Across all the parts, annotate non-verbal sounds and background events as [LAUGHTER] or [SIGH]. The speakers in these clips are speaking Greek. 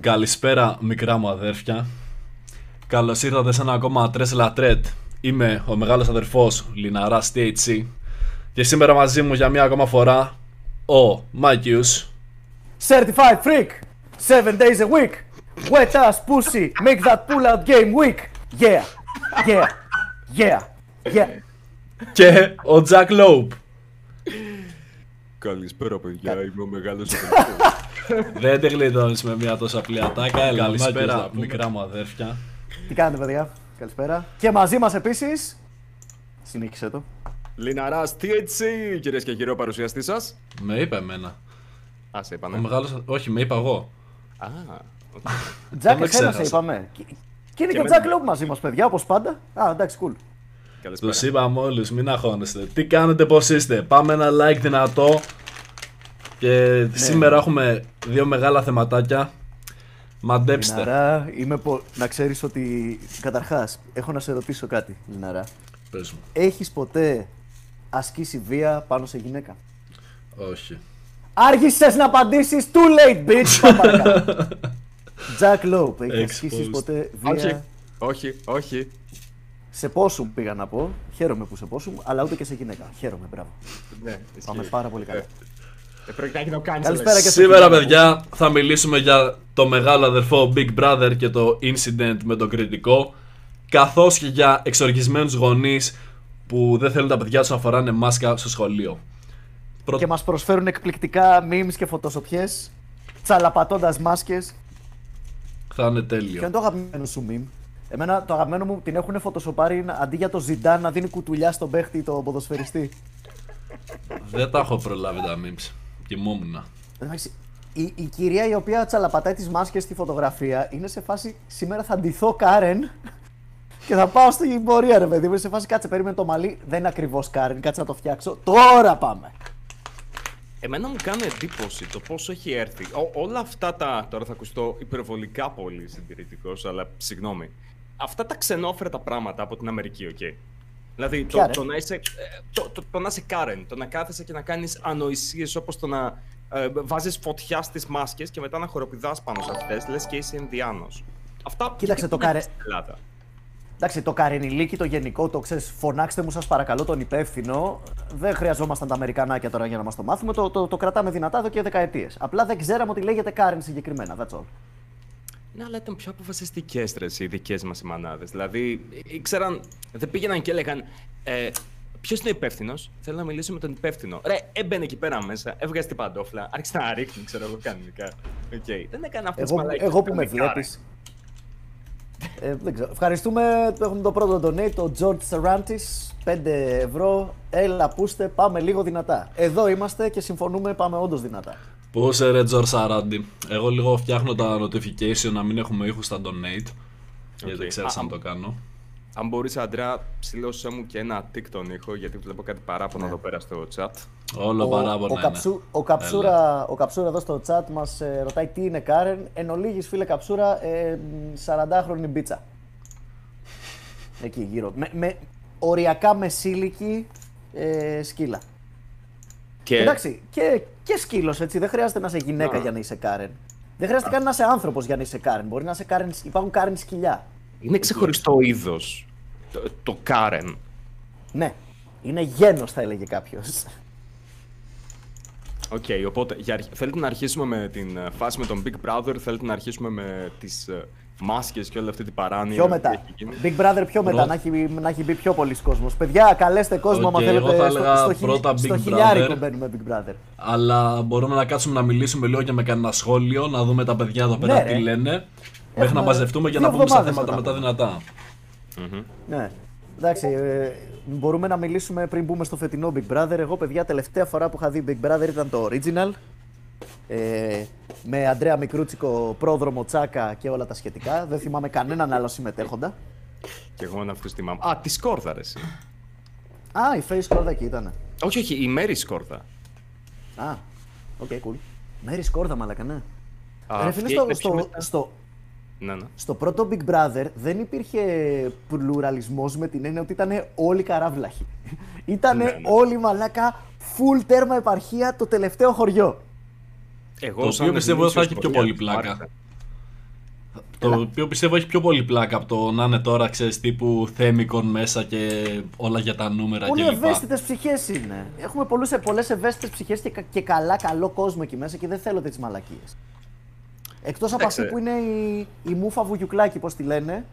Καλησπέρα μικρά μου αδέρφια Καλώς ήρθατε σε ένα ακόμα Tres Latret Είμαι ο μεγάλος αδερφός Λιναράς THC Και σήμερα μαζί μου για μία ακόμα φορά Ο Μάκιους Certified freak, seven days a week. Wet ass pussy, make that pull out game weak. Yeah, yeah, yeah, yeah. Και ο Jack Lope Καλησπέρα παιδιά, είμαι ο μεγάλος [LAUGHS] αδερφός. Δεν τη γλιτώνεις με μία τόσο απλή ατάκα Έλα, Καλησπέρα Μάκης, να πούμε. μικρά μου αδέρφια Τι κάνετε, παιδιά, καλησπέρα. Και μαζί μας επίσης. Συνέχισε το. Λιναράς THC, κυρίες και κύριοι, ο παρουσιαστής σας. Με είπε εμένα Α, σε Ο είπανε. μεγάλος... Όχι με είπα εγώ Α, οκ. Τζακ, με εσένα σε ξέχασα. είπαμε. Και- Και είναι και, Και ο με- Τζακ Λόπ μαζί μας, παιδιά, όπως πάντα. Α, εντάξει, cool. Καλησπέρα. Τους είπαμε όλους, μην αγχώνεστε. Τι κάνετε, πώς είστε; Πάμε ένα like δυνατό. Και σήμερα έχουμε δύο μεγάλα θεματάκια. Μαντέψτε. Λιναρά, είμαι πο... να ξέρεις ότι. Καταρχάς, έχω να σε ρωτήσω κάτι, Λιναρά. Πες μου. Έχεις ποτέ ασκήσει βία πάνω σε γυναίκα; Όχι. Άργησε να απαντήσεις too late, bitch! Πάμε παρακάτω. [LAUGHS] Jack Lope, έχεις Exposed. ασκήσεις ποτέ Όχι, βία όχι, όχι. Σε πόσου πήγα να πω. Χαίρομαι που σε πόσου, αλλά ούτε και σε γυναίκα. Χαίρομαι, μπράβο. Ναι, Πάμε ισχύει. πάρα πολύ καλά. Ε, Πρόκειται να γίνει ο cancel. Καλησπέρα και σε Σήμερα, γυναίκα. παιδιά, θα μιλήσουμε για το μεγάλο αδερφό Big Brother και το incident με τον κριτικό. Καθώς και για εξοργισμένους γονείς που δεν θέλουν τα παιδιά τους να φοράνε μάσκα στο σχολείο. Πρω- Και μας προσφέρουν εκπληκτικά memes και φωτοσοπιές τσαλαπατώντας μάσκες. Θα είναι Ποιο τέλειο. είναι το αγαπημένο σου meme. Εμένα το αγαπημένο μου την έχουν φωτοσοπάρει να- αντί για το Ζιντάν να δίνει κουτουλιά στον παίχτη το ποδοσφαιριστή. Δεν τα έχω προλάβει τα memes. Κοιμόμουν. Εντάξει, η, η κυρία η οποία τσαλαπατάει τις μάσκες στη φωτογραφία είναι σε φάση σήμερα θα ντυθώ Κάρεν [LAUGHS] και θα πάω στην πορεία ρε παιδί μου. Είναι σε φάση κάτσε περίμενε το μαλλί. Δεν είναι ακριβώς Κάρεν, κάτσε να το φτιάξω. Τώρα πάμε. Εμένα μου κάνει εντύπωση το πόσο έχει έρθει. Ο- όλα αυτά τα. Τώρα θα ακουστώ υπερβολικά πολύ συντηρητικός, αλλά συγγνώμη. Αυτά τα ξενόφερτα πράγματα από την Αμερική, οκ. Δηλαδή το, Ποια, ρε; το, να είσαι, ε, το, το, το να είσαι Karen, το να κάθεσαι και να κάνεις ανοησίες όπως το να ε, βάζεις φωτιά στις μάσκες και μετά να χοροπηδάς πάνω σε αυτές, λες και είσαι Ινδιάνος. Αυτά Κοίταξε, το δεν είναι Karen- στην Ελλάδα. Εντάξει, το καρενιλίκι, το γενικό, το ξέρεις, φωνάξτε μου σας παρακαλώ τον υπεύθυνο. Δεν χρειαζόμασταν τα Αμερικανάκια τώρα για να μας το μάθουμε. Το, το, το κρατάμε δυνατά εδώ και δεκαετίες. Απλά δεν ξέραμε ότι λέγεται Κάρεν συγκεκριμένα. That's all. Ναι, αλλά ήταν πιο αποφασιστικές οι δικές μας οι μανάδες. Δηλαδή, ήξεραν, δεν πήγαιναν και έλεγαν ε, Ποιος είναι υπεύθυνος, θέλω να μιλήσω με τον υπεύθυνο. Ρε, έμπαινε εκεί πέρα μέσα, έβγαζε την παντόφλα, άρχισε να ρίχνει, ξέρω εγώ, κανονικά. Οκ. Δεν έκανε αυτέ Εγώ, εγώ που με βλέπεις. Ε, δεν ξέρω. Ευχαριστούμε. Έχουμε το πρώτο donate, το George Sarantis. 5 ευρώ. Έλα, πούστε, πάμε λίγο δυνατά. Εδώ είμαστε και συμφωνούμε, πάμε όντως δυνατά. Πού είσαι ρε Τζορ Σαράντι; Εγώ λίγο φτιάχνω τα notification να μην έχουμε ήχους στα donate. Γιατί δεν ξέρεις Α, αν α, το κάνω. Αν μπορείς, Αντρέα, ψηλώσέ μου και ένα tick τον ήχο, γιατί βλέπω κάτι παράπονο εδώ πέρα στο chat. Όλο Ο, παράπονα ο, είναι. καψού, ο, καψούρα, ο Καψούρα εδώ στο chat μας ε, ρωτάει τι είναι Κάρεν. Εν ολίγης, φίλε Καψούρα, ε, 40χρονη μπίτσα. Εκεί γύρω. Με, με, οριακά μεσήλικη ε, σκύλα. Και Εντάξει, και, και σκύλος έτσι. Δεν χρειάζεται να είσαι γυναίκα Να. για να είσαι Κάρεν. Δεν χρειάζεται καν να είσαι άνθρωπος για να είσαι Κάρεν. Μπορεί να είσαι Κάρεν. Υπάρχουν Κάρεν σκυλιά. είναι ξεχωριστό είδος. Το, το Karen. Ναι. Είναι γένος θα έλεγε κάποιος. Οκ, οπότε για, αρχ- θέλετε να αρχίσουμε με την ε, φάση με τον Big Brother, θέλετε να αρχίσουμε με τις ε, μάσκες και όλη αυτή την παράνοια. Πιο που μετά. έχει γίνει. Big Brother πιο μετά, Πρώτα. να έχει, να έχει μπει πιο πολλοί κόσμος. Παιδιά, καλέστε κόσμο Οκ, άμα εγώ θέλετε. θα στο, έλεγα στο, χιλι- πρώτα στο Big χιλιάρικο Brother. μπαίνουμε Big Brother. Αλλά μπορούμε να κάτσουμε να μιλήσουμε λίγο και με κανένα σχόλιο, να δούμε τα παιδιά εδώ πέρα Ναι, τι ρε. λένε. Μέχρι Έχουμε να μαζευτούμε για δύο να πούμε στα εβδομάδες θέματα μετά μετά δυνατά. Ναι. Εντάξει, ε, μπορούμε να μιλήσουμε πριν μπούμε στο φετινό Big Brother. Εγώ, παιδιά, τελευταία φορά που είχα δει Big Brother ήταν το Original. Ε, με Αντρέα Μικρούτσικο, Πρόδρομο Τσάκα και όλα τα σχετικά. Δεν θυμάμαι κανέναν άλλο συμμετέχοντα. Και εγώ να αυτούς θυμάμαι. Α, τη Σκόρδα, ρε. εσύ. Α, η Φαίη Σκορδά εκεί ήταν. όχι, όχι, η Μέρη Σκόρδα. Α, ok, cool. Μέρι Σκόρδα, μαλακα, ναι. Α, Ρε αυτή φίλε, στο, είναι πιο στο, μετά. στο, Ναι, ναι. στο πρώτο Big Brother δεν υπήρχε πλουραλισμός με την έννοια ότι ήταν όλοι καράβλαχοι. Ήταν Ναι, ναι. όλοι μαλάκα full τέρμα επαρχία το τελευταίο χωριό. Εγώ Το σαν οποίο πιστεύω θα γνήσιος έχει πιο φορέας, πολύ πλάκα. μου άρεσε. Το οποίο πιστεύω έχει πιο πολύ πλάκα από το να είναι τώρα, ξέρεις, τύπου θέμικον μέσα και όλα για τα νούμερα Πολύ κλπ. ευαίσθητες ψυχές είναι. Έχουμε πολλές ευαίσθητες ψυχές και, κα- και καλά, καλό κόσμο εκεί μέσα και δεν θέλω τέτοιες μαλακίες. Εκτός από Εντάξει. αυτή που είναι η, η μούφα βουγιουκλάκη, πώς τη λένε.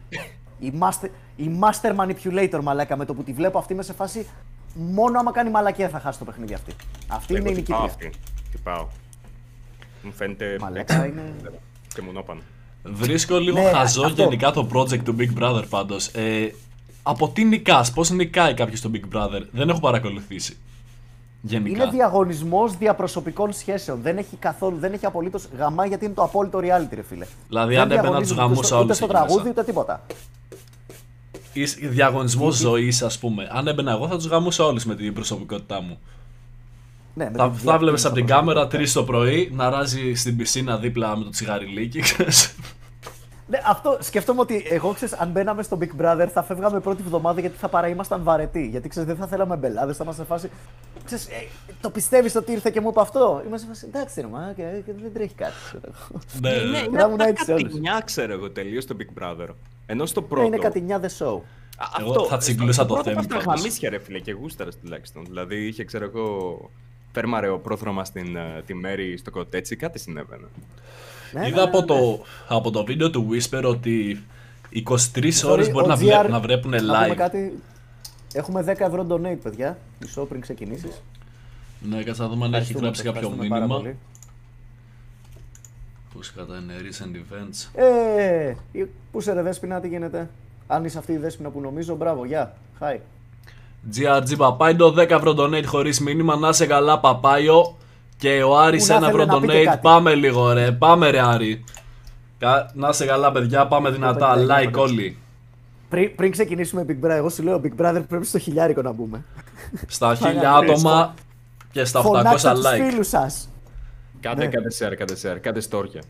η, master, η master manipulator μαλάκα με το που τη βλέπω αυτή είμαι σε φάση. Μόνο άμα κάνει μαλακία θα χάσει το παιχνίδι αυτή. Αυτή Εγώ είναι η τι πάω νικήτρια. αυτή. Τι πάω. Μου φαίνεται. Μαλάκα είναι. Και μου νόπαν. Βρίσκω λίγο Ναι, χαζό αυτό. γενικά το project του Big Brother πάντως. Ε, από τι νικάς, πώς νικάει κάποιος το Big Brother, δεν έχω παρακολουθήσει. Γενικά. Είναι διαγωνισμός διαπροσωπικών σχέσεων. Δεν έχει καθόλου, δεν έχει απολύτως γαμά γιατί είναι το απόλυτο reality, ρε φίλε. Δηλαδή, Δεν αν έμπαινα διαγωνίζουν τους γαμούς ούτε στο- όλους Ούτε στο εκεί μέσα. τραγούδι ούτε τίποτα. Εις- Διαγωνισμός ζωής, ας πούμε. Αν έμπαινα εγώ θα τους γαμούσα όλους με την προσωπικότητά μου. Ναι, με Θα, την θα βλέπεις δια- από την κάμερα 3 το πρωί να ράζει στην πισίνα δίπλα με το τσιγαριλίκι, ξέρεις. Ναι, αυτό σκέφτομαι ότι εγώ ξέρεις, αν μπαίναμε στο Big Brother θα φεύγαμε πρώτη εβδομάδα γιατί θα παραήμασταν βαρετοί. Γιατί ξέρεις, δεν θα θέλαμε μπελάδες, θα είμαστε σε φάση. Ξέρεις, ε, το πιστεύεις ότι ήρθε και μου είπε αυτό; Είμαστε σε φάση. Εντάξει, ρε, μα, και, και δεν τρέχει κάτι. ξέρω εγώ. ναι, Ναι, ναι. είναι Να ήμουν αυτά έτσι όλους. κατηνιά, ξέρω εγώ τελείως το Big Brother. Ενώ στο Ναι, πρώτο. είναι κατηνιά the show. Α, Εγώ θα τσιγκλούσα στο το πρώτο θέμα, Αυτά πάντως. γαμίσια ρε φίλε και γούσταρες τουλάχιστον. Δηλαδή είχε ξέρω εγώ φέρμαρε ο πρόθρωμα στην ε, τη μέρη στο κοτέτσι, κάτι συνέβαινε. Ναι, Είδα ναι, από, ναι, το, από το βίντεο του Whisper ότι 23 ώρες Sorry, μπορεί ο να, GR βλέ, να βρέπουν να πούμε live. κάτι. Έχουμε 10 ευρώ donate, παιδιά. Μισό πριν ξεκινήσεις. Ναι, κάτσε να δούμε αν έχει γράψει κάποιο μήνυμα. πολύ. Που κατά είναι recent events. Ε, πού σε ρε Δέσποινα, τι γίνεται; Αν είσαι αυτή η Δέσποινα που νομίζω, μπράβο, γεια. Hi. GRG Παπάιντο, 10 ευρώ donate χωρίς μήνυμα. Να σε καλά, Παπάιο. Και ο Άρης Που να 1 ευρώ θέλει να πείτε donate. κάτι. Πάμε λίγο, ρε. Πάμε, ρε, Άρη. Κα- Να σε καλά, παιδιά. Πάμε δυνατά. παιδιά, Like παιδιά. όλοι. Πριν, πριν ξεκινήσουμε Big Brother, εγώ σου λέω Big Brother πρέπει στο χιλιάρικο να μπούμε. Στα 1000 Παναγία, άτομα και στα 800 Φωνάξτε τους like. φίλους σας. Κάντε, Ναι. κάντε share, κάντε share, κάντε στόρια.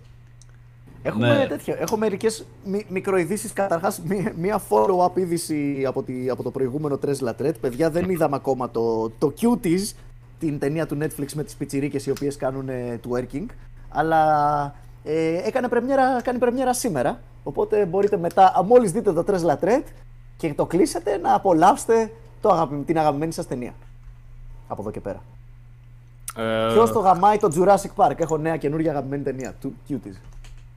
Έχουμε Ναι. τέτοιο. Έχω μερικές μικροειδήσεις. Καταρχάς, μία, μία follow-up είδηση από, τη, από το προηγούμενο Tres La Tret. Παιδιά, δεν είδαμε ακόμα το, το Cuties, την ταινία του Netflix με τις πιτσιρίκες οι οποίες κάνουν ε, twerking. Αλλά ε, έκανε πρεμιέρα, κάνει πρεμιέρα σήμερα. Οπότε μπορείτε μετά, μόλις δείτε το Tres La Tret και το κλείσετε, να απολαύσετε το αγαπη- την αγαπημένη σας ταινία. Από εδώ και πέρα. Ε, Ποιος το γαμάει το Jurassic Park; Έχω νέα καινούργια αγαπημένη ταινία του Cuties.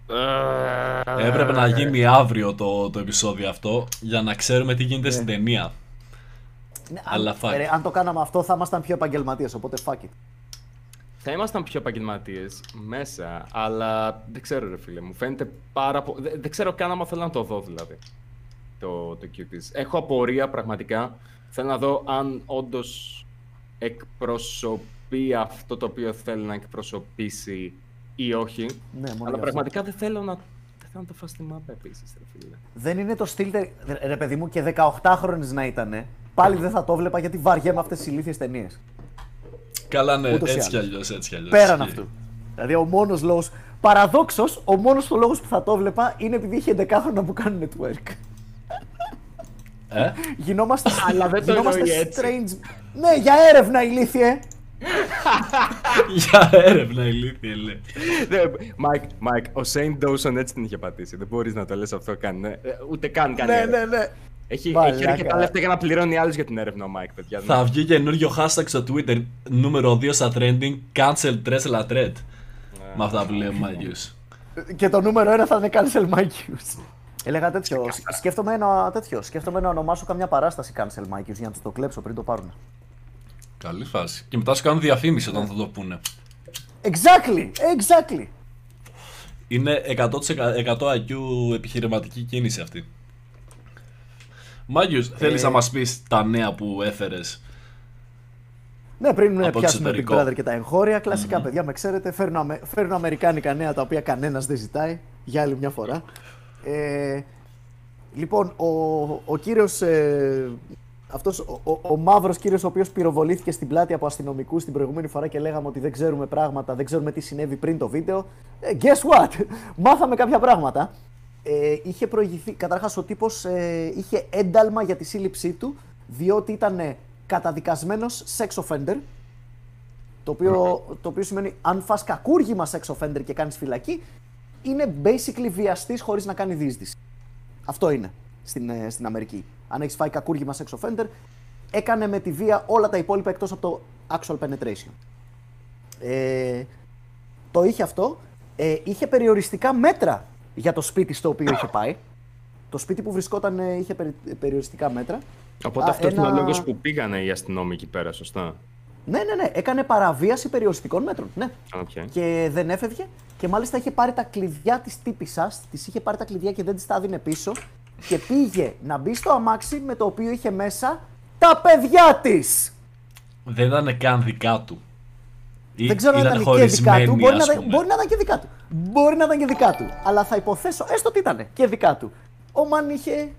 Ε, Έπρεπε να γίνει αύριο το, το επεισόδιο αυτό για να ξέρουμε τι γίνεται στην ταινία. Ναι, Αλλά αν, fuck. ρε, αν το κάναμε αυτό θα ήμασταν πιο επαγγελματίες, οπότε fuck it. Θα ήμασταν πιο επαγγελματίες μέσα, αλλά δεν ξέρω, ρε φίλε. Μου φαίνεται πάρα πολύ. Δεν, δεν ξέρω καν άμα θέλω να το δω, δηλαδή. Το, το Cuties. Έχω απορία πραγματικά. Θέλω να δω αν όντως εκπροσωπεί αυτό το οποίο θέλει να εκπροσωπήσει ή όχι. Ναι, μόνο αλλά γι' αυτό. πραγματικά δεν θέλω να. Δεν θέλω να το φάω στη μάπα επίσης, ρε φίλε. Δεν είναι το στυλ, τε- ρε, ρε παιδί μου, και 18χρονε να ήταν. Πάλι δεν θα το βλέπα γιατί βαριέμαι αυτές τις ηλίθιες ταινίες. Καλά, ναι, Ούτως ή έτσι κι άλλως. αλλιώς. Έτσι κι αλλιώς. Πέραν Ισχύει. αυτού. Δηλαδή, ο μόνος λόγο. Παραδόξως, ο μόνος λόγος που θα το βλέπα είναι επειδή είχε 11χρονα που κάνουν twerk. Ε; Γινόμαστε, Αλλά δεν το γινόμαστε εννοεί έτσι. strange. Ναι, για έρευνα ηλίθιε. Για έρευνα ηλίθεια, λέει. Μάικ, Μάικ, ο Σέιν Dawson έτσι την είχε πατήσει. Δεν μπορείς να το λες αυτό καν. ναι. Ε, Ούτε καν κάνει. ναι, έρευνα. ναι, ναι. Έχει, Μαλάκα. έχει αρκετά λεφτά για να πληρώνει άλλους για την έρευνα ο Μάικ, παιδιά. Θα βγει καινούριο hashtag στο Twitter νούμερο 2 στα trending Cancel Tres La Tret. Με αυτά που λέει ο Μάγιος. Και το νούμερο ένα θα είναι cancel Mike's. Έλεγα τέτοιο. Σκέφτομαι ένα τέτοιο. Σκέφτομαι να ονομάσω καμιά παράσταση cancel Mike's για να τους το κλέψω πριν το πάρουν. Καλή φάση. Και μετά σου κάνουν διαφήμιση όταν θα το πούνε. Exactly! Exactly! Είναι 100%, 100 IQ επιχειρηματική κίνηση αυτή. Μάγιος, θέλεις Ε. να μας πεις τα νέα που έφερες; Ναι, πριν Από πιάσουμε Big εξωτερικό. Brother και τα εγχώρια, κλασικά παιδιά με ξέρετε, φέρνω, αμε... φέρνω αμερικάνικα νέα τα οποία κανένας δεν ζητάει για άλλη μια φορά. Ε, λοιπόν, ο, ο κύριος, ε, αυτός, ο, ο, ο μαύρος κύριος ο οποίος πυροβολήθηκε στην πλάτη από αστυνομικούς την προηγούμενη φορά και λέγαμε ότι δεν ξέρουμε πράγματα, δεν ξέρουμε τι συνέβη πριν το βίντεο. Ε, guess what? [LAUGHS] Μάθαμε κάποια πράγματα. Ε, είχε προηγηθεί, καταρχάς ο τύπος ε, είχε ένταλμα για τη σύλληψή του διότι ήταν καταδικασμένος sex offender Το οποίο, το οποίο σημαίνει αν φας κακούργημα sex offender και κάνεις φυλακή, είναι basically βιαστής χωρίς να κάνει διείσδυση. Αυτό είναι στην, ε, στην Αμερική. Αν έχεις φάει κακούργημα sex offender, έκανε με τη βία όλα τα υπόλοιπα εκτός από το actual penetration. Ε, το είχε αυτό. Ε, είχε περιοριστικά μέτρα για το σπίτι στο οποίο είχε πάει. Το σπίτι που βρισκόταν ε, είχε περι- περιοριστικά μέτρα. Οπότε Α, αυτό είναι ο ένα- λόγος που πήγανε οι αστυνόμοι εκεί πέρα, σωστά; Ναι, ναι, ναι. Έκανε παραβίαση περιοριστικών μέτρων. Ναι. Okay. Και δεν έφευγε. Και μάλιστα είχε πάρει τα κλειδιά της τύπησα. Της είχε πάρει τα κλειδιά και δεν της τα έδινε πίσω. Και πήγε να μπει στο αμάξι με το οποίο είχε μέσα τα παιδιά της. Δεν ήταν καν δικά του. Ή Δεν ξέρω αν ήταν ήταν και δικά χωρισμένοι, του. Μπορεί να, ας ήταν- πούμε. μπορεί να ήταν και δικά του. Μπορεί να ήταν και δικά του. Αλλά θα υποθέσω έστω ότι ήταν και δικά του. Ο Μαν είχε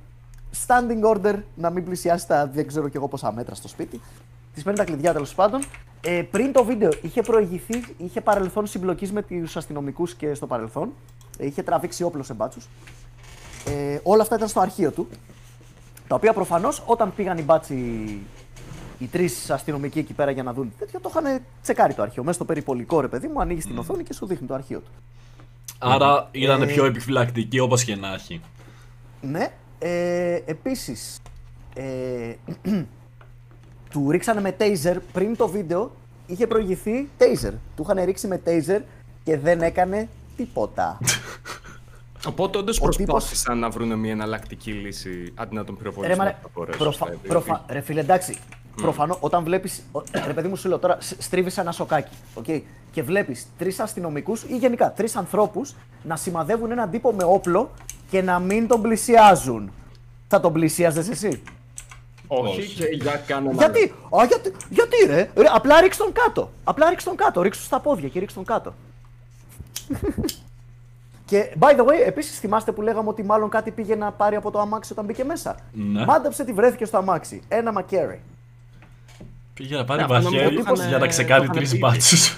standing order να μην πλησιάσει τα δεν ξέρω κι εγώ πόσα μέτρα στο σπίτι. Της παίρνει τα κλειδιά τέλος πάντων. Ε, πριν το βίντεο είχε προηγηθεί, είχε παρελθόν συμπλοκής με τους αστυνομικούς και στο παρελθόν. Ε, είχε τραβήξει όπλο σε μπάτσους. Ε, όλα αυτά ήταν στο αρχείο του. Τα οποία προφανώς όταν πήγαν οι μπάτσοι οι τρεις αστυνομικοί εκεί πέρα για να δουν τέτοιο, το είχαν τσεκάρει το αρχείο. Μέσα στο περιπολικό ρε παιδί μου, ανοίγει την οθόνη και σου δείχνει το αρχείο του. Άρα ήταν Ε, πιο επιφυλακτική όπως και να έχει. Ναι. Ε, Επίσης, ε, [CLEARS THROAT] του ρίξανε με taser πριν το βίντεο. Είχε προηγηθεί taser. Του είχαν ρίξει με taser και δεν έκανε τίποτα. [LAUGHS] Οπότε όντως Ο τύπος- προσπάθησαν να βρουν μια εναλλακτική λύση αντί να τον ρε, πυροβολήσουν. μαρε, από τα φορές, προφα- δηλαδή. προφα- ρε φίλε, εντάξει. Προφανώ όταν βλέπεις. Ρε παιδί μου, σου λέω τώρα, στρίβεις ένα σοκάκι. Okay, και βλέπεις τρεις αστυνομικούς ή γενικά τρεις ανθρώπους να σημαδεύουν έναν τύπο με όπλο και να μην τον πλησιάζουν. Θα τον πλησίαζε εσύ; Όχι, Όχι. και για κανένα. Γιατί, α, γιατί, γιατί ρε, ρε, απλά ρίξ τον κάτω. Απλά ρίξ τον κάτω, ρίξ τους στα πόδια και ρίξ τον κάτω. Και by the way, επίσης θυμάστε που λέγαμε ότι μάλλον κάτι πήγε να πάρει από το αμάξι όταν μπήκε μέσα. Ναι. Μάντεψε τι βρέθηκε στο αμάξι. Ένα μακέρι. Πήγε να πάρει Ναι, αυτό νομίζω μαχαίρι το είχαν- για να ξεκάνει το είχαν τρεις πει. μπάτσους.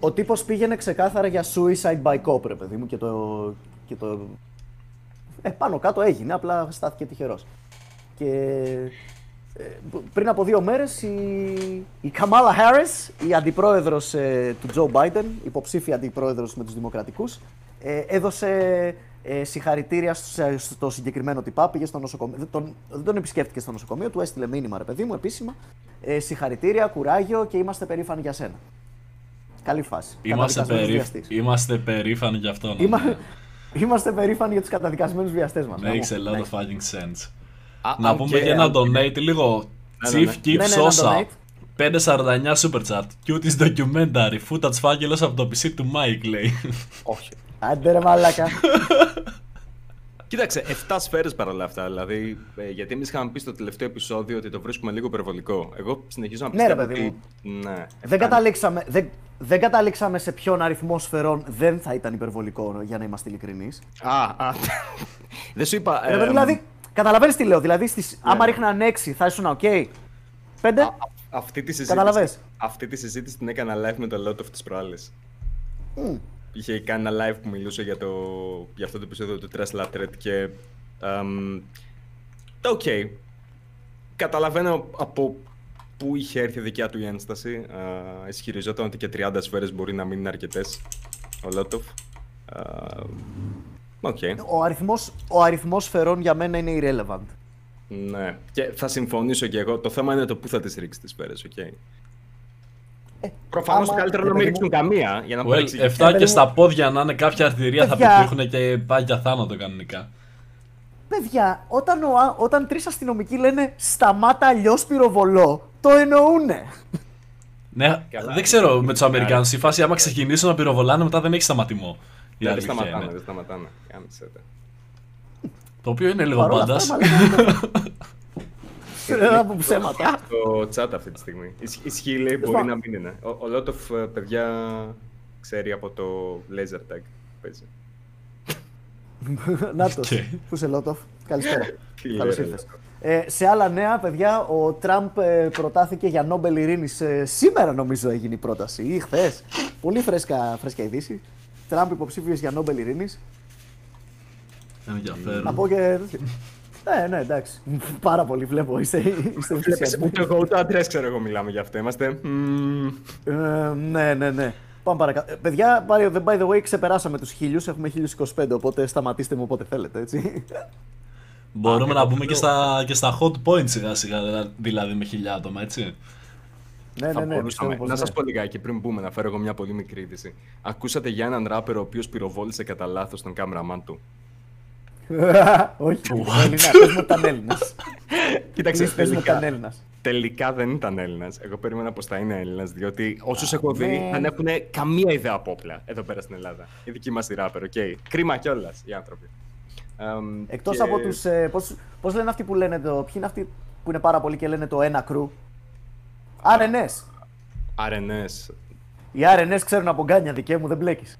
Ο τύπος πήγαινε ξεκάθαρα για suicide by cop, ρε παιδί μου, και το. Και το... Ε, πάνω κάτω έγινε, απλά στάθηκε τυχερός. Και ε, πριν από δύο μέρες η, η Kamala Harris, η αντιπρόεδρος ε, του Joe Biden, υποψήφια αντιπρόεδρος με τους Δημοκρατικούς, ε, έδωσε ε, συγχαρητήρια στο, στο συγκεκριμένο τυπά, πήγε στο νοσοκομείο, δεν τον, δεν τον επισκέφτηκε στο νοσοκομείο, του έστειλε μήνυμα ρε παιδί μου επίσημα, ε, συγχαρητήρια, κουράγιο και είμαστε περήφανοι για σένα. Καλή φάση. Είμαστε, Καταδικασμένος περίφ... βιαστής. Είμαστε περήφανοι γι' αυτό. ναι. Είμα... [LAUGHS] Είμαστε περήφανοι για τους καταδικασμένους βιαστές μας. Makes a lot Ναι. of fucking sense. Α, Να αν πούμε και- και ένα αν- donate λίγο. Ναι, Chief ναι, Keep Ναι, ναι, ένα Sosa. donate. 549 super chat. Cuties documentary. Footage φάκελος από το PC του Mike λέει. Όχι. Άντε ρε μαλάκα. [LAUGHS] Κοίταξε, 7 σφαίρες παρόλα αυτά. Δηλαδή, ε, γιατί εμείς είχαμε πει στο τελευταίο επεισόδιο ότι το βρίσκουμε λίγο υπερβολικό. Εγώ συνεχίζω να Ναι, ρε, πιστεύω παιδί ότι. Ναι. δεν, καταλήξαμε, δεν, δεν καταλήξαμε σε ποιον αριθμό σφαιρών δεν θα ήταν υπερβολικό, για να είμαστε ειλικρινείς. Α, α. [LAUGHS] δεν σου είπα. Ε, ε, δηλαδή, καταλαβαίνεις τι λέω. Δηλαδή, στις, άμα ναι. ρίχναν 6 θα ήσουν οκ. 5. α, α, αυτή τη συζήτηση. Καταλαβες. Αυτή τη συζήτηση την έκανα live με το Λότοφ τις προάλλες. Είχε κάνει ένα live που μιλούσε για, το, για αυτό το επεισόδιο του Trust Latred και. εμ, Οκ. Καταλαβαίνω από πού είχε έρθει η δικιά του η ένσταση. Α, ισχυριζόταν ότι και 30 σφαίρες μπορεί να μην είναι αρκετές. Ο Λότοφ. Α, Οκ. Ο, αριθμός, ο αριθμός σφαιρών για μένα είναι irrelevant. Ναι. Και θα συμφωνήσω και εγώ. Το θέμα είναι το πού θα τις ρίξεις τις σφαίρες, οκ. Προφανώς Ε, άμα- καλύτερο ρε να μην παιδί μου- ρίξουν καμία για να μην Well, παρεξηγηθεί. 7 παιδί και μου- στα πόδια να είναι κάποια αρτηρία θα Παιδιά. πετύχουν και πάει για θάνατο κανονικά. Παιδιά, όταν, ο, α- όταν τρεις αστυνομικοί λένε σταμάτα αλλιώς πυροβολώ, το εννοούνε. Ναι, Καλά. δεν ξέρω με τους Αμερικάνους. Η φάση άμα ξεκινήσουν να πυροβολάνε μετά δεν έχει σταματημό. Η Ναι, δεν αλήθεια σταματάνε, είναι. δεν σταματάνε. Κάμισε τα. Το οποίο είναι λίγο Παρόλα μπάντα. αυτά, μαλάκα, Δεν θα πω ψέματα. Το chat αυτή τη στιγμή. Ισχύ- Ισχύει, λέει, μπορεί πάντων. να μην είναι. Ο, ο Λότοφ, ε, παιδιά, ξέρει από το laser tag που παίζει. [LAUGHS] Νάτος, Οκ. πού είσαι Λότοφ; Καλησπέρα. [LAUGHS] Τι λέει, Καλώς ρε, ήρθες. Ε, σε άλλα νέα, παιδιά, ο Τραμπ ε, προτάθηκε για Νόμπελ Ειρήνης. ε, σήμερα νομίζω έγινε η πρόταση ή χθες. Πολύ φρέσκα, φρέσκα ειδήση. Τραμπ υποψήφιος για Νόμπελ Ειρήνης. Να Ενδιαφέρον. πω και. Ναι, ναι, εντάξει. Πάρα πολύ βλέπω. Είστε, είστε Βλέπεις, ενθουσιασμένοι. ούτε εγώ ούτε ο Αντρέας ξέρω εγώ μιλάμε για αυτό. Είμαστε... μμμ, Ε, ναι, ναι, ναι. Πάμε παρακάτω. Ε, παιδιά, by the- by the way, ξεπεράσαμε τους χίλιους, έχουμε 1025, οπότε σταματήστε μου όποτε θέλετε, έτσι. Μπορούμε Α, να εγώ μπούμε και λέω. στα, και στα hot points σιγά σιγά, δηλαδή με χιλιά άτομα, έτσι. Ναι, θα ναι, ναι, μπορούσαμε. πιστεύω πως Να ναι. σα πω λιγάκι πριν μπούμε, να φέρω εγώ μια πολύ μικρή είδηση. Ακούσατε για έναν ράπερ ο οποίος πυροβόλησε κατά λάθος τον κάμεραμάν του. [LAUGHS] Όχι, Έλληνα, πες μου ήταν Έλληνας. [LAUGHS] Κοίταξε, Please, πες μου τελικά, ήταν Έλληνας. τελικά δεν ήταν Έλληνας. Εγώ περίμενα πως θα είναι Έλληνας, διότι όσους έχω δει ναι. δεν έχουν καμία ιδέα από όπλα εδώ πέρα στην Ελλάδα. Η δική μας τη ράπερ, οκ. Κρίμα κιόλας οι άνθρωποι. Εμ, Εκτός και- από τους, ε, πώς, πώς λένε αυτοί που λένε το, ποιοι είναι αυτοί που είναι πάρα πολλοί και λένε το ένα crew; RNS. RNS. Οι RNS ξέρουν από γκάνια δικέ μου, δεν μπλέκεις.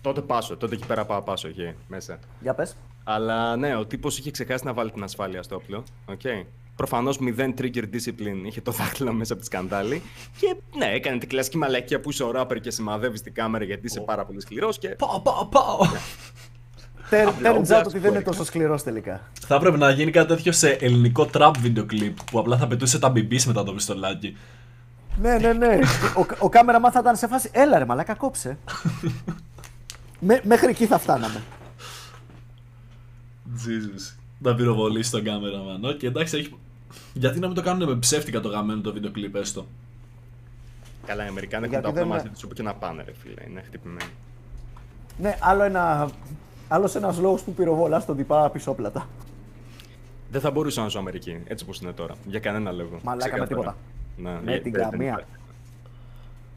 Τότε πάσω, τότε εκεί πέρα πάω πάσω εκεί μέσα. Για πες. Αλλά ναι, ο τύπος είχε ξεχάσει να βάλει την ασφάλεια στο όπλο. Okay. Προφανώς μηδέν trigger discipline είχε το δάχτυλο μέσα από τη σκανδάλη. Και ναι, έκανε την κλασική μαλακία που είσαι ο ράπερ και σημαδεύεις την κάμερα γιατί είσαι πάρα πολύ σκληρός. Και Πάω, πάω, πάω. Τε- Απλά Turns ο out ότι δεν είναι Black τόσο σκληρός τελικά. Θα έπρεπε να γίνει κάτι τέτοιο σε ελληνικό trap video clip που απλά θα πετούσε τα BBs μετά το πιστολάκι. Ναι, ναι, ναι. ο, ο κάμεραμαν θα ήταν σε φάση. Έλα ρε, μαλάκα, κόψε. [LAUGHS] Μέ- μέχρι εκεί θα φτάναμε. Jesus. Να πυροβολήσει τον κάμεραμαν. Οκ, εντάξει, έχει... Γιατί να μην το κάνουν με ψεύτικα το γαμημένο το βίντεο κλιπ έστω. καλά, οι Αμερικάνοι έχουν Γιατί τα όπλα δεν μαζί είναι- τους όπου και να πάνε, ρε φίλε. Είναι χτυπημένοι. Ναι, άλλο ένα. Άλλος ένας λόγος που πυροβολάς τον τυπά πισόπλατα. Δεν θα μπορούσα να ζω Αμερική, έτσι όπως είναι τώρα. Για κανένα λόγο. Μαλάκα με Ξεκάθαρα. τίποτα. Ναι, Με ε, την δεν- δεν καμία. υπάρχει.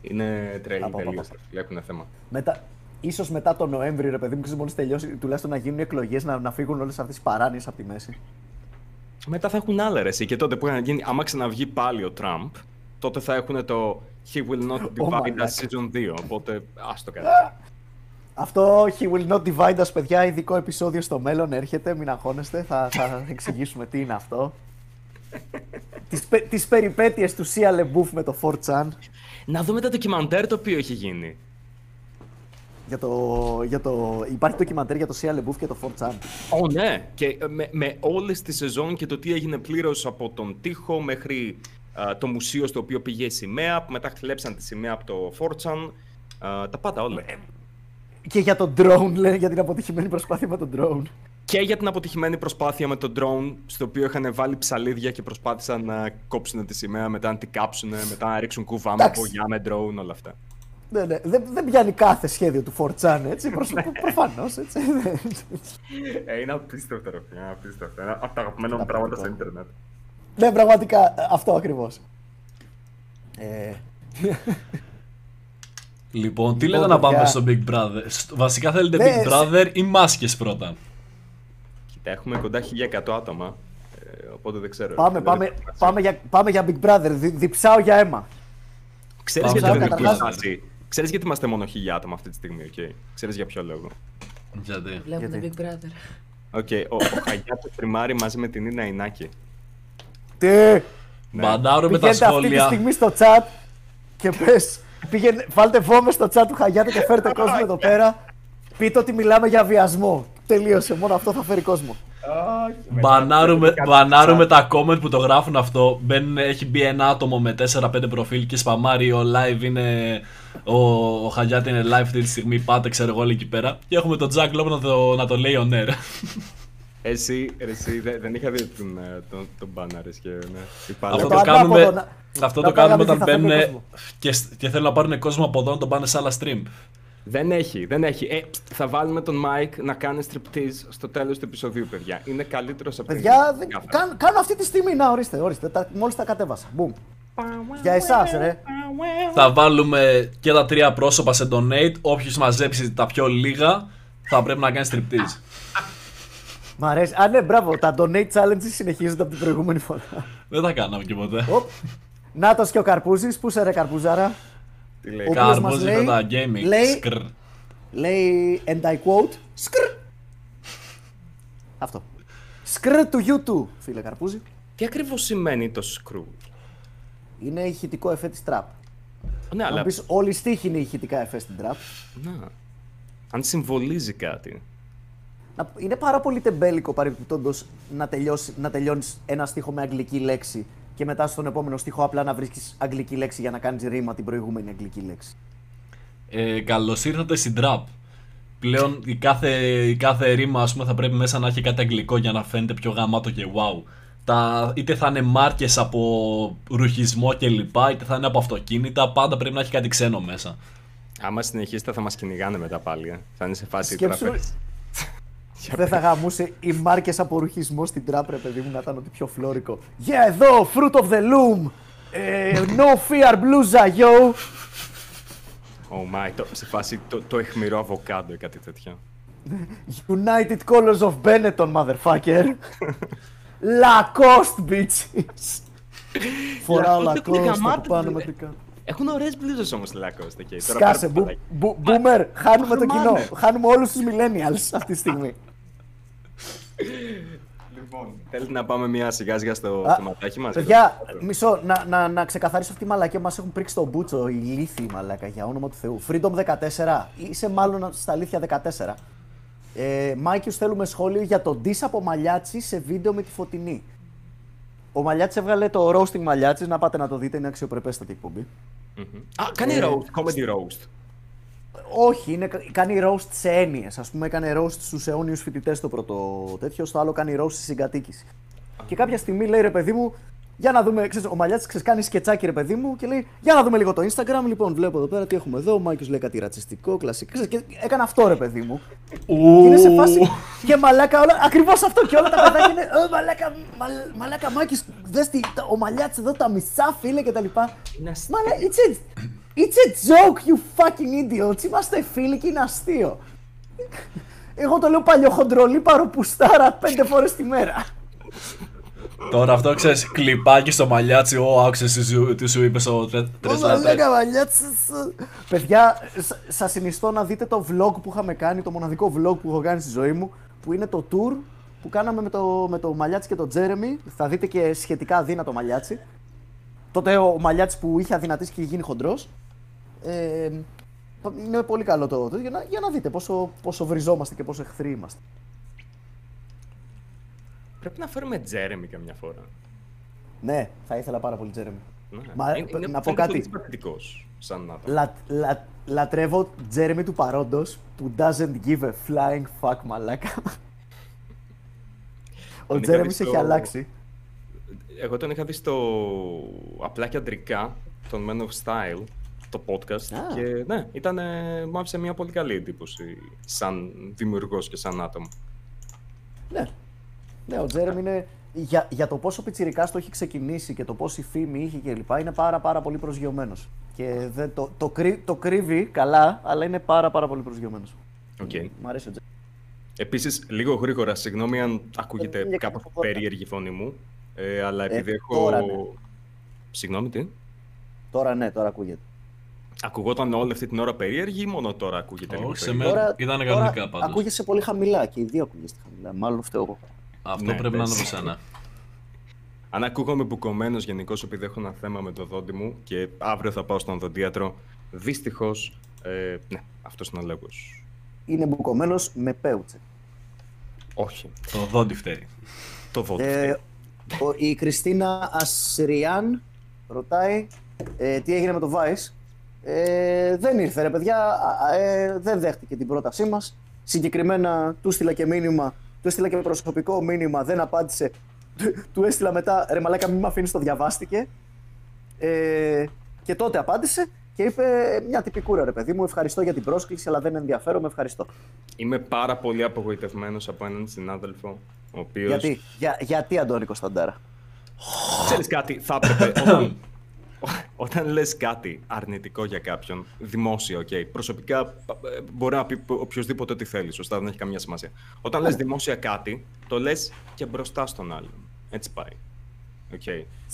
Είναι τρελή Απα, απα, τελείω. απα. Έχουν θέμα. Μετά, ίσως μετά τον Νοέμβρη, ρε παιδί μου, ξέρεις, μόλις τελειώσει, τουλάχιστον να γίνουν εκλογές, να, να φύγουν όλες αυτές οι παράνοιες από τη μέση. Μετά θα έχουν άλλα ρε, εσύ. Και τότε που είχαν γίνει, άμα ξαναβγεί πάλι ο Τραμπ, τότε θα έχουν το He will not divide μαλάκα. us season 2. Οπότε άστο κάτι. Αυτό He will not divide us, παιδιά. Ειδικό επεισόδιο στο μέλλον έρχεται. Μην αγχώνεστε. Θα, θα εξηγήσουμε τι είναι αυτό. τις, πε- τις περιπέτειες του Sia LeBouf με το 4chan Να δούμε το ντοκιμαντέρ το οποίο έχει γίνει. για το, για το... Υπάρχει ντοκιμαντέρ για το Sia LeBouf και το 4chan. Ω, ναι. Και ε, με, με όλες τις σεζόν και το τι έγινε πλήρως από τον τοίχο μέχρι α, το μουσείο στο οποίο πήγε η σημαία, που μετά χλέψαν τη σημαία από το 4chan. α, τα πάντα όλα. Και για το drone, λένε, για την αποτυχημένη προσπάθεια με το drone. Και για την αποτυχημένη προσπάθεια με το drone, στο οποίο είχαν βάλει ψαλίδια και προσπάθησαν να κόψουν τη σημαία, μετά να την κάψουν, μετά να ρίξουν κουβά με Εντάξει. πογιά με drone, όλα αυτά. Ναι, ναι. Δεν, δεν πιάνει κάθε σχέδιο του 4chan, έτσι. Προς, προφανώς, έτσι. Ε, είναι απίστευτο, ρε φίλε, είναι απίστευτο. Είναι από τα αγαπημένα μου Είναι πράγματα στο πραγματικό. ίντερνετ. ναι, πραγματικά, αυτό ακριβώς. Ε, Λοιπόν, τι Λοιπόν, λέτε να πάμε παιδιά. στο Big Brother; Σ- Βασικά θέλετε Ναι, Big σε- Brother ή μάσκες πρώτα; Κοίτα, έχουμε κοντά 1100 άτομα, ε, οπότε δεν ξέρω. πάμε, Δεν πάμε, έχω σημασία. πάμε, για, πάμε για Big Brother. Δι, διψάω για αίμα. Ξέρεις Πάμε γιατί, για δεν Big είμαστε Brother. μαζί; Ξέρεις γιατί είμαστε μόνο χίλια άτομα αυτή τη στιγμή, οκ; Ξέρεις για ποιο λόγο; Γιατί; Βλέπουμε Γιατί; Big Brother. Οκ, ο, ο Χαγιάτος στριμάρει μαζί με την Ίνα Ινάκη. Τι! Ναι. Μπαντάρουμε τα Πηγαίνετε αυτή τη σχόλια. στιγμή στο chat και πες, πήγαινε, βάλτε βόμβες στο chat του Χαγιάτη και φέρτε κόσμο εδώ πέρα. Πείτε ότι μιλάμε για βιασμό. Τελείωσε, μόνο αυτό θα φέρει κόσμο. Μπανάρουμε, μπανάρουμε τα comment που το γράφουν αυτό. Μπαίνουν, έχει μπει ένα άτομο με 4-5 προφίλ και σπαμάρει ο live είναι. Ο, ο Χαγιάτη είναι live αυτή τη στιγμή. Πάτε, ξέρω εγώ, όλοι εκεί πέρα. Και έχουμε τον Jack Lob να το, να το λέει on air. Εσύ, ρε, εσύ δεν, δεν είχα δει τον, ε, τον, τον μπάναρ, και ναι. Είπα, Αυτό το το ανάποδο κάνουμε, να- αυτό να το κάνουμε πάγαμε όταν τι θα φέρουμε μπαίνουν κόσμο. και, σ- και θέλουν να πάρουν κόσμο από εδώ να τον πάνε σε άλλα stream. Δεν έχει, δεν έχει. Ε, θα βάλουμε τον Mike να κάνει striptease στο τέλος του επεισοδίου, παιδιά. Είναι καλύτερος από την Παιδιά, δεν, Κάθαρα. κάν- κάνω αυτή τη στιγμή. Να, ορίστε, ορίστε. Τα, μόλις τα κατέβασα. Μπουμ. Για εσάς, ρε. Θα βάλουμε και τα τρία πρόσωπα σε donate. Όποιος μαζέψει τα πιο λίγα θα πρέπει να κάνει striptease. Μ' αρέσει. Α, ναι, μπράβο. Τα donate challenges συνεχίζονται από την προηγούμενη φορά. Δεν τα κάναμε και ποτέ. Οπ. Νάτος και ο Καρπούζης. Πού σε ρε Καρπούζαρα; Τι λέει; Ο οποίος μας Καρπούζι λέει- με τα gaming. λέει- Σκρ. Λέει, and I quote, σκρ. Αυτό. Σκρ του YouTube, φίλε Καρπούζη. Τι ακριβώς σημαίνει το screw. Είναι ηχητικό εφέ της trap. Ναι, Να αλλά... πεις όλοι οι στίχοι είναι ηχητικά εφέ στην trap. Να. Αν συμβολίζει κάτι. Να- είναι πάρα πολύ τεμπέλικο παρεμπιπτόντως να, τελειώσει, να τελειώνεις ένα στίχο με αγγλική λέξη και μετά στον επόμενο στίχο απλά να βρίσκεις αγγλική λέξη για να κάνεις ρήμα την προηγούμενη αγγλική λέξη. Ε, Καλώς ήρθατε στην trap. Πλέον η κάθε, η κάθε ρήμα ας πούμε, θα πρέπει μέσα να έχει κάτι αγγλικό για να φαίνεται πιο γαμάτο και wow. Τα, είτε θα είναι μάρκες από ρουχισμό κλπ, είτε θα είναι από αυτοκίνητα, πάντα πρέπει να έχει κάτι ξένο μέσα. Άμα συνεχίσετε θα μας κυνηγάνε μετά πάλι. ε. Θα είναι σε φάση Σκέψου- τραπέζι. Δεν θα γαμούσε οι μάρκες από ρουχισμό στην τράπ, ρε παιδί μου, να ήταν ότι πιο φλόρικο. Yeah, εδώ, fruit of the loom! Ε, no fear, bluza, yo! Oh my, το, σε φάση το, το εχμηρό αβοκάντο ή κάτι τέτοιο. United Colors of Benetton, motherfucker! Lacoste, bitches! Φοράω Lacoste έχουν Lacoste γαμάτες, από πάνω ρε. μέχρι κάτω. Έχουν ωραίες μπλούζες όμως τη Lacoste εκεί. Τώρα Σκάσε, πάρε μπου- το μπου- boomer, χάνουμε το κοινό. Χρωμάνε. Χάνουμε όλους τους millennials αυτή τη στιγμή. Λοιπόν, θέλετε να πάμε μια σιγά σιγά στο Α, θεματάκι μας; Παιδιά, μισό, να, να, να ξεκαθαρίσω αυτή τη μαλακία. Μας έχουν πρίξει τον μπούτσο, ηλίθιοι μαλάκα, για όνομα του Θεού. Freedom 14, είσαι μάλλον στα αλήθεια 14. Ε, Μάικιους θέλουμε σχόλιο για τον diss από Μαλιάτσι σε βίντεο με τη φωτεινή. Ο Μαλιάτσι έβγαλε το roasting Μαλιάτσι, να πάτε να το δείτε, είναι αξιοπρεπέστατη εκπομπή. Μμμ. Α, κάνει Ε, roast, comedy roast. Όχι, είναι, κάνει roast σε έννοιες. Α πούμε, έκανε roast στους αιώνιους φοιτητές το πρώτο τέτοιο, στο άλλο κάνει roast στη συγκατοίκηση. Και κάποια στιγμή λέει ρε παιδί μου, για να δούμε, ξέρεις, ο Μαλιάτης ξέρεις, κάνει σκετσάκι ρε παιδί μου και λέει, για να δούμε λίγο το Instagram. Λοιπόν, βλέπω εδώ πέρα τι έχουμε εδώ. Ο Μάικο λέει κάτι ρατσιστικό, κλασικό. Ξέρεις, και έκανε αυτό ρε παιδί μου. Και είναι σε φάση. και μαλάκα όλα. Ακριβώς αυτό και όλα τα παιδάκια είναι. «Ω, μαλάκα, μαλ, μαλάκα Μάκης, δες τι, τα- ο Μαλιάτης εδώ τα μισά φίλε και τα λοιπά. Είναι αστείο. Μαλά, it's a, it's a joke, you fucking idiots. Είμαστε φίλοι και είναι αστείο. Εγώ το λέω παλιοχοντρολί παροπουστάρα πέντε φορές τη μέρα. Τώρα αυτό ξέρεις, κλιπάκι στο μαλλιάτσι, ο άκουσε τι σου, τι σου είπες στο Ω, 3 μαλάκα, Μαλιάτσι, σ- Παιδιά, σ- σας συνιστώ να δείτε το vlog που είχαμε κάνει, το μοναδικό vlog που έχω κάνει στη ζωή μου, που είναι το tour που κάναμε με το, με το Μαλιάτσι και το Τζέρεμι. Θα δείτε και σχετικά αδύνατο Μαλιάτσι. Τότε ο Μαλιάτσι που είχε αδυνατήσει και είχε γίνει χοντρός. Ε, είναι πολύ καλό το, το για, να, για να δείτε πόσο, πόσο βριζόμαστε και πόσο εχθροί είμαστε. Πρέπει να φέρουμε Τζέρεμι καμιά φορά. Ναι, θα ήθελα πάρα πολύ Τζέρεμι. Ναι. Μα, Είναι- είναι- να πω φαίνεται κάτι. πολύ συμπαθητικός σαν άτομο. Λα, λα, λατρεύω Τζέρεμι του παρόντος που doesn't give a flying fuck μαλάκα. Ο Τον είχα Τζέρεμι δει έχει στο- αλλάξει. Εγώ τον είχα δει στο απλά και αντρικά, τον Men of Style, το podcast. Α. Και ναι, ήταν, μου άφησε μια πολύ καλή εντύπωση σαν δημιουργός και σαν άτομο. Ναι. Ναι, ο Τζέρεμι είναι. Για, για το πόσο πιτσιρικά το έχει ξεκινήσει και το πόση φήμη είχε κλπ. είναι πάρα πάρα πολύ προσγειωμένος. Και δεν, το, το, κρύ- το κρύβει καλά, αλλά είναι πάρα πάρα πολύ προσγειωμένος. Οκ. Μ' αρέσει ο Τζέρεμι. Επίσης, λίγο γρήγορα, συγγνώμη αν ακούγεται Είναι κάπως κακό podcast. περίεργη η φωνή μου, ε, αλλά επειδή έχω... τώρα ναι. Συγγνώμη, τι; Τώρα ναι, τώρα ακούγεται. Ακουγόταν όλη αυτή την ώρα περίεργη ή μόνο τώρα ακούγεται λίγο Όχι, σε περίεργη; μένα Τώρα, ήταν τώρα κανονικά πάντως. Ακούγεσαι πολύ χαμηλά και οι δύο ακούγεστε χαμηλά. Μάλλον φταίω εγώ. Αυτό Ναι, πρέπει να είναι πες. από σένα. [LAUGHS] Αν ακούγομαι μπουκωμένος γενικώς επειδή έχω ένα θέμα με το δόντι μου και αύριο θα πάω στον οδοντίατρο, δυστυχώς, ε, ναι, αυτός είναι ο λόγος. Είναι μπουκωμένος με πέουτσε. Όχι, Το δόντι φταίει. το δόντι. Ε, ο- η Κριστίνα Ασριάν ρωτάει ε, τι έγινε με το Vice. Ε, δεν ήρθε ρε παιδιά, Α, α, ε, δεν δέχτηκε την πρότασή μας. Συγκεκριμένα του έστειλα και μήνυμα, του έστειλα και προσωπικό μήνυμα, δεν απάντησε. Του- Του έστειλα μετά, ρε μαλάκα μην με αφήνεις, το διαβάστηκε. Ε, και τότε απάντησε και είπε μια τυπικούρα ρε παιδί μου, ευχαριστώ για την πρόσκληση αλλά δεν ενδιαφέρομαι, ευχαριστώ. Είμαι πάρα πολύ απογοητευμένος από έναν συνάδελφο, ο οποίος... Γιατί, για, γιατί Αντώνη Κωνσταντάρα; Ξέρεις κάτι, θα έπρεπε όταν, όταν λες κάτι αρνητικό για κάποιον, δημόσια, οκ, προσωπικά ε, μπορεί να πει οποιοδήποτε ό,τι θέλεις, σωστά, δεν έχει καμία σημασία. Όταν λες δημόσια κάτι, το λες και μπροστά στον άλλον. Έτσι πάει. Οκ.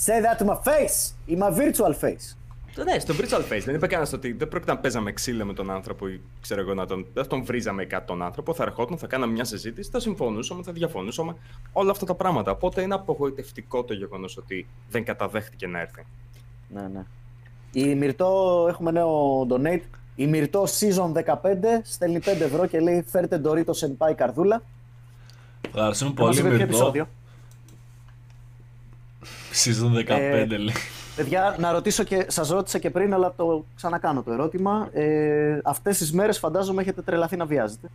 Say that to my face, in my virtual face. Ναι, στο virtual face δεν είπε κανένας ότι δεν πρόκειται να παίζαμε ξύλο με τον άνθρωπο ή ξέρω εγώ να τον. Δεν τον βρίζαμε κάτι τον άνθρωπο. Θα ερχόταν, θα κάναμε μια συζήτηση, θα συμφωνούσαμε, θα διαφωνούσαμε. Όλα αυτά τα πράγματα. Οπότε είναι απογοητευτικό το γεγονός ότι δεν καταδέχτηκε να έρθει. Ναι, ναι. Η Μυρτό, έχουμε νέο donate. Η Μυρτό season 15 στέλνει 5 ευρώ και λέει φέρτε Doritos Senpai καρδούλα. Ευχαριστούμε Θα μας πολύ, είπε ποιο Μυρτώ. επεισόδιο. Season 15 Ε, λέει. Παιδιά, να ρωτήσω και σας ρώτησα και πριν, αλλά το ξανακάνω το ερώτημα. Ε, αυτές τις μέρες φαντάζομαι έχετε τρελαθεί να βιάζετε.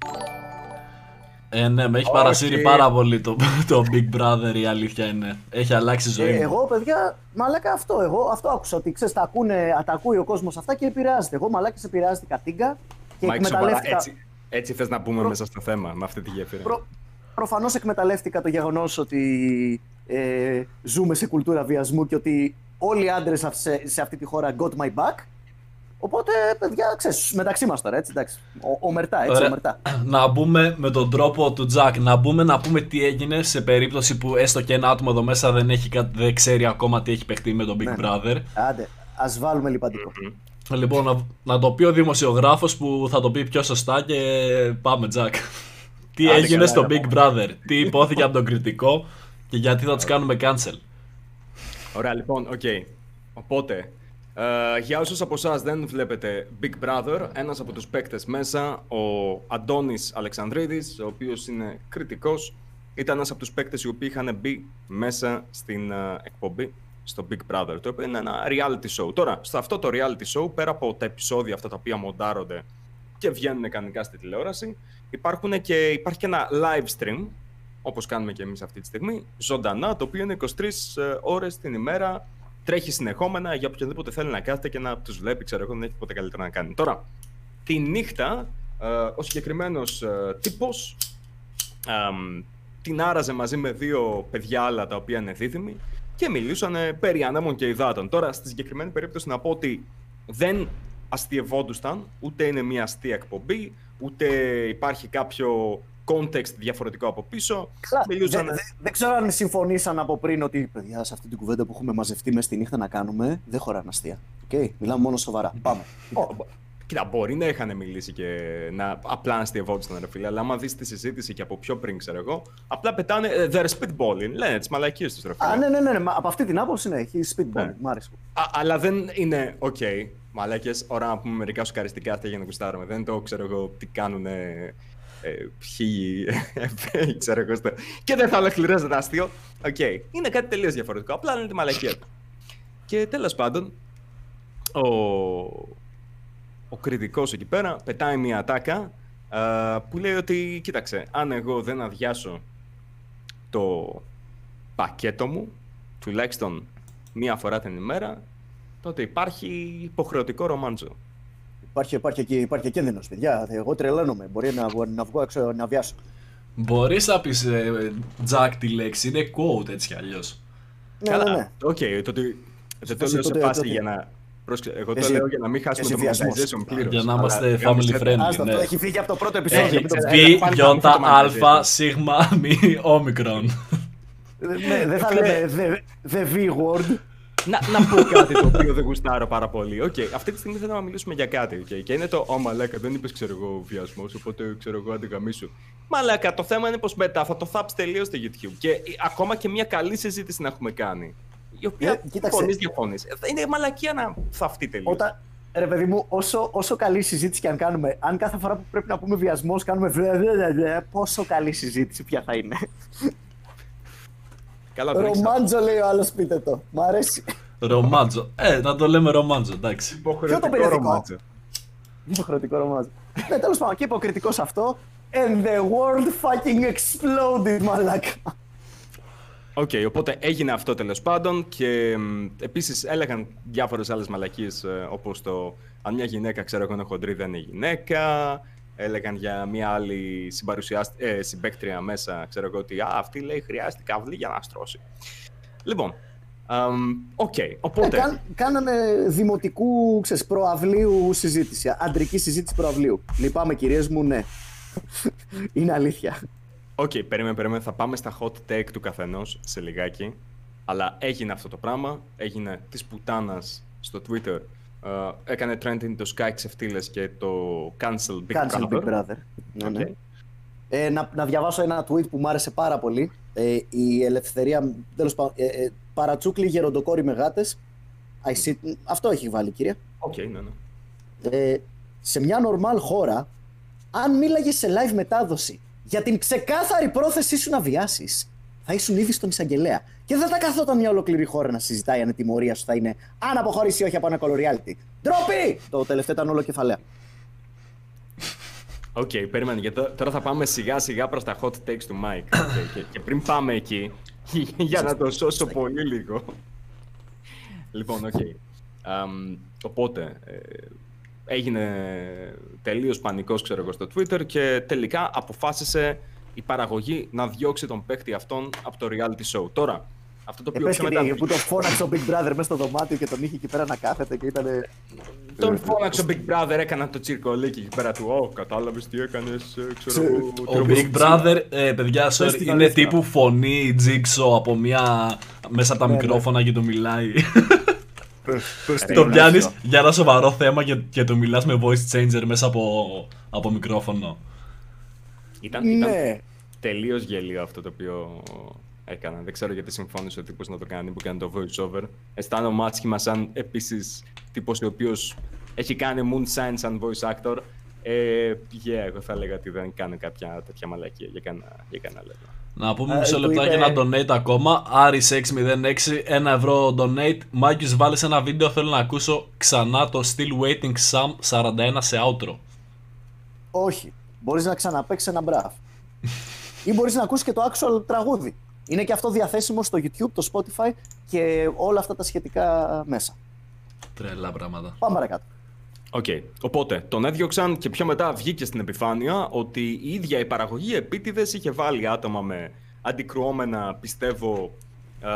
Ε, ναι, με έχει Όχι. παρασύρει πάρα πολύ το, [LAUGHS] το Big Brother, η αλήθεια είναι. Έχει αλλάξει η ζωή Ε, μου. εγώ, παιδιά, μαλάκα αυτό. Εγώ αυτό άκουσα ότι ξέρεις, τα, ακούνε, τα ακούει ο κόσμος αυτά και επηρεάζεται. Εγώ μαλάκα επηρεάστηκα τίγκα και Μάικ, σοβαρά, εκμεταλλεύτηκα. έτσι, έτσι θες να πούμε Προ- μέσα στο θέμα, με αυτή τη γέφυρα. Προ... Προφανώς εκμεταλλεύτηκα το γεγονός ότι ε, ζούμε σε κουλτούρα βιασμού και ότι όλοι οι άντρες σε, σε αυτή τη χώρα got my back. Οπότε, παιδιά, ξέρεις, μεταξύ μας τώρα, έτσι, εντάξει. Ο, ομερτά, έτσι, Ωραία. ομερτά. [CLEARS THROAT] Να μπούμε με τον τρόπο του Τζακ. Να μπούμε να πούμε τι έγινε σε περίπτωση που έστω και ένα άτομο εδώ μέσα δεν, έχει, κα- δεν ξέρει ακόμα τι έχει παιχτεί με τον Big Ναι. Brother. Άντε, ας βάλουμε λιπαντικό. Λοιπόν, να, να το πει ο δημοσιογράφος που θα το πει πιο σωστά και πάμε, Τζακ. [LAUGHS] Τι Άντε έγινε καλά, στο ρε, Big Brother, τι [LAUGHS] ειπώθηκε από τον κριτικό και γιατί θα τους κάνουμε cancel; Ωραία, λοιπόν, οκ. Οπότε, ε, για όσους από εσάς δεν βλέπετε Big Brother, ένας από τους παίκτες μέσα, ο Αντώνης Αλεξανδρίδης, ο οποίος είναι κριτικός, ήταν ένας από τους παίκτες οι οποίοι είχαν μπει μέσα στην ε, εκπομπή στο Big Brother, το οποίο είναι ένα reality show. Τώρα, σε αυτό το reality show, πέρα από τα επεισόδια αυτά τα οποία μοντάρονται και βγαίνουν κανονικά στη τηλεόραση, υπάρχουν και, υπάρχει και ένα live stream, όπως κάνουμε και εμείς αυτή τη στιγμή, ζωντανά, το οποίο είναι 23 ε, ώρες την ημέρα, τρέχει συνεχόμενα για οποιονδήποτε θέλει να κάθεται και να τους βλέπει, ξέρω εγώ, δεν έχει τίποτα καλύτερο να κάνει. Τώρα, τη νύχτα, ε, ο συγκεκριμένος ε, τύπος αμ, την άραζε μαζί με δύο παιδιά άλλα τα οποία είναι δίδυμοι και μιλούσαν περί ανέμων και υδάτων. Τώρα, στη συγκεκριμένη περίπτωση να πω ότι δεν αστειευόντουσαν, ούτε είναι μια αστεία εκπομπή, ούτε υπάρχει κάποιο context διαφορετικό από πίσω. Καλά, Μιλούσαν... δεν- δεν- Δεν ξέρω αν συμφωνήσαν από πριν ότι παιδιά σε αυτή την κουβέντα που έχουμε μαζευτεί μες στη νύχτα να κάνουμε δεν χωράνε αστεία. Οκ, μιλάμε μόνο σοβαρά. Πάμε. Ω, μπο- Κοίτα, μπορεί να είχαν μιλήσει και να απλά να αστειευόντουσαν, ρε φίλε, αλλά άμα δεις τη συζήτηση και από πιο πριν, ξέρω εγώ, απλά πετάνε ε, they're spitballing. Λένε τις μαλακίες τους, ρε φίλε. Α, ναι, ναι, ναι, ναι, μα από αυτή την άποψη ναι, έχει spitball. Ναι. Μ' άρεσε. Α, αλλά δεν είναι οκ. Μαλάκε, ώρα να πούμε μερικά σοκαριστικά αυτά για να γουστάρουμε. Δεν το ξέρω εγώ τι κάνουν. Ε, ποιοι Εβραίοι, ξέρω εγώ. στο- Και δεν θα ολοκληρώσετε αστείο. Οκ. Είναι κάτι τελείως διαφορετικό. Απλά είναι τη μαλακία του. Και τέλος πάντων, ο, ο κριτικός εκεί πέρα πετάει μια ατάκα α, που λέει ότι κοίταξε, αν εγώ δεν αδειάσω το πακέτο μου, τουλάχιστον μία φορά την ημέρα, τότε υπάρχει υποχρεωτικό ρομάντζο. Υπάρχει, υπάρχει, εκεί, υπάρχει κίνδυνος, παιδιά. Εγώ τρελαίνομαι. Μπορεί να, βγω- να βγω έξω να βιάσω. Μπορείς να πεις Τζακ τη λέξη, είναι quote έτσι κι αλλιώς. Ναι, ναι, ναι. Οκ, το ότι δεν το Εσύ λέω σε τότε- φάση τότε- για να... Πρόσεξε, εγώ το Εσύ- λέω για να μην χάσουμε εσύ το βιασμός. monetization πλήρως. Για να αλλά είμαστε γάμισε family το. friendly. Άστο, ναι. αυτό έχει φύγει από το πρώτο επεισόδιο. Έχει μην το ξε- ψάχνεις. Πι, πάλι γιώτα, πάμε στο αλφα, monetization. σίγμα, μη, όμικρον. Ναι, δεν θα λέμε the, the V-word. Να, να πω κάτι το οποίο δεν γουστάρω πάρα πολύ. Οκ, αυτή τη στιγμή θέλω να μιλήσουμε για κάτι. Okay. Και είναι το Ω μαλάκα, δεν είπες ξέρω εγώ βιασμός, οπότε ξέρω εγώ άντε γαμήσου. Μαλάκα, το θέμα είναι πως μετά θα το θάψει τελείως στο YouTube. Και ε, ακόμα και μια καλή συζήτηση να έχουμε κάνει. Η οποία Ε, κοίταξε. συμφωνεί, διαφωνεί. Είναι μαλακία να θαυτεί τελείως. Όταν, ρε παιδί μου, όσο, όσο καλή συζήτηση και αν κάνουμε, αν κάθε φορά που πρέπει να πούμε βιασμός κάνουμε βρε, βρε, βρε, βρε, πόσο καλή συζήτηση πια θα είναι. Καλά, δεν έχεις Ρομάντζο λέει ο άλλος, πείτε το. Μ' αρέσει. Ρομάντζο. Ε, να το λέμε ρομάντζο, εντάξει. υποχρεωτικό Ποιο το περιοδικό; ρομάντζο. Υποχρεωτικό ρομάντζο. ναι, τέλος πάντων, και υποκριτικός αυτό. And the world fucking exploded, μαλάκα. Οκ, οπότε έγινε αυτό τέλος πάντων και επίσης έλεγαν διάφορες άλλες μαλακίες όπως το αν μια γυναίκα ξέρω εγώ είναι χοντρή δεν είναι γυναίκα. Έλεγαν για μια άλλη συμπαρουσιάστη- ε, συμπαίκτρια μέσα, ξέρω εγώ ότι Α, αυτή λέει χρειάζεται καυλί για να στρώσει. Λοιπόν, αμ, οκ, οπότε. Ε, κάν- κάνανε δημοτικού, ξέρεις, προαυλίου συζήτηση. Αντρική συζήτηση προαυλίου. Λυπάμαι, κυρίες μου, ναι. [LAUGHS] Είναι αλήθεια. Οκ, περίμενε, περίμενε. Θα πάμε στα hot take του καθενός σε λιγάκι. Αλλά έγινε αυτό το πράγμα. Έγινε της πουτάνας στο Twitter. Ε, έκανε trending το ΣΚΑΪ Ξεφτίλες και το Cancel Big Cancel Brother. Big Brother. Ναι, ναι. Οκ. Ε, να, να διαβάσω ένα tweet που μου άρεσε πάρα πολύ. Ε, η ελευθερία, τέλος πάντων, ε, ε, παρατσούκλι γεροντοκόροι με γάτες. I sit- αυτό έχει βάλει, κυρία. Οκ, ναι, ναι. Ε, σε μια normal χώρα, αν μίλαγες σε live μετάδοση για την ξεκάθαρη πρόθεσή σου να βιάσεις. Θα ήσουν ήδη στον εισαγγελέα. Και δεν θα καθόταν μια ολόκληρη χώρα να συζητάει αν η τιμωρία σου θα είναι αν αποχωρήσει ή όχι από ένα κωλοριάλιτι. Ντροπή! Το τελευταίο ήταν όλο κεφαλαία. OK, okay, περίμενε. Γιατί τώρα θα πάμε σιγά σιγά προς τα hot takes του Mike. Okay, και, και πριν πάμε εκεί, [LAUGHS] για να το σώσω πολύ λίγο. λοιπόν, OK. Okay. Um, οπότε, ε, έγινε τελείως πανικός, ξέρω εγώ, στο Twitter και τελικά αποφάσισε η παραγωγή να διώξει τον παίκτη αυτόν από το reality show. Τώρα, αυτό το οποίο ε, πιο μετά... που τον φώναξε ο Big Brother μέσα στο δωμάτιο και τον είχε εκεί πέρα να κάθεται και ήταν... Τον φώναξε ο Big Brother, έκανα το τσιρκολίκι εκεί πέρα του. Ω, κατάλαβες τι έκανες, ε, ξέρω Ο Big Brother, ε, παιδιά, sorry, είναι τύπου φωνή Jigsaw από μια. μέσα από τα ναι, ναι. μικρόφωνα και του μιλάει. Το πιάνεις για ένα σοβαρό θέμα και, και του μιλάς με voice changer μέσα από, από μικρόφωνο. Ήταν, ήταν ναι. τελείως γελίο αυτό το οποίο έκανα. Δεν ξέρω γιατί συμφώνησε ο τύπος να το κάνει που κάνει το voice over. Αισθάνομαι άσχημα σαν επίσης τύπος ο οποίος έχει κάνει moonshine σαν voice actor. Ε, yeah, εγώ θα έλεγα ότι δεν κάνει κάποια τέτοια μαλακία για κανένα, για κανένα λεπτό. Να πούμε μισό ε, λεπτάκι είπε... ένα donate ακόμα. Άρης606, 1 ευρώ donate. Μάκης βάλει ένα βίντεο, θέλω να ακούσω ξανά το Still Waiting Sam 41 σε outro. Όχι. Μπορείς να ξαναπαίξεις ένα μπραφ. Ή μπορείς να ακούσεις και το actual τραγούδι. Είναι και αυτό διαθέσιμο στο YouTube, το Spotify και όλα αυτά τα σχετικά μέσα. Τρελά πράγματα. Πάμε παρακάτω. OK. Okay. Οπότε τον έδιωξαν και πιο μετά βγήκε στην επιφάνεια ότι η ίδια η παραγωγή επίτηδες είχε βάλει άτομα με αντικρουόμενα, πιστεύω, ε,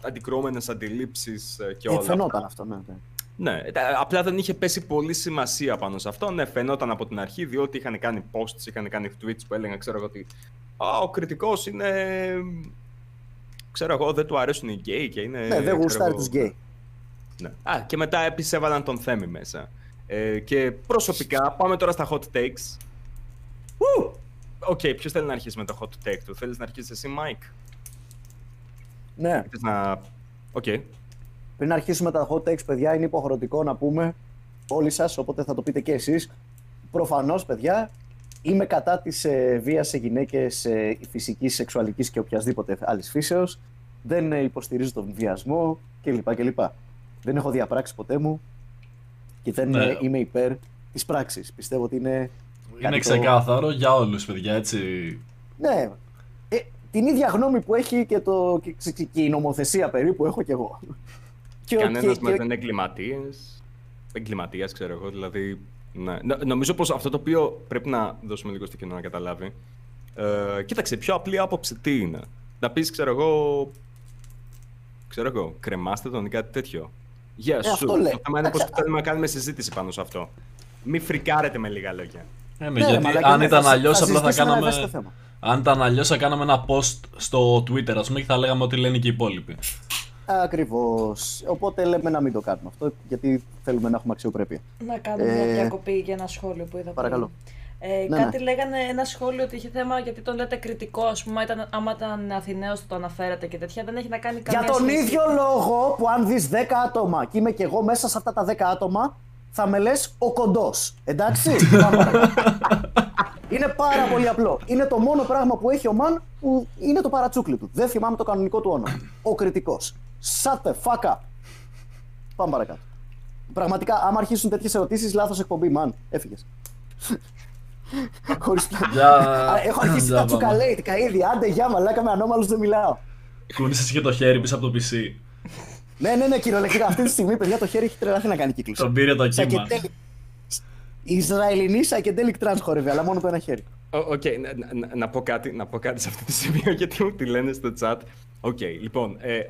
αντικρουόμενες αντιλήψεις ε, και όλα. Ε, φαινόταν αυτό, ναι. ναι. Ναι, απλά δεν είχε πέσει πολύ σημασία πάνω σε αυτό. Ναι, φαινόταν από την αρχή, διότι είχαν κάνει posts, είχαν κάνει tweets που έλεγαν, ξέρω εγώ, ότι Α, ο Κρητικός είναι. Ξέρω εγώ, δεν του αρέσουν οι γκέι και είναι. Ναι, δεν γουστάρει τους γκέι. Ναι. Α, και μετά επίσης έβαλαν τον Θέμη μέσα. Ε, και προσωπικά, πάμε τώρα στα hot takes. OK, okay, ποιος θέλει να αρχίσει με το hot take του, θέλεις να αρχίσεις εσύ, Mike; Ναι. Θες να. OK. Okay. Πριν αρχίσουμε τα hot takes, παιδιά, είναι υποχρεωτικό να πούμε όλοι σας, οπότε θα το πείτε και εσείς. Προφανώς, παιδιά, είμαι κατά της ε, βίας σε γυναίκες ε, φυσικής, σεξουαλικής και οποιασδήποτε άλλης φύσεως. Δεν ε, υποστηρίζω τον βιασμό κλπ. κλπ. Δεν έχω διαπράξει ποτέ μου και δεν ναι. είμαι υπέρ της πράξης. Πιστεύω ότι είναι. Είναι ξεκάθαρο για όλους, παιδιά, έτσι. Ναι. Ε, την ίδια γνώμη που έχει και, το, και, και η νομοθεσία περίπου έχω κι εγώ. Κανένας μας δεν είναι εγκληματίας. ξέρω εγώ. Δηλαδή, ναι. Νομίζω πως αυτό το οποίο πρέπει να δώσουμε λίγο στο κοινό να καταλάβει. Ε, κοίταξε, πιο απλή άποψη τι είναι; Να πεις, ξέρω εγώ. Ξέρω εγώ, κρεμάστε τον ή κάτι τέτοιο. Γεια yeah, ε, σου. Το θέμα είναι πως θέλουμε να κάνουμε συζήτηση πάνω σε αυτό. Μην φρικάρετε με λίγα λόγια. Ε, ναι, γιατί αν ήταν αλλιώς, απλά θα κάναμε. Αν ήταν αλλιώς, θα κάναμε ένα post στο Twitter, ας πούμε, και θα λέγαμε ότι λένε και οι υπόλοιποι. Ακριβώς. Οπότε λέμε να μην το κάνουμε αυτό, γιατί θέλουμε να έχουμε αξιοπρέπεια. Να κάνουμε μια ε, διακοπή για ένα σχόλιο που είδα Παρακαλώ. Ε, ναι, κάτι ναι. λέγανε ένα σχόλιο ότι είχε θέμα γιατί τον λέτε κριτικό, ας πούμε, ήταν, άμα ήταν Αθηναίος το αναφέρατε και τέτοια. Δεν έχει να κάνει καμία Για τον ίδιο λόγο που αν δεις 10 άτομα και είμαι και εγώ μέσα σε αυτά τα 10 άτομα, θα με λες ο κοντός. Εντάξει; [LAUGHS] είναι πάρα πολύ απλό. Είναι το μόνο πράγμα που έχει ο Μαν που είναι το παρατσούκλι του. Δεν θυμάμαι το κανονικό του όνομα. Ο κριτικός. Shut the fuck up. Πάμε παρακάτω. Πραγματικά, άμα αρχίσουν τέτοιες ερωτήσεις, λάθος εκπομπή, man. Έφυγες. Χωρίς Έχω αρχίσει [LAUGHS] τα τσουκαλέιτικα ήδη. Άντε, γεια, μαλάκα με ανώμαλους δεν μιλάω. Κούνησε και το χέρι πίσω από το PC. ναι, ναι, ναι, κυριολεκτικά αυτή τη στιγμή, παιδιά, το χέρι έχει τρελαθεί να κάνει κύκλο. Τον πήρε το κύμα. Η Ισραηλινή psychedelic trance χορεύει, αλλά μόνο το ένα χέρι. OK, okay, να, να, να, πω κάτι, να πω κάτι σε αυτό το σημείο γιατί μου τη λένε στο chat. OK, okay, λοιπόν, ε,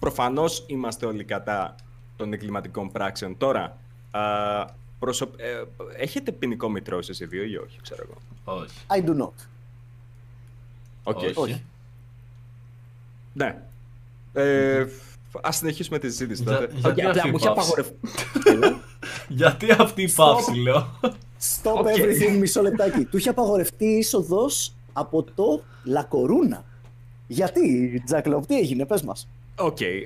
προφανώς είμαστε όλοι κατά των εγκληματικών πράξεων. Τώρα, α, προσω... ε, έχετε ποινικό μητρώο εσείς οι δύο ή όχι, ξέρω εγώ; Όχι. I do not. Okay. Όχι. Ναι. Ε, ας συνεχίσουμε τη συζήτηση τότε. Για, γιατί απλά μου είχε απαγορευτεί. [LAUGHS] γιατί αυτή η παύση, λέω. Stop okay. everything, μισό λεπτάκι. Του είχε απαγορευτεί η είσοδος από το Λα Κορούνα. Γιατί, Τζάκλοπ, τι έγινε, πες μας. OK, okay,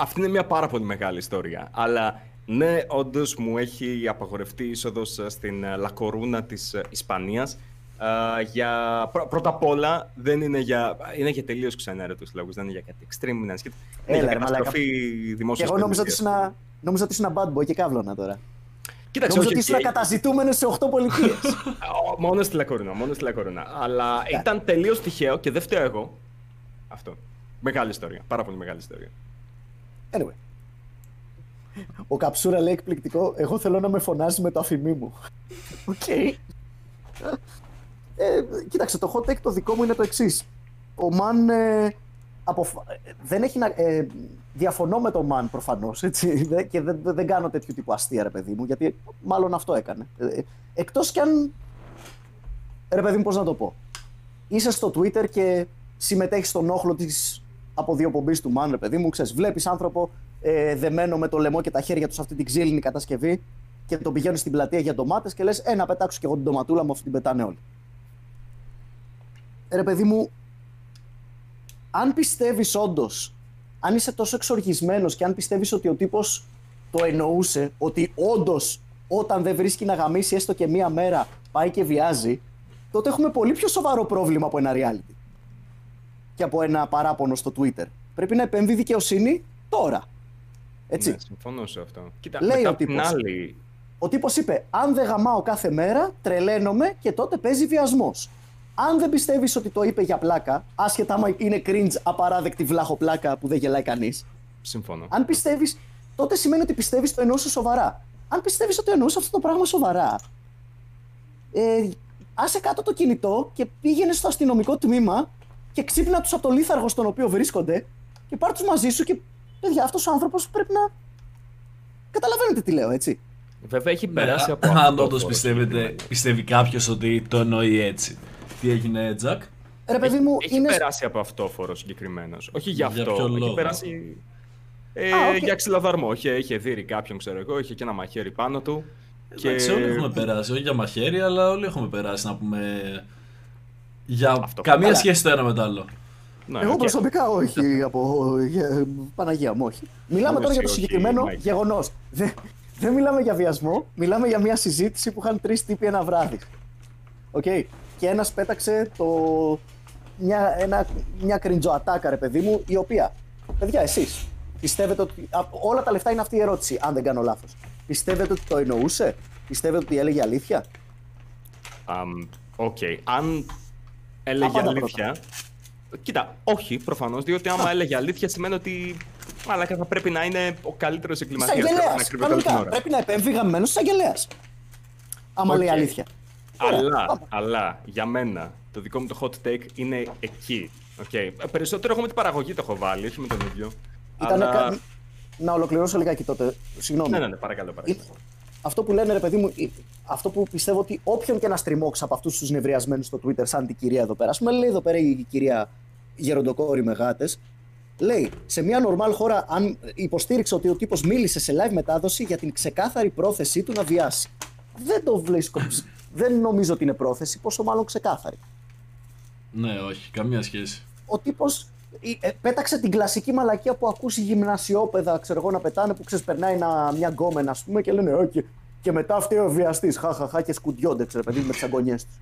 αυτή είναι μια πάρα πολύ μεγάλη ιστορία. Αλλά ναι, όντως μου έχει απαγορευτεί είσοδος στην Λα Κορούνα της Ισπανίας Α, για... πρω- πρώτα απ' όλα δεν είναι για, είναι για τελείως ξενέρετους λόγους, δεν είναι για κάτι extreme, είναι άσχετο. Είναι Έλα, για ρε, μαλάκα. καταστροφή Και δημόσιας εγώ νόμιζα ότι παιδείας. ήσουν, νόμιζα ότι ήσουν bad boy και κάβλωνα τώρα. Κοίταξε, Νόμιζα όχι, ότι ήσουν και- καταζητούμενο σε 8 πολιτείες. [LAUGHS] Ω, Μόνο στη Λα Κορούνα, μόνο στη Λα Κορούνα. Αλλά ήταν τελείως τυχαίο και δεν φταίω εγώ. Αυτό. Μεγάλη ιστορία. Πάρα πολύ μεγάλη ιστορία. anyway. Ο Καψούρα λέει εκπληκτικό. Εγώ θέλω να με φωνάζει με το ΑΦΜ μου. Οκ. Ε, κοίταξε, το hot take το δικό μου είναι το εξής. Ο Μαν ε, αποφ- ε, δεν έχει να. Ε, διαφωνώ με τον Μαν προφανώς και δεν, δεν, δεν κάνω τέτοιου τύπου αστεία, ρε παιδί μου, γιατί μάλλον αυτό έκανε. Ε, Εκτός κι αν. Ρε παιδί μου, πώς να το πω. Είσαι στο Twitter και συμμετέχεις στον όχλο τη αποδιοπομπή του Μαν, ρε παιδί μου. Ξέρεις, βλέπεις άνθρωπο ε, δεμένο με το λαιμό και τα χέρια τους σε αυτή την ξύλινη κατασκευή και τον πηγαίνουν στην πλατεία για ντομάτες και λες: Ε, να πετάξω κι εγώ την ντοματούλα μου, αυτή την πετάνε όλοι. Ρε παιδί μου, αν πιστεύεις όντως, αν είσαι τόσο εξοργισμένος και αν πιστεύεις ότι ο τύπος το εννοούσε, ότι όντως όταν δεν βρίσκει να γαμίσει έστω και μία μέρα πάει και βιάζει, τότε έχουμε πολύ πιο σοβαρό πρόβλημα από ένα reality και από ένα παράπονο στο Twitter. Πρέπει να επέμβει δικαιοσύνη τώρα. Έτσι. Ναι, συμφωνώ σε αυτό. Κοίτα, Λέει μετά ο απ' την τύπος. άλλη. Ο τύπος είπε: Αν δεν γαμάω κάθε μέρα, τρελαίνομαι και τότε παίζει βιασμός. Αν δεν πιστεύεις ότι το είπε για πλάκα, άσχετα άμα είναι cringe, απαράδεκτη βλάχο πλάκα που δεν γελάει κανείς. Συμφωνώ. Αν πιστεύεις, τότε σημαίνει ότι πιστεύεις το εννοούσες σοβαρά. Αν πιστεύεις ότι εννοούσες αυτό το πράγμα σοβαρά, ε, άσε κάτω το κινητό και πήγαινε στο αστυνομικό τμήμα και ξύπνα τους από το λίθαργο στον οποίο βρίσκονται και πάρ τους μαζί σου και παιδιά, αυτός ο άνθρωπος πρέπει να. Καταλαβαίνετε τι λέω, έτσι. Βέβαια έχει Ναι, περάσει α- από αν αυτό. όντως πιστεύετε, πιστεύει κάποιος ότι το εννοεί έτσι. Τι έγινε, Τζακ; Ρε παιδί μου, Έχει είναι. περάσει από αυτό φόρο συγκεκριμένο. Όχι για Για αυτό. ποιο Έχει λόγο; περάσει. Ε, Α, οκ. Για ξυλοδαρμό. Είχε, είχε δει κάποιον, ξέρω εγώ, είχε και ένα μαχαίρι πάνω του. Και... Εντάξει, όλοι έχουμε περάσει. Όχι για μαχαίρι, αλλά όλοι έχουμε περάσει να πούμε. Για Αυτό. καμία Καλά. σχέση το ένα με το άλλο. Ναι, Εγώ οκ. προσωπικά όχι. από... για- Παναγία μου, όχι. Μιλάμε Εγώ τώρα για το εσύ, όχι, συγκεκριμένο Μάικ. γεγονός. Δεν, δεν μιλάμε για βιασμό, μιλάμε για μια συζήτηση που είχαν τρεις τύποι ένα βράδυ. Οκ. Και ένας πέταξε το. Μια, ένα, μια κριντζοατάκα, ρε παιδί μου, η οποία. Παιδιά, εσείς πιστεύετε ότι. α, όλα τα λεφτά είναι αυτή η ερώτηση, αν δεν κάνω λάθος. Πιστεύετε ότι το εννοούσε, πιστεύετε ότι έλεγε αλήθεια; Αμ, Οκ. Αν έλεγε Απάντα αλήθεια. Κοίτα, όχι προφανώς, διότι άμα έλεγε αλήθεια σημαίνει ότι. Μαλάκα θα πρέπει να είναι ο καλύτερος εγκληματίας. Εισαγγελέα. Κανονικά. Πρέπει να επέμβει γαμημένος εισαγγελέας. Άμα Οκ. λέει αλήθεια. Ωραία, Αλλά, πάμε. αλλά για μένα το δικό μου το hot take είναι εκεί. Okay. Περισσότερο εγώ με την παραγωγή το έχω βάλει, όχι με τον ίδιο. Ήταν αλλά... κα- Να ολοκληρώσω λιγάκι τότε. Συγγνώμη. Ναι, ναι, ναι, παρακαλώ, παρακαλώ. Είναι- Αυτό που λένε, ρε παιδί μου, ε, αυτό που πιστεύω ότι όποιον και να στριμώξεις από αυτούς τους νευριασμένους στο Twitter, σαν την κυρία εδώ πέρα, ας πούμε, λέει εδώ πέρα η κυρία Γεροντοκόρη με γάτες, λέει σε μια νορμάλ χώρα, αν υποστήριξε ότι ο τύπος μίλησε σε live μετάδοση για την ξεκάθαρη πρόθεσή του να βιάσει. Δεν το βρίσκω. Δεν νομίζω ότι είναι πρόθεση, πόσο μάλλον ξεκάθαρη. Ναι, όχι, καμία σχέση. ο τύπος πέταξε την κλασική μαλακία που ακούσει γυμνασιόπαιδα, ξέρω εγώ, να πετάνε που ξεσπερνάει ένα, μια γκόμενα, ας πούμε, και λένε «Ω, και, και μετά φταίει ο βιαστής. Χαχαχά και σκουντιόνται, ξέρω παιδί, με τις αγωνιές τους.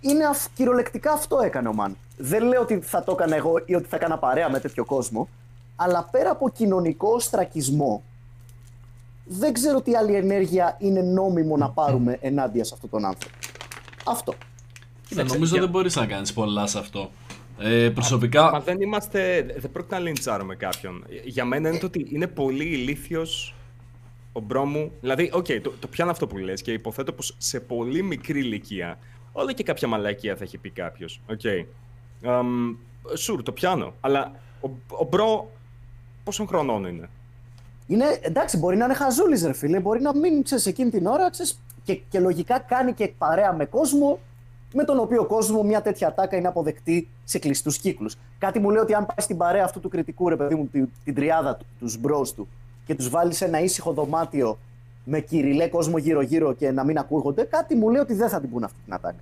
Είναι αυ, κυριολεκτικά αυτό έκανε ο Μαν. Δεν λέω ότι θα το έκανα εγώ ή ότι θα έκανα παρέα με τέτοιο κόσμο, αλλά πέρα από κοινωνικό εξοστρακισμό, δεν ξέρω τι άλλη ενέργεια είναι νόμιμο να πάρουμε ενάντια σε αυτόν τον άνθρωπο. Αυτό. Ναι, νομίζω δεν μπορείς να κάνεις πολλά σε αυτό. Ε, προσωπικά. Μα δεν είμαστε. Δεν πρόκειται να λιντσάρουμε κάποιον. Για μένα είναι το ότι είναι πολύ ηλίθιος ο bro μου. Δηλαδή, οκ, το, το πιάνω αυτό που λες και υποθέτω πως σε πολύ μικρή ηλικία όλο και κάποια μαλακία θα έχει πει κάποιος. Ok. Um, sure, το πιάνω. Αλλά ο, ο bro πόσων χρονών είναι; Είναι, εντάξει, μπορεί να είναι χαζούλης, ρε φίλε. Μπορεί να μην ξέρεις εκείνη την ώρα ξέρεις, και, και λογικά κάνει και παρέα με κόσμο με τον οποίο κόσμο μια τέτοια ατάκα είναι αποδεκτή σε κλειστούς κύκλους. Κάτι μου λέει ότι αν πάει στην παρέα αυτού του κριτικού, ρε παιδί μου, την, την τριάδα του, τους bros του και τους βάλεις σε ένα ήσυχο δωμάτιο με κυριλέ κόσμο γύρω-γύρω και να μην ακούγονται, κάτι μου λέει ότι δεν θα την πούν αυτή την ατάκα.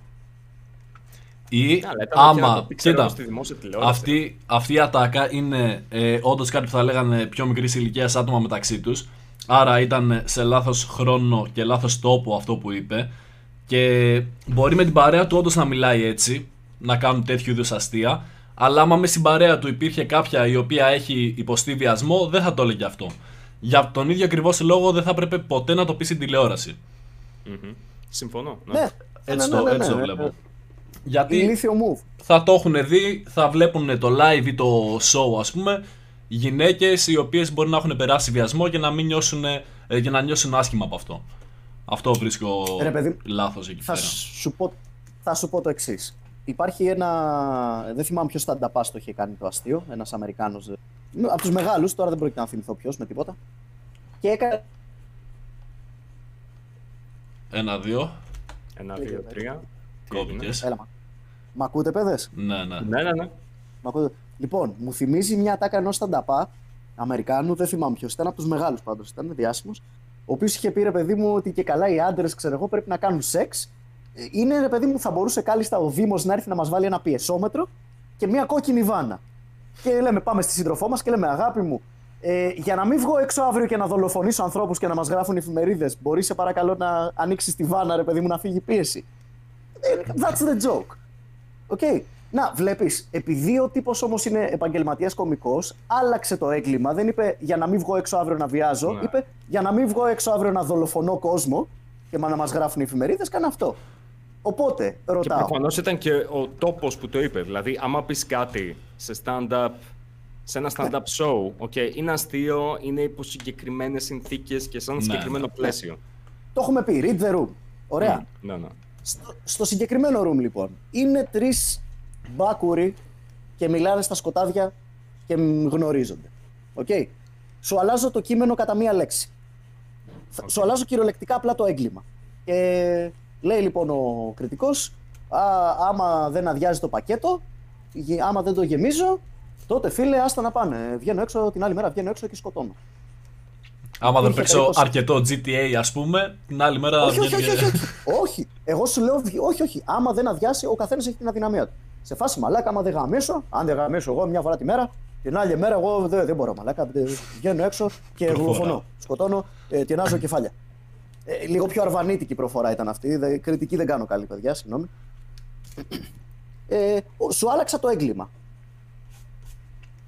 Ή Καλά, ήταν και να το άμα. πει, ξέρω, Κοίτα, στη δημόσια τηλεόραση. αυτή, αυτή η ατάκα είναι ε, όντως κάτι που θα λέγανε πιο μικρής ηλικίας άτομα μεταξύ τους. Άρα ήταν σε λάθος χρόνο και λάθος τόπο αυτό που είπε. Και μπορεί με την παρέα του όντως να μιλάει έτσι, να κάνουν τέτοιου είδους αστεία. Αλλά άμα με στην παρέα του υπήρχε κάποια η οποία έχει υποστεί βιασμό, δεν θα το έλεγε αυτό. Για τον ίδιο ακριβώς λόγο δεν θα έπρεπε ποτέ να το πεις στην τηλεόραση. Μμμ. Συμφωνώ. Ναι, Έτσι, ναι, το, ναι, ναι, έτσι το ναι. βλέπω. Γιατί Ηλίθιο move. θα το έχουν δει, θα βλέπουν το live ή το show ας πούμε γυναίκες οι οποίες μπορεί να έχουν περάσει βιασμό και να, μην νιώσουν, ε, και να νιώσουν άσχημα από αυτό. Αυτό βρίσκω Ρε, παιδί, λάθος εκεί Θα πέρα. σου πω, θα σου πω το εξής. Υπάρχει ένα. Δεν θυμάμαι ποιος stand-up το είχε κάνει το αστείο. Ένας Αμερικάνος. Από τους μεγάλους, τώρα δεν πρόκειται να θυμηθώ ποιος με τίποτα. Και έκανε. Ένα, δύο, Ένα, δύο, τρία. Τι έγινε; κόπηκες. Έλα, μα. Μ' ακούτε, παιδες; Ναι, ναι. Ναι, ναι, ναι. Μ' ακούτε. Λοιπόν, μου θυμίζει μια ατάκα ενός stand-up Αμερικάνου, δεν θυμάμαι ποιος ήταν, από τους μεγάλους πάντως ήταν, διάσημος. Ο οποίος είχε πει ρε παιδί μου ότι και καλά οι άντρες, ξέρω εγώ, πρέπει να κάνουν σεξ. Ε, Είναι ρε παιδί μου, θα μπορούσε κάλλιστα ο Δήμος να έρθει να μας βάλει ένα πιεσόμετρο και μια κόκκινη βάνα. Και λέμε, πάμε στη σύντροφό μας και λέμε, αγάπη μου, ε, για να μην βγω έξω αύριο και να δολοφονήσω ανθρώπους και να μας γράφουν εφημερίδες, μπορείς σε παρακαλώ να ανοίξεις τη βάνα, ρε παιδί μου, να φύγει η πίεση; Ε, That's the joke. Ok. Να, βλέπεις, επειδή ο τύπος όμως είναι επαγγελματίας κωμικός, άλλαξε το έγκλημα. Δεν είπε για να μην βγω έξω αύριο να βιάζω. Ναι. Είπε για να μην βγω έξω αύριο να δολοφονώ κόσμο και να μας γράφουν οι εφημερίδες. Κάνε αυτό. Οπότε, Και ρωτάω. προφανώς ήταν και ο τόπος που το είπε. Δηλαδή, άμα πεις κάτι σε stand-up, σε ένα stand-up show, okay, είναι αστείο, είναι υπό συγκεκριμένες συνθήκες και σε ένα Ναι, συγκεκριμένο ναι. πλαίσιο. Το έχουμε πει. Read the room. Ωραία. Ναι, ναι. Στο, στο συγκεκριμένο room λοιπόν, είναι τρεις μπάκουροι και μιλάνε στα σκοτάδια και μ, γνωρίζονται. Οκ. Σου αλλάζω το κείμενο κατά μία λέξη. Θα- Σου αλλάζω κυριολεκτικά απλά το έγκλημα. Και λέει λοιπόν ο κριτικός, άμα δεν αδειάζει το πακέτο, γε- άμα δεν το γεμίζω, τότε φίλε, άστα να πάνε. Βγαίνω έξω την άλλη μέρα, βγαίνω έξω και σκοτώνω. Άμα δεν Είχε παίξω περίπτωση. αρκετό GTA ας πούμε, την άλλη μέρα όχι, όχι, βγαίνει όχι, και- όχι, όχι. όχι. Εγώ σου λέω, βγ- όχι, όχι. Άμα δεν αδειάσει, ο καθένας έχει την αδυναμία του. Σε φάση μαλάκα, άμα δεν γαμίσω, αν δεν γαμίσω εγώ μια φορά τη μέρα, την άλλη μέρα εγώ δεν, δεν μπορώ μαλάκα. ε, Βγαίνω έξω και Προφορά. γουφωνώ. Σκοτώνω, ε, τεινάζω κεφάλια. Ε, λίγο πιο αρβανίτικη προφορά ήταν αυτή. Δε, κριτική δεν κάνω καλή, παιδιά, συγγνώμη. Ε, ο- σου άλλαξα το έγκλημα.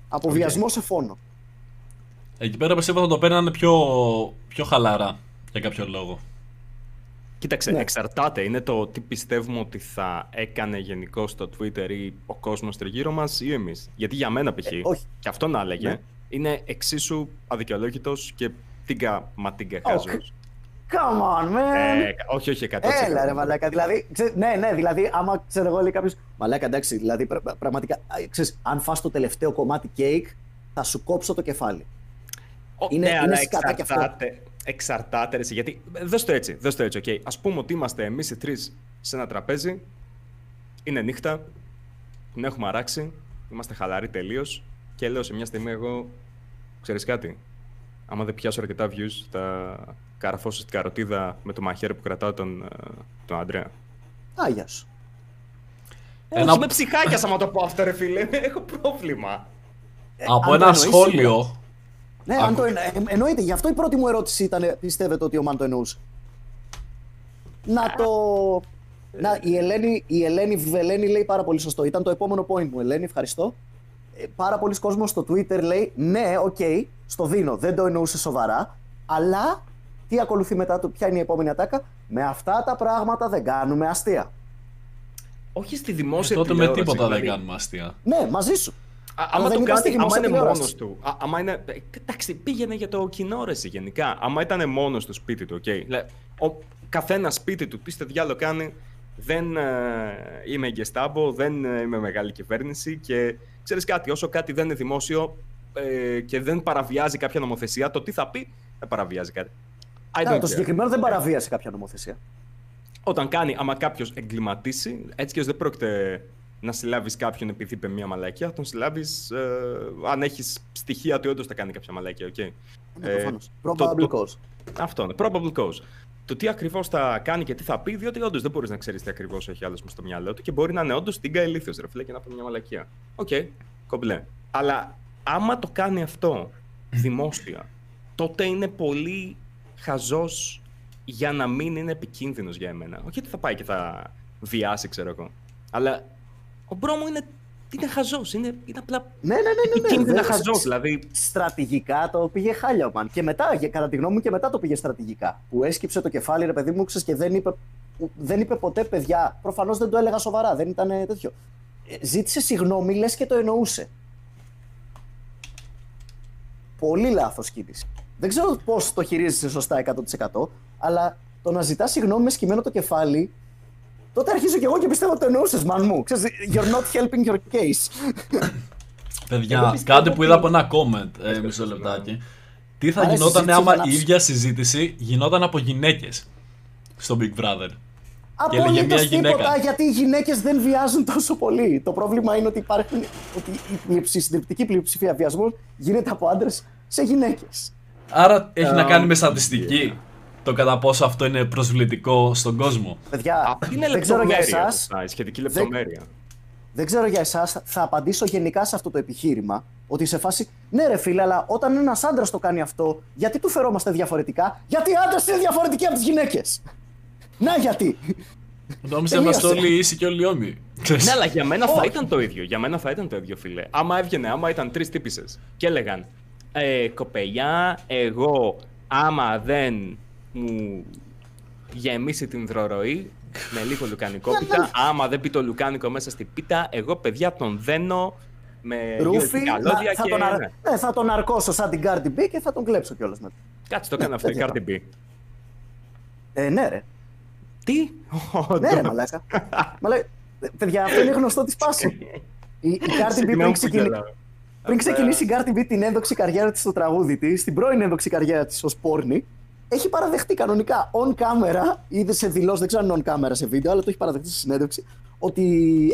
Από βιασμό σε φόνο. Εκεί πέρα πιστεύω θα το παίρνανε πιο, πιο χαλαρά για κάποιο λόγο. Κοίταξε, Ναι. εξαρτάται. Είναι το τι πιστεύουμε ότι θα έκανε γενικώ το Twitter ή ο κόσμος τριγύρω μας ή εμείς. Γιατί για μένα π.χ. Ε, όχι. και αυτό να έλεγε, Ναι. είναι εξίσου αδικαιολόγητος και τίγκα μα τίγκα Oh, χάζο. Come on, man! Ε, όχι, όχι, 100%. Έλα ρε μαλάκα, δηλαδή, ξέ, ναι, ναι, δηλαδή, άμα ξέρω εγώ λέει κάποιος, μαλάκα εντάξει, δηλαδή πρα- πρα- πραγματικά, α, ξέρεις, αν φας το τελευταίο κομμάτι κέικ, θα σου κόψω το κεφάλι. Ο- Είναι- ναι, είναι αλλά σκατά κι αυτό. εξαρτάται. Εξαρτάται, ρε, εσύ, γιατί. Δες το έτσι, δες το έτσι, οκ. Ας πούμε ότι είμαστε εμείς οι τρεις σε ένα τραπέζι, είναι νύχτα, την έχουμε αράξει, είμαστε χαλαροί τελείως και λέω σε μια στιγμή εγώ, ξέρεις κάτι, άμα δεν πιάσω αρκετά views, θα καραφώσω στην καροτίδα με το μαχαίρι που κρατάω τον, ε, τον Αντρέα. Άγια σου. Ένα- Όχι με ψυχάκια άμα το πω αυτό ρε φίλε, [LAUGHS] έχω πρόβλημα. Από αν το ένα εννοείς, σχόλιο. Ναι, Άκου. αν το εννο- ε, εννοείται, γι' αυτό η πρώτη μου ερώτηση ήταν, πιστεύετε ότι ο Μαν το εννοούσε; Να το... Να, η Ελένη, η Ελένη Βελένη λέει πάρα πολύ σωστό. Ήταν το επόμενο point μου, Ελένη, ευχαριστώ. Ε, πάρα πολλοί κόσμος στο Twitter λέει, ναι, οκ, στο δίνω, δεν το εννοούσε σοβαρά, αλλά τι ακολουθεί μετά, το, ποια είναι η επόμενη ατάκα, με αυτά τα πράγματα δεν κάνουμε αστεία. Όχι στη Ε, δημόσια τότε με τηλεόραση, τίποτα δεν δηλαδή. κάνουμε αστεία. Ναι, μαζί σου. Α, Αλλά άμα δεν το είπα στη κάνει, άμα δημόσια είναι τηλεόραση. μόνος του. Α, άμα είναι. ε, Εντάξει, πήγαινε για το κοινό ρε εσύ, γενικά. Άμα ήταν μόνος στο σπίτι του, οκ. Λέ, Ο καθένας σπίτι του, τι στο διάλογο κάνει. Δεν ε, είμαι γκεστάμπο, δεν ε, είμαι μεγάλη κυβέρνηση και ξέρεις κάτι, όσο κάτι δεν είναι δημόσιο ε, και δεν παραβιάζει κάποια νομοθεσία, το τι θα πει δεν παραβιάζει κάτι. I Άρα, don't το care. συγκεκριμένο δεν παραβίασε κάποια νομοθεσία. Όταν κάνει, άμα κάποιος εγκληματίσει, έτσι και ως δεν πρόκειται να συλλάβεις κάποιον επειδή είπε μία μαλακία, τον συλλάβεις ε, αν έχεις στοιχεία ότι όντως θα κάνει κάποια μαλακία. Okay. Ναι, Ε, προφανώς. το- Probable το- cause. Αυτό είναι. Probable cause. Το τι ακριβώς θα κάνει και τι θα πει, διότι όντως δεν μπορείς να ξέρεις τι ακριβώς έχει άλλο στο μυαλό του και μπορεί να είναι όντως τίγκα ηλίθιο, ρε φίλε, και να πει μια μαλακία. Οκ, κομπλέ. Αλλά άμα το κάνει αυτό δημόσια, τότε είναι πολύ χαζός για να μην είναι επικίνδυνος για εμένα. Όχι ότι θα πάει και θα βιάσει, ξέρω εγώ. Αλλά ο bro μου είναι, είναι χαζός. Είναι, είναι απλά Ναι, ναι, ναι. ναι, ναι. επικίνδυνα Δεν- χαζός. Δηλαδή, Στρατηγικά το πήγε χάλια ο Μαν. Και μετά, για- κατά τη γνώμη μου, και μετά το πήγε στρατηγικά. Που έσκυψε το κεφάλι, ρε παιδί μου, ξέρεις, και δεν είπε, δεν είπε ποτέ παιδιά. Προφανώς δεν το έλεγα σοβαρά, δεν ήταν τέτοιο. Ε, Ζήτησε συγγνώμη, λες και το εννοούσε. Πολύ λάθος κίνηση. Δεν ξέρω πώς το χειρίζεσαι σωστά 100%, αλλά το να ζητάς συγγνώμη μες σκυμμένο το κεφάλι, τότε αρχίζω κι εγώ και πιστεύω ότι το εννοούσες, μαν μου. Ξέρεις, you're not helping your case. Παιδιά, πιστεύω κάτι που ότι- είδα από ένα comment, ε, πες, μισό πες, λεπτάκι. Τι θα Άρα η γινόταν συζήτηση άμα θα η ανάψει. ίδια συζήτηση γινόταν από γυναίκες στο Big Brother; Και έλεγε Απολύτως μια γυναίκα. τίποτα, γιατί οι γυναίκες δεν βιάζουν τόσο πολύ. Το πρόβλημα είναι ότι, υπάρχουν, ότι η πλειοψη- συντριπτική πλειοψηφία βιασμού γίνεται από άντρες σε γυναίκες. Άρα έχει να Ε, κάνει με στατιστική το κατά πόσο αυτό είναι προσβλητικό στον κόσμο. Παιδιά, αυτή είναι δεν ξέρω για λεπτομέρεια. εσάς. αυτά, η σχετική λεπτομέρεια. Δεν ξέρω για εσάς, θα απαντήσω γενικά σε αυτό το επιχείρημα. Ότι σε φάση, ναι, ρε φίλε, αλλά όταν ένας άντρας το κάνει αυτό, γιατί του φερόμαστε διαφορετικά, Γιατί οι άντρες είναι διαφορετικοί από τις γυναίκες; Να γιατί. Νόμιζα να είμαστε Τελείωσε. όλοι ίσοι και όλοι όμοιοι. Ξέρεις. Ναι, αλλά για μένα θα Όχι. ήταν το ίδιο. Για μένα θα ήταν το ίδιο, φίλε. Άμα έβγαινε, άμα ήταν τρεις τύπησες και έλεγαν ε, Κοπελιά, εγώ άμα δεν μου γεμίσει την δροροή με λίγο λουκανικό πίτα, άμα δεν πει το λουκάνικο μέσα στην πίτα, εγώ παιδιά τον δένω με Ρούφι, USB καλώδια να- θα, και. τον, αρ- ναι. ναι, θα τον αρκώσω σαν την Cardi B και θα τον κλέψω κιόλας μετά. Κάτσε το έκανε αυτό η τέτοια Cardi B. Ε, ναι, ρε. Τι; Ναι, ρε, μαλάκα. Μαλάκα. Ε, Παιδιά, αυτό είναι γνωστό της πάσης. [LAUGHS] Η, η Cardi B Συγγνώμη πριν, που ξεκινη... γελάω. Πριν ξεκινήσει η Cardi B την ένδοξη καριέρα της στο τραγούδι της, την πρώην ένδοξη καριέρα της ως πόρνη, έχει παραδεχτεί κανονικά on camera, είδε σε δηλώσεις, δεν ξέρω αν είναι on camera σε βίντεο, αλλά το έχει παραδεχτεί στη συνέντευξη, ότι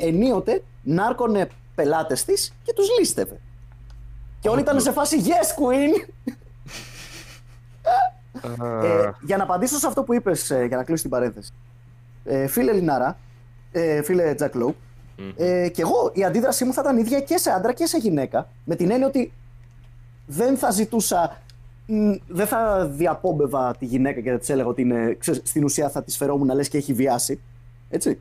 ενίοτε νάρκωνε πελάτες της και τους λίστευε. Και όλοι ήταν σε φάση Yes, Queen! Ε, για να απαντήσω σε αυτό που είπες, για να κλείσω την παρένθεση. Ε, φίλε Λινάρα, ε, φίλε Τζακ Λόου, ε, και εγώ η αντίδρασή μου θα ήταν ίδια και σε άντρα και σε γυναίκα. Με την έννοια ότι δεν θα ζητούσα. μ, Δεν θα διαπόμπευα τη γυναίκα και θα της έλεγα ότι είναι, ξέρεις, στην ουσία θα της φερόμουν να λες και έχει βιάσει. Έτσι.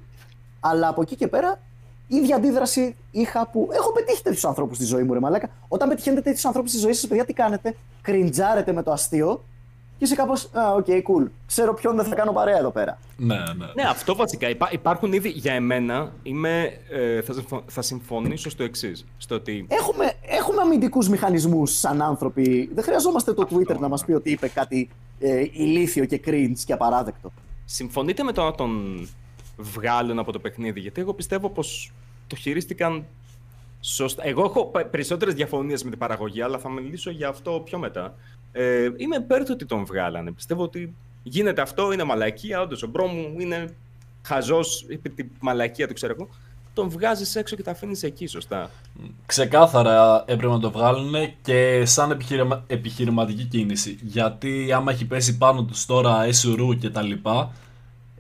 Αλλά από εκεί και πέρα, η ίδια αντίδραση είχα που. Έχω πετύχει τέτοιους ανθρώπους στη ζωή μου, ρε Μαλάκα. Όταν πετυχαίνετε τέτοιους ανθρώπους στη ζωή σας, παιδιά, τι κάνετε; Κριντζάρετε με το αστείο και είσαι κάπως. Α, ok, cool. Ξέρω ποιον δεν θα κάνω παρέα εδώ πέρα. Ναι, ναι. Ναι, αυτό βασικά. Υπά- υπάρχουν ήδη για εμένα. Είμαι, ε, θα, συμφω- θα συμφωνήσω στο εξής. Στο ότι Έχουμε, έχουμε αμυντικούς μηχανισμούς σαν άνθρωποι. Δεν χρειαζόμαστε το Twitter να μας πει ότι είπε κάτι ε, ηλίθιο και cringe και απαράδεκτο. συμφωνείτε με το να τον βγάλουν από το παιχνίδι. Γιατί εγώ πιστεύω πως το χειρίστηκαν σωστά. Εγώ έχω περισσότερες διαφωνίες με την παραγωγή, αλλά θα μιλήσω για αυτό πιο μετά. Ε, είμαι υπέρ του ότι τον βγάλανε. Πιστεύω ότι γίνεται αυτό, είναι μαλακία. Όντως, ο bro μου είναι χαζός, είπε τη μαλακία του, ξέρω εγώ. Τον βγάζεις έξω και τα αφήνεις εκεί, σωστά. Ξεκάθαρα έπρεπε να το βγάλουν και σαν επιχειρημα... επιχειρηματική κίνηση. Γιατί άμα έχει πέσει πάνω τους τώρα SURU και τα λοιπά,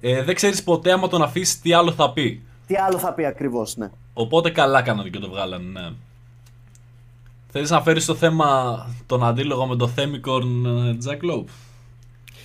ε, δεν ξέρεις ποτέ άμα τον αφήσει τι άλλο θα πει. Τι άλλο θα πει ακριβώς, ναι. Οπότε καλά κάνανε και το βγάλανε, ναι. Θέλεις να φέρεις το θέμα τον αντίλογο με το Themicorn ε, Jack Lowe.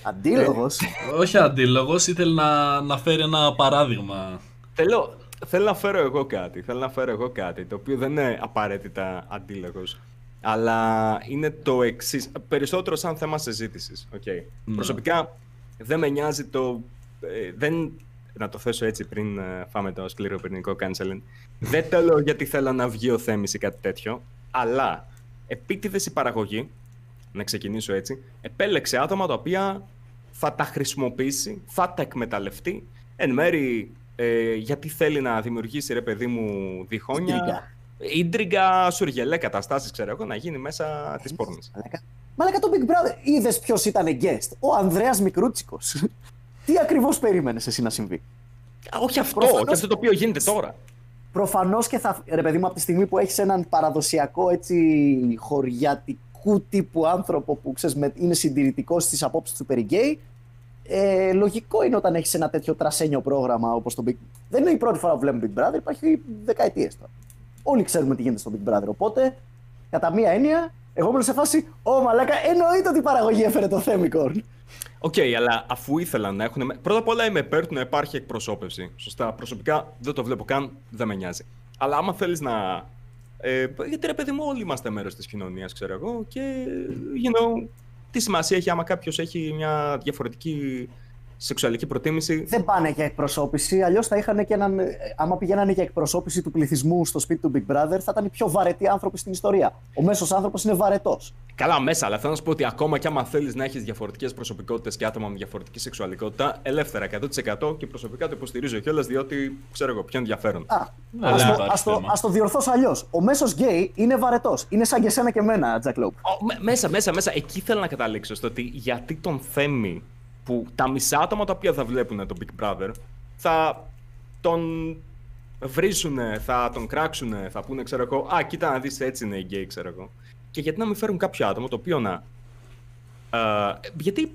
Αντίλογος. Όχι αντίλογος, ήθελε να, να φέρει ένα παράδειγμα. Θέλω, θέλω να φέρω εγώ κάτι. Θέλω να φέρω εγώ κάτι το οποίο δεν είναι απαραίτητα αντίλογος. Αλλά είναι το εξής. Περισσότερο σαν θέμα συζήτησης. Okay. Ναι. Προσωπικά δεν με νοιάζει το. ε, δεν, να το θέσω έτσι πριν ε, φάμε το σκληροπυρηνικό canceling. δεν το λέω γιατί θέλω να βγει ο Θέμης ή κάτι τέτοιο. Αλλά επίτηδες η παραγωγή, να ξεκινήσω έτσι, επέλεξε άτομα τα οποία θα τα χρησιμοποιήσει, θα τα εκμεταλλευτεί. Εν μέρει ε, γιατί θέλει να δημιουργήσει ρε παιδί μου διχόνια. Ίντριγκα. Ίντριγκα, σουργελέ καταστάσεις, ξέρω εγώ, να γίνει μέσα της πόρνης. Μαλάκα. Μαλάκα το Big Brother. Είδες ποιος ήταν guest; Ο Ανδρέας Μικρούτσικος. Τι ακριβώς περίμενες εσύ να συμβεί; Όχι αυτό, Προφανώς- όχι αυτό το οποίο γίνεται τώρα. Προφανώς και θα. Ρε παιδί μου, από τη στιγμή που έχεις έναν παραδοσιακό έτσι χωριατικού τύπου άνθρωπο που ξέρεις, με, είναι συντηρητικός στις απόψεις του περί γκέι, ε, λογικό είναι όταν έχεις ένα τέτοιο τρασένιο πρόγραμμα όπως το Big Δεν είναι η πρώτη φορά που βλέπουμε Big Brother, υπάρχει δεκαετίες τώρα. Όλοι ξέρουμε τι γίνεται στο Big Brother. Οπότε, κατά μία έννοια, εγώ ήμουν σε φάση, Ω μαλάκα, εννοείται ότι η παραγωγή έφερε τον Themicorn. Ok, αλλά αφού ήθελαν να έχουν. Πρώτα απ' όλα είμαι υπέρ του να υπάρχει εκπροσώπευση. Σωστά. Προσωπικά δεν το βλέπω καν, δεν με νοιάζει. Αλλά άμα θέλεις να. Ε, γιατί ρε παιδί μου, όλοι είμαστε μέρος της κοινωνίας, ξέρω εγώ. Και you know, τι σημασία έχει άμα κάποιος έχει μια διαφορετική σεξουαλική προτίμηση. Δεν πάνε για εκπροσώπηση. Αλλιώς θα είχαν και έναν. Άμα πηγαίνανε για εκπροσώπηση του πληθυσμού στο σπίτι του Big Brother, θα ήταν οι πιο βαρετοί άνθρωποι στην ιστορία. Ο μέσος άνθρωπος είναι βαρετός. Καλά, μέσα, αλλά θέλω να σου πω ότι ακόμα και άμα θέλεις να έχεις διαφορετικές προσωπικότητες και άτομα με διαφορετική σεξουαλικότητα, ελεύθερα 100% και προσωπικά το υποστηρίζω κιόλας διότι ξέρω εγώ, πιο ενδιαφέρον. Α, Ναι, ας, δεν το, υπάρχει ας, το, θέμα. ας το διορθώσω αλλιώς. Ο μέσος γκέι είναι βαρετός. Είναι σαν και εσένα και εμένα, Τζακ Λόπ. Ω, με- μέσα, μέσα, μέσα. Εκεί θέλω να καταλήξω. Στο ότι γιατί τον Θέμη που τα μισά άτομα τα οποία θα βλέπουν τον Big Brother θα τον βρίσουνε, θα τον κράξουνε, θα πούνε, ξέρω εγώ, Α, κοίτα να δεις έτσι είναι οι γκέι, ξέρω εγώ. Και γιατί να μην φέρουν κάποιο άτομο το οποίο να. Ε, γιατί,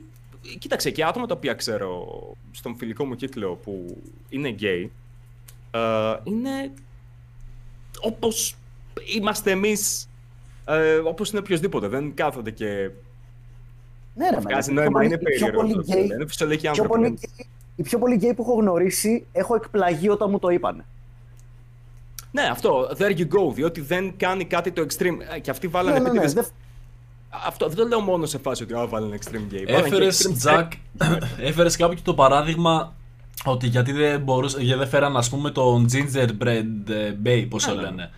κοίταξε, και άτομα τα οποία ξέρω στον φιλικό μου κύκλο που είναι γκέι, ε, είναι όπως είμαστε εμείς, ε, όπως είναι οποιοδήποτε. Δεν κάθονται και Ναι, ρε, βγάζει μαλάκα. νόημα, Οι είναι πιο πολλοί- οι πιο περίεργο. πολλοί αυτό, γκέι- Είναι φυσιολογικοί πιο άνθρωποι. πολλοί δεν- γκέι- Οι πιο πολλοί γκέι που έχω γνωρίσει έχω εκπλαγεί όταν μου το είπαν. Ναι, αυτό, there you go, διότι δεν κάνει κάτι το extreme. Ε, Και αυτοί βάλανε Ναι, ναι, ναι. επίτηδες- δεν- Αυτό δεν το λέω μόνο σε φάση ότι α, βάλανε extreme gay. Βάλανε και Έφερες, extreme Τζακ, [CLEARS THROAT] έφερες κάποιο το παράδειγμα ότι γιατί δεν, μπορούσε, γιατί δεν φέραν ας πούμε τον Gingerbread ε, Bay, πώς το Ναι, ναι. λένε.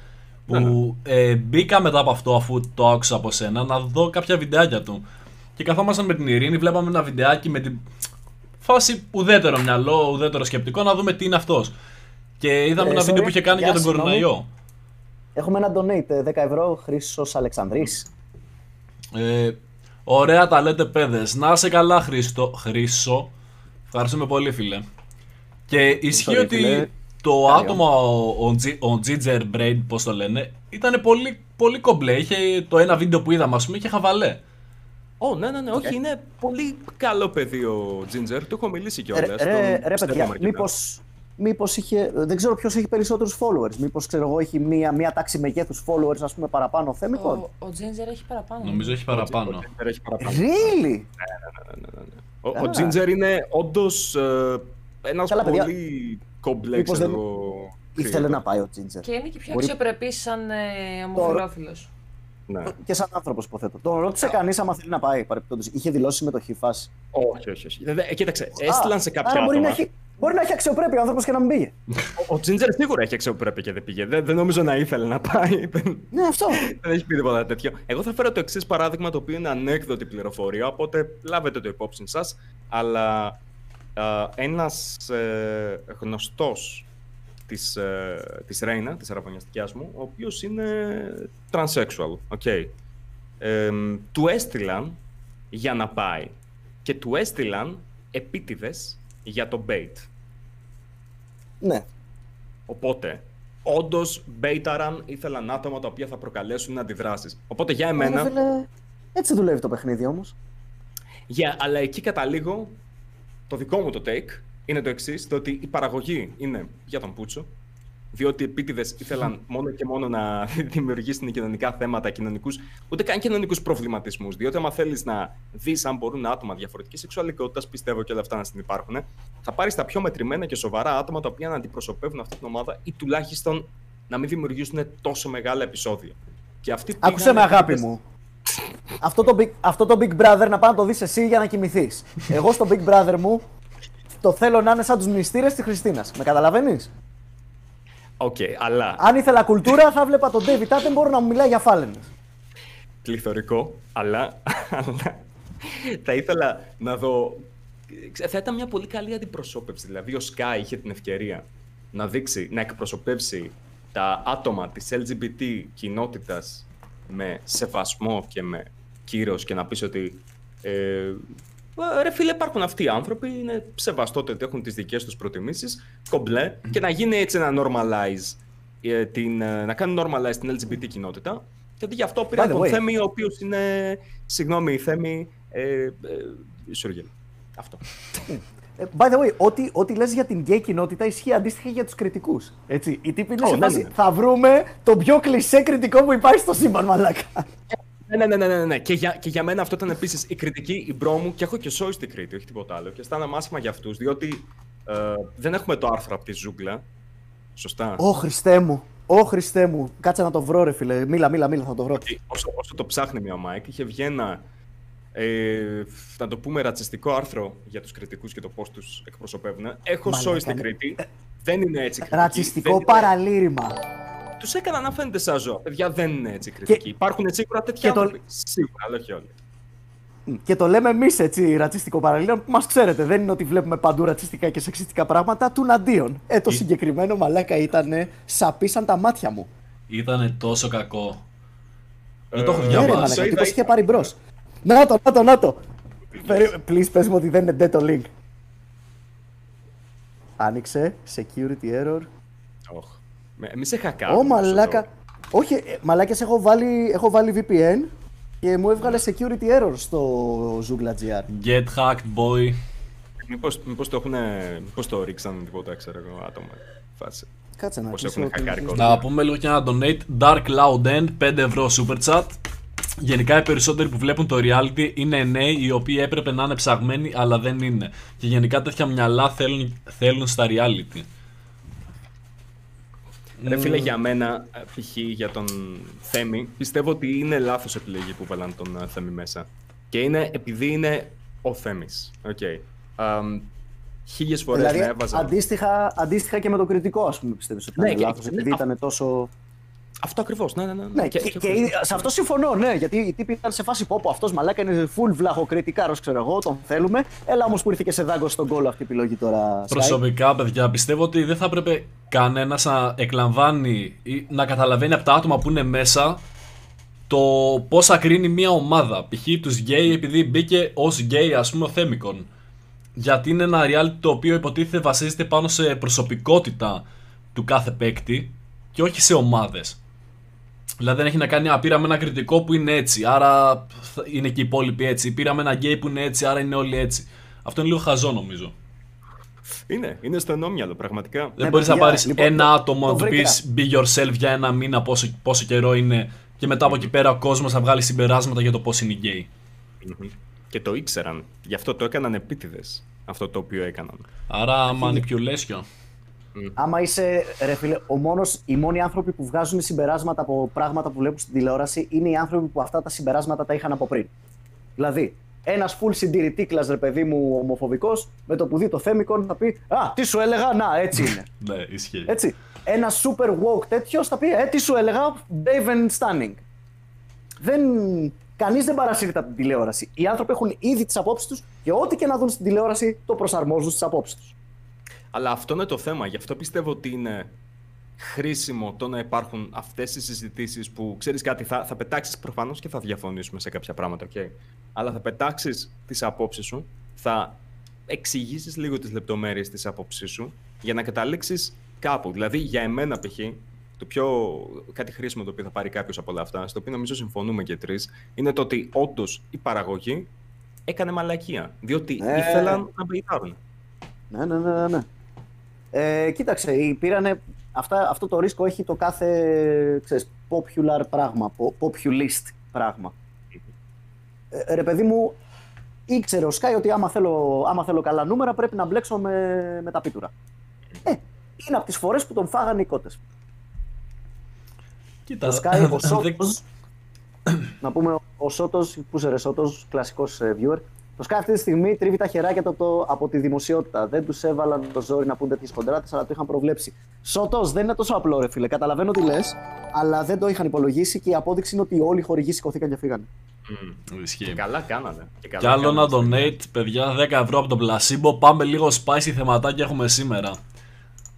Ναι, Που ε, μπήκα μετά από αυτό, αφού το άκουσα από σένα, να δω κάποια βιντεάκια του. Και καθόμασταν με την Ειρήνη, βλέπαμε ένα βιντεάκι με την φάση ουδέτερο μυαλό, ουδέτερο σκεπτικό, να δούμε τι είναι αυτός. Και είδαμε Ε, ένα βίντεο sorry, που είχε κάνει γεια, για τον συγγνώμη. κοροναϊό. Έχουμε ένα donate ε, 10 ευρώ, Χρήσο Αλεξανδρής. Ε, ωραία τα λέτε παιδες. Να είσαι καλά Χρήστο. Χρήσο. Ευχαριστούμε πολύ φίλε. Και ισχύει Sorry, ότι φίλε. το Carry on. άτομο, ο, ο, Gi- ο Ginger Braid, πώς το λένε, ήταν πολύ, πολύ κομπλέ. Είχε το ένα βίντεο που είδαμε, ας πούμε, είχε χαβαλέ. Ω, ναι, ναι, ναι, όχι, είναι πολύ καλό παιδί ο Ginger. Του έχω μιλήσει κιόλας. Ρε, ρε, ρε παιδιά, μήπως, μήπως είχε, δεν ξέρω ποιος έχει περισσότερους followers. Μήπως ξέρω εγώ έχει μία, μία τάξη μεγέθους followers ας πούμε παραπάνω θέμικον; Ο, ο Ginger έχει παραπάνω. Νομίζω έχει παραπάνω. Έχει παραπάνω. Really? Ο, ο Α. Ginger είναι όντως ε, ένας Καλά, παιδιά. πολύ κομπλέ, Μήπως ξέρω δεν- εγώ. Ήθελε να πάει ο Ginger. Και είναι και πιο Μπορεί- αξιοπρεπής σαν ε, ομοφυλόφιλος. Ναι. Και σαν άνθρωπος, υποθέτω. Τον ρώτησε κανείς άμα θέλει να πάει παρεπτόντω. Είχε δηλώσει συμμετοχή φάση. Όχι, όχι, όχι. Δε- κοίταξε, έστειλαν σε κάποια Άρα μπορεί να, άτομα. έχει, μπορεί να έχει αξιοπρέπεια ο άνθρωπος και να μην πήγε. Ο, ο Ginger σίγουρα έχει αξιοπρέπεια και δεν πήγε. Δεν, δεν νομίζω να ήθελε να πάει. Δεν, Ναι, αυτό. δεν έχει πει τίποτα τέτοιο. Εγώ θα φέρω το εξής παράδειγμα, το οποίο είναι ανέκδοτη πληροφορία, οπότε λάβετε το υπόψη σας. Αλλά ένας ε, γνωστός της, ε, της Ρέινα, της αραβωνιαστικιάς μου, ο οποίος είναι transsexual, okay. Ε, του έστειλαν για να πάει και του έστειλαν επίτηδες για το bait. Ναι. Οπότε, όντως μπέιταραν, ήθελαν άτομα τα οποία θα προκαλέσουν αντιδράσεις. Οπότε για Ρε εμένα. φίλε, Έτσι δουλεύει το παιχνίδι όμως. Για, αλλά εκεί καταλήγω. Το δικό μου το take είναι το εξής: το ότι η παραγωγή είναι για τον Πούτσο. Διότι επίτηδες ήθελαν [LAUGHS] μόνο και μόνο να [LAUGHS] δημιουργήσουν κοινωνικά θέματα, κοινωνικούς, ούτε καν κοινωνικούς προβληματισμούς. Διότι, άμα θέλεις να δεις αν μπορούν άτομα διαφορετικής σεξουαλικότητας, πιστεύω και όλα αυτά να συνεπάρχουν, θα πάρεις τα πιο μετρημένα και σοβαρά άτομα τα οποία να αντιπροσωπεύουν αυτή την ομάδα ή τουλάχιστον να μην δημιουργήσουν τόσο μεγάλα επεισόδια. Και αυτοί Άκουσε με, πήγαν αγάπη επίτηδες- μου. αυτό, το big, αυτό το Big Brother να πάει να το δεις εσύ για να κοιμηθείς. [LAUGHS] Εγώ στο Big Brother μου το θέλω να είναι σαν τους μνηστήρες της Χριστίνας. Με καταλαβαίνεις; Οκ, αλλά Αν ήθελα κουλτούρα, θα βλέπα τον David Attenborough να μου μιλάει για φάλαινες. πληθωρικό, αλλά, αλλά θα ήθελα να δω. ξέ- Θα ήταν μια πολύ καλή αντιπροσώπευση. Δηλαδή, ο Sky είχε την ευκαιρία να δείξει, να εκπροσωπεύσει τα άτομα της LGBT κοινότητας με σεβασμό και με κύρος και να πεις ότι ε, ρε φίλε υπάρχουν αυτοί οι άνθρωποι, είναι σεβαστό το ότι έχουν τις δικές τους προτιμήσεις, κομπλέ, και να γίνει έτσι ένα normalize, ε, την, ε, να κάνει normalize την LGBT κοινότητα. Γιατί γι' αυτό πήρα By the τον way. Θέμη, ο οποίος είναι, συγγνώμη Θέμη, ε, ε, σούργελο. Αυτό. Ε, By the way, ό,τι, ό,τι λες για την gay κοινότητα ισχύει αντίστοιχα για τους Κρητικούς. Έτσι, οι τύποι είναι Ω, σε ναι, φάση, ναι. θα βρούμε τον πιο κλισέ Κρητικό που υπάρχει στο σύμπαν, μαλάκα. Ναι, ναι, ναι, ναι, ναι. Και, για, και για μένα αυτό ήταν επίσης οι Κρητικοί, οι bro μου και έχω και σόι στην Κρήτη, όχι τίποτα άλλο. Και αισθάνομαι άσχημα για αυτούς, διότι ε, δεν έχουμε το άρθρο από τη ζούγκλα. Σωστά. Ω Χριστέ μου. Ω Χριστέ μου. Κάτσε να το βρω, ρε φίλε. Μίλα, μίλα, μίλα, θα το βρω. Ότι όσο, όσο το ψάχνει μια Μάικ, είχε βγει ένα, ε, να το πούμε, ρατσιστικό άρθρο για τους Κρητικούς και το πώς τους εκπροσωπεύουν. Έχω Μαλάκα, σόι στην ναι. Κρήτη. Δεν είναι έτσι οι Κρητικοί. Ρατσιστικό δεν είναι- παραλήρημα. Τους έκανε να φαίνεται σαν ζώα. Παιδιά δεν είναι έτσι οι Κρητικοί. Υπάρχουν σίγουρα τέτοιοι και το- άνθρωποι. Σίγουρα, αλλά όχι όλοι. Και το λέμε εμείς έτσι ρατσιστικό παραλήρημα που μας ξέρετε. Δεν είναι ότι βλέπουμε παντού ρατσιστικά και σεξιστικά πράγματα του αντίον. Ε, το Ε. συγκεκριμένο μαλάκα ήταν σαπίσαν τα μάτια μου. Ήταν τόσο κακό. Δεν Ε, το έχω Ναι, ρε διαβάσει. μαλάκα, το τύπος είδα, είχε πάρει μπρος. Να το, να το, να το. Περί- Please πες μου ότι δεν είναι dead το link. Άνοιξε, security error. Ωχ. Με- Εμείς σε χακάρουμε. Ω όσο μαλάκα. το- Όχι, ε, μαλάκες έχω βάλει, έχω βάλει VPN και μου έβγαλε security error στο Zoogla.gr. Get hacked boy. Μήπως, μήπως το έχουν, μήπως το ρίξαν τίποτα, ξέρω εγώ, άτομα. Φάση. Κάτσε να Πώς κλείσω έχουν την- χακάρει Να πούμε λίγο και ένα donate. Dark Cloud End, 5 ευρώ super chat. Γενικά οι περισσότεροι που βλέπουν το reality είναι νέοι οι οποίοι έπρεπε να είναι ψαγμένοι αλλά δεν είναι. Και γενικά τέτοια μυαλά θέλουν, θέλουν στα reality. Ρε φίλε, για μένα, ε, π.χ. για τον Θέμη, πιστεύω ότι είναι λάθος επιλογή που βάλαν τον ε, Θέμη μέσα. Και είναι επειδή είναι ο Θέμης. Οκ. Αμ, Χίλιες φορές Δηλαδή, να έβαζα... αντίστοιχα, αντίστοιχα και με τον Κρητικό, ας πούμε, πιστεύεις ότι Ναι, ήταν και- λάθος, και- επειδή α- ήταν τόσο... Αυτό ακριβώς, ναι, ναι, ναι. Ναι, και, και, σε αυτό συμφωνώ, ναι, γιατί οι τύποι ήταν σε φάση πω που αυτός μαλάκα είναι full βλαχοκρητίκαρος, ξέρω εγώ, τον θέλουμε. Έλα όμως που ήρθε και σε δάγκωσε στον κώλο αυτή η επιλογή τώρα, Sky. Προσωπικά, παιδιά, πιστεύω ότι δεν θα έπρεπε κανένας να εκλαμβάνει ή να καταλαβαίνει από τα άτομα που είναι μέσα το πώς θα κρίνει μια ομάδα. Π.χ. τους γκέι, επειδή μπήκε ως γκέι, ας πούμε, ο Θέμικον. Γιατί είναι ένα reality το οποίο υποτίθεται βασίζεται πάνω σε προσωπικότητα του κάθε παίκτη και όχι σε ομάδες. Δηλαδή δεν έχει να κάνει, α, πήραμε ένα Κρητικό που είναι έτσι, άρα θα- είναι και οι υπόλοιποι έτσι. Πήραμε ένα γκέι που είναι έτσι, άρα είναι όλοι έτσι. Αυτό είναι λίγο χαζό νομίζω. Είναι, είναι στενόμυαλο, πραγματικά. Δεν Ναι, μπορείς να παιδιά, πάρεις λοιπόν, ένα το- άτομο το να του πεις βρήκα. be yourself για ένα μήνα πόσο, πόσο καιρό είναι και μετά από εκεί πέρα ο κόσμος θα βγάλει συμπεράσματα για το πώς είναι γκέι. Μμμ. Και το ήξεραν. Γι' αυτό το έκαναν επίτηδες. Αυτό το οποίο έκαναν. Άρα manipulation. Άμα είσαι, ρε φίλε, ο μόνος, οι μόνοι άνθρωποι που βγάζουν συμπεράσματα από πράγματα που βλέπουν στην τηλεόραση είναι οι άνθρωποι που αυτά τα συμπεράσματα τα είχαν από πριν. Δηλαδή, ένας full συντηρητήκλας, ρε παιδί μου, ομοφοβικός, με το που δει το θέμικον θα πει Α, τι σου έλεγα, να, έτσι είναι. [LAUGHS] Ναι, ισχύει. Έτσι. Ένα super woke τέτοιος θα πει Ε, τι σου έλεγα, Dave and Stunning. Δεν... Κανείς δεν παρασύρεται από την τηλεόραση. Οι άνθρωποι έχουν ήδη τις απόψεις τους και ό,τι και να δουν στην τηλεόραση το προσαρμόζουν στις απόψεις τους. Αλλά αυτό είναι το θέμα. Γι' αυτό πιστεύω ότι είναι χρήσιμο το να υπάρχουν αυτές οι συζητήσεις που ξέρεις κάτι, θα, θα πετάξεις προφανώς και θα διαφωνήσουμε σε κάποια πράγματα, okay. Αλλά θα πετάξεις τις απόψεις σου, θα εξηγήσεις λίγο τις λεπτομέρειες της άποψή σου για να καταλήξεις κάπου. Δηλαδή, για εμένα, π.χ., το πιο κάτι χρήσιμο το οποίο θα πάρει κάποιος από όλα αυτά, στο οποίο νομίζω συμφωνούμε και τρεις, είναι το ότι όντως η παραγωγή έκανε μαλακία. Διότι Ε. ήθελαν να μπεϊτάρουν. Ναι, ναι, ναι, ναι, ναι. Ε, κοίταξε, οι- πήρανε, αυτά, αυτό το ρίσκο έχει το κάθε ξέρεις, popular πράγμα, po- populist πράγμα. Ε, ρε παιδί μου, ήξερε ο Sky ότι άμα θέλω, άμα θέλω καλά νούμερα πρέπει να μπλέξω με, με τα πίτουρα. Ε, είναι από τις φορές που τον φάγανε οι κότες. Κοίτα, Το Sky, ο [LAUGHS] δεν- Σότος, να πούμε, ο Σότος, που είσαι ρε Σότος, κλασικός ε, viewer, το Sky αυτή τη στιγμή τρίβει τα χεράκια του από, το- από τη δημοσιότητα. Δεν τους έβαλαν το ζόρι να πούν τέτοιες χοντράτες, αλλά το είχαν προβλέψει. Σότο δεν είναι τόσο απλό, ρε φίλε. Καταλαβαίνω τι λες, αλλά δεν το είχαν υπολογίσει και η απόδειξη είναι ότι όλοι οι χορηγοί σηκωθήκαν και φύγανε. Μμμ. Ισχύει. Καλά κάνανε. Και, καλά Κι άλλο ένα κάνανε. donate, παιδιά, 10 ευρώ από τον Placebo. Πάμε λίγο spicy θεματάκια έχουμε σήμερα.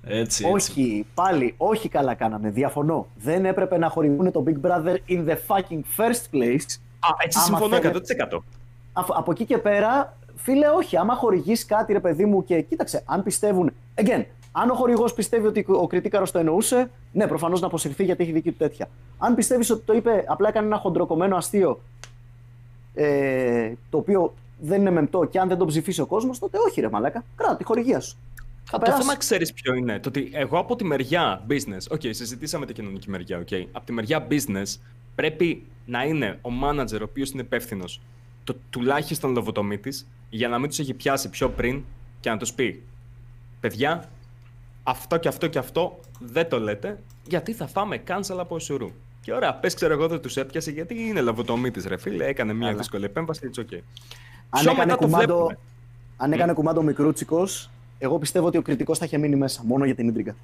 Έτσι, έτσι. Όχι, πάλι, όχι καλά κάνανε. Διαφωνώ. Δεν έπρεπε να χορηγούν το Big Brother in the fucking first place. Α, έτσι Άμα συμφωνώ θέλετε- 100%. Αφ- από εκεί και πέρα, φίλε, όχι. Άμα χορηγείς κάτι, ρε παιδί μου, και κοίταξε, αν πιστεύουν. Again, αν ο χορηγός πιστεύει ότι ο κριτήκαρο το εννοούσε, ναι, προφανώς να αποσυρθεί γιατί έχει δική του τέτοια. Αν πιστεύεις ότι το είπε, απλά έκανε ένα χοντροκομμένο αστείο, ε, το οποίο δεν είναι μεμπτό και αν δεν το ψηφίσει ο κόσμος, τότε όχι, ρε Μαλάκα. Κράτα τη χορηγία σου. Θα Το περάσεις. θέμα ξέρεις ποιο είναι. Το ότι εγώ από τη μεριά business, οκ, συζητήσαμε την κοινωνική μεριά, οκ. Από τη μεριά business πρέπει να είναι ο manager ο οποίος είναι υπεύθυνος το τουλάχιστον λοβοτομήτη για να μην τους έχει πιάσει πιο πριν και να τους πει: Παιδιά, αυτό και αυτό και αυτό δεν το λέτε, γιατί θα φάμε cancel από Ισουρού. Και ωραία, πες ξέρω εγώ δεν τους έπιασε γιατί είναι λαβοτομήτη, ρε φίλε. Έκανε μια Αλλά. δύσκολη επέμβαση, it's okay. Αν Πιο έκανε, μετά το κουμάντο, βλέπουμε. αν έκανε κουμάντο μικρούτσικος, εγώ πιστεύω ότι ο κριτικός θα είχε μείνει μέσα, μόνο για την ίντρικα.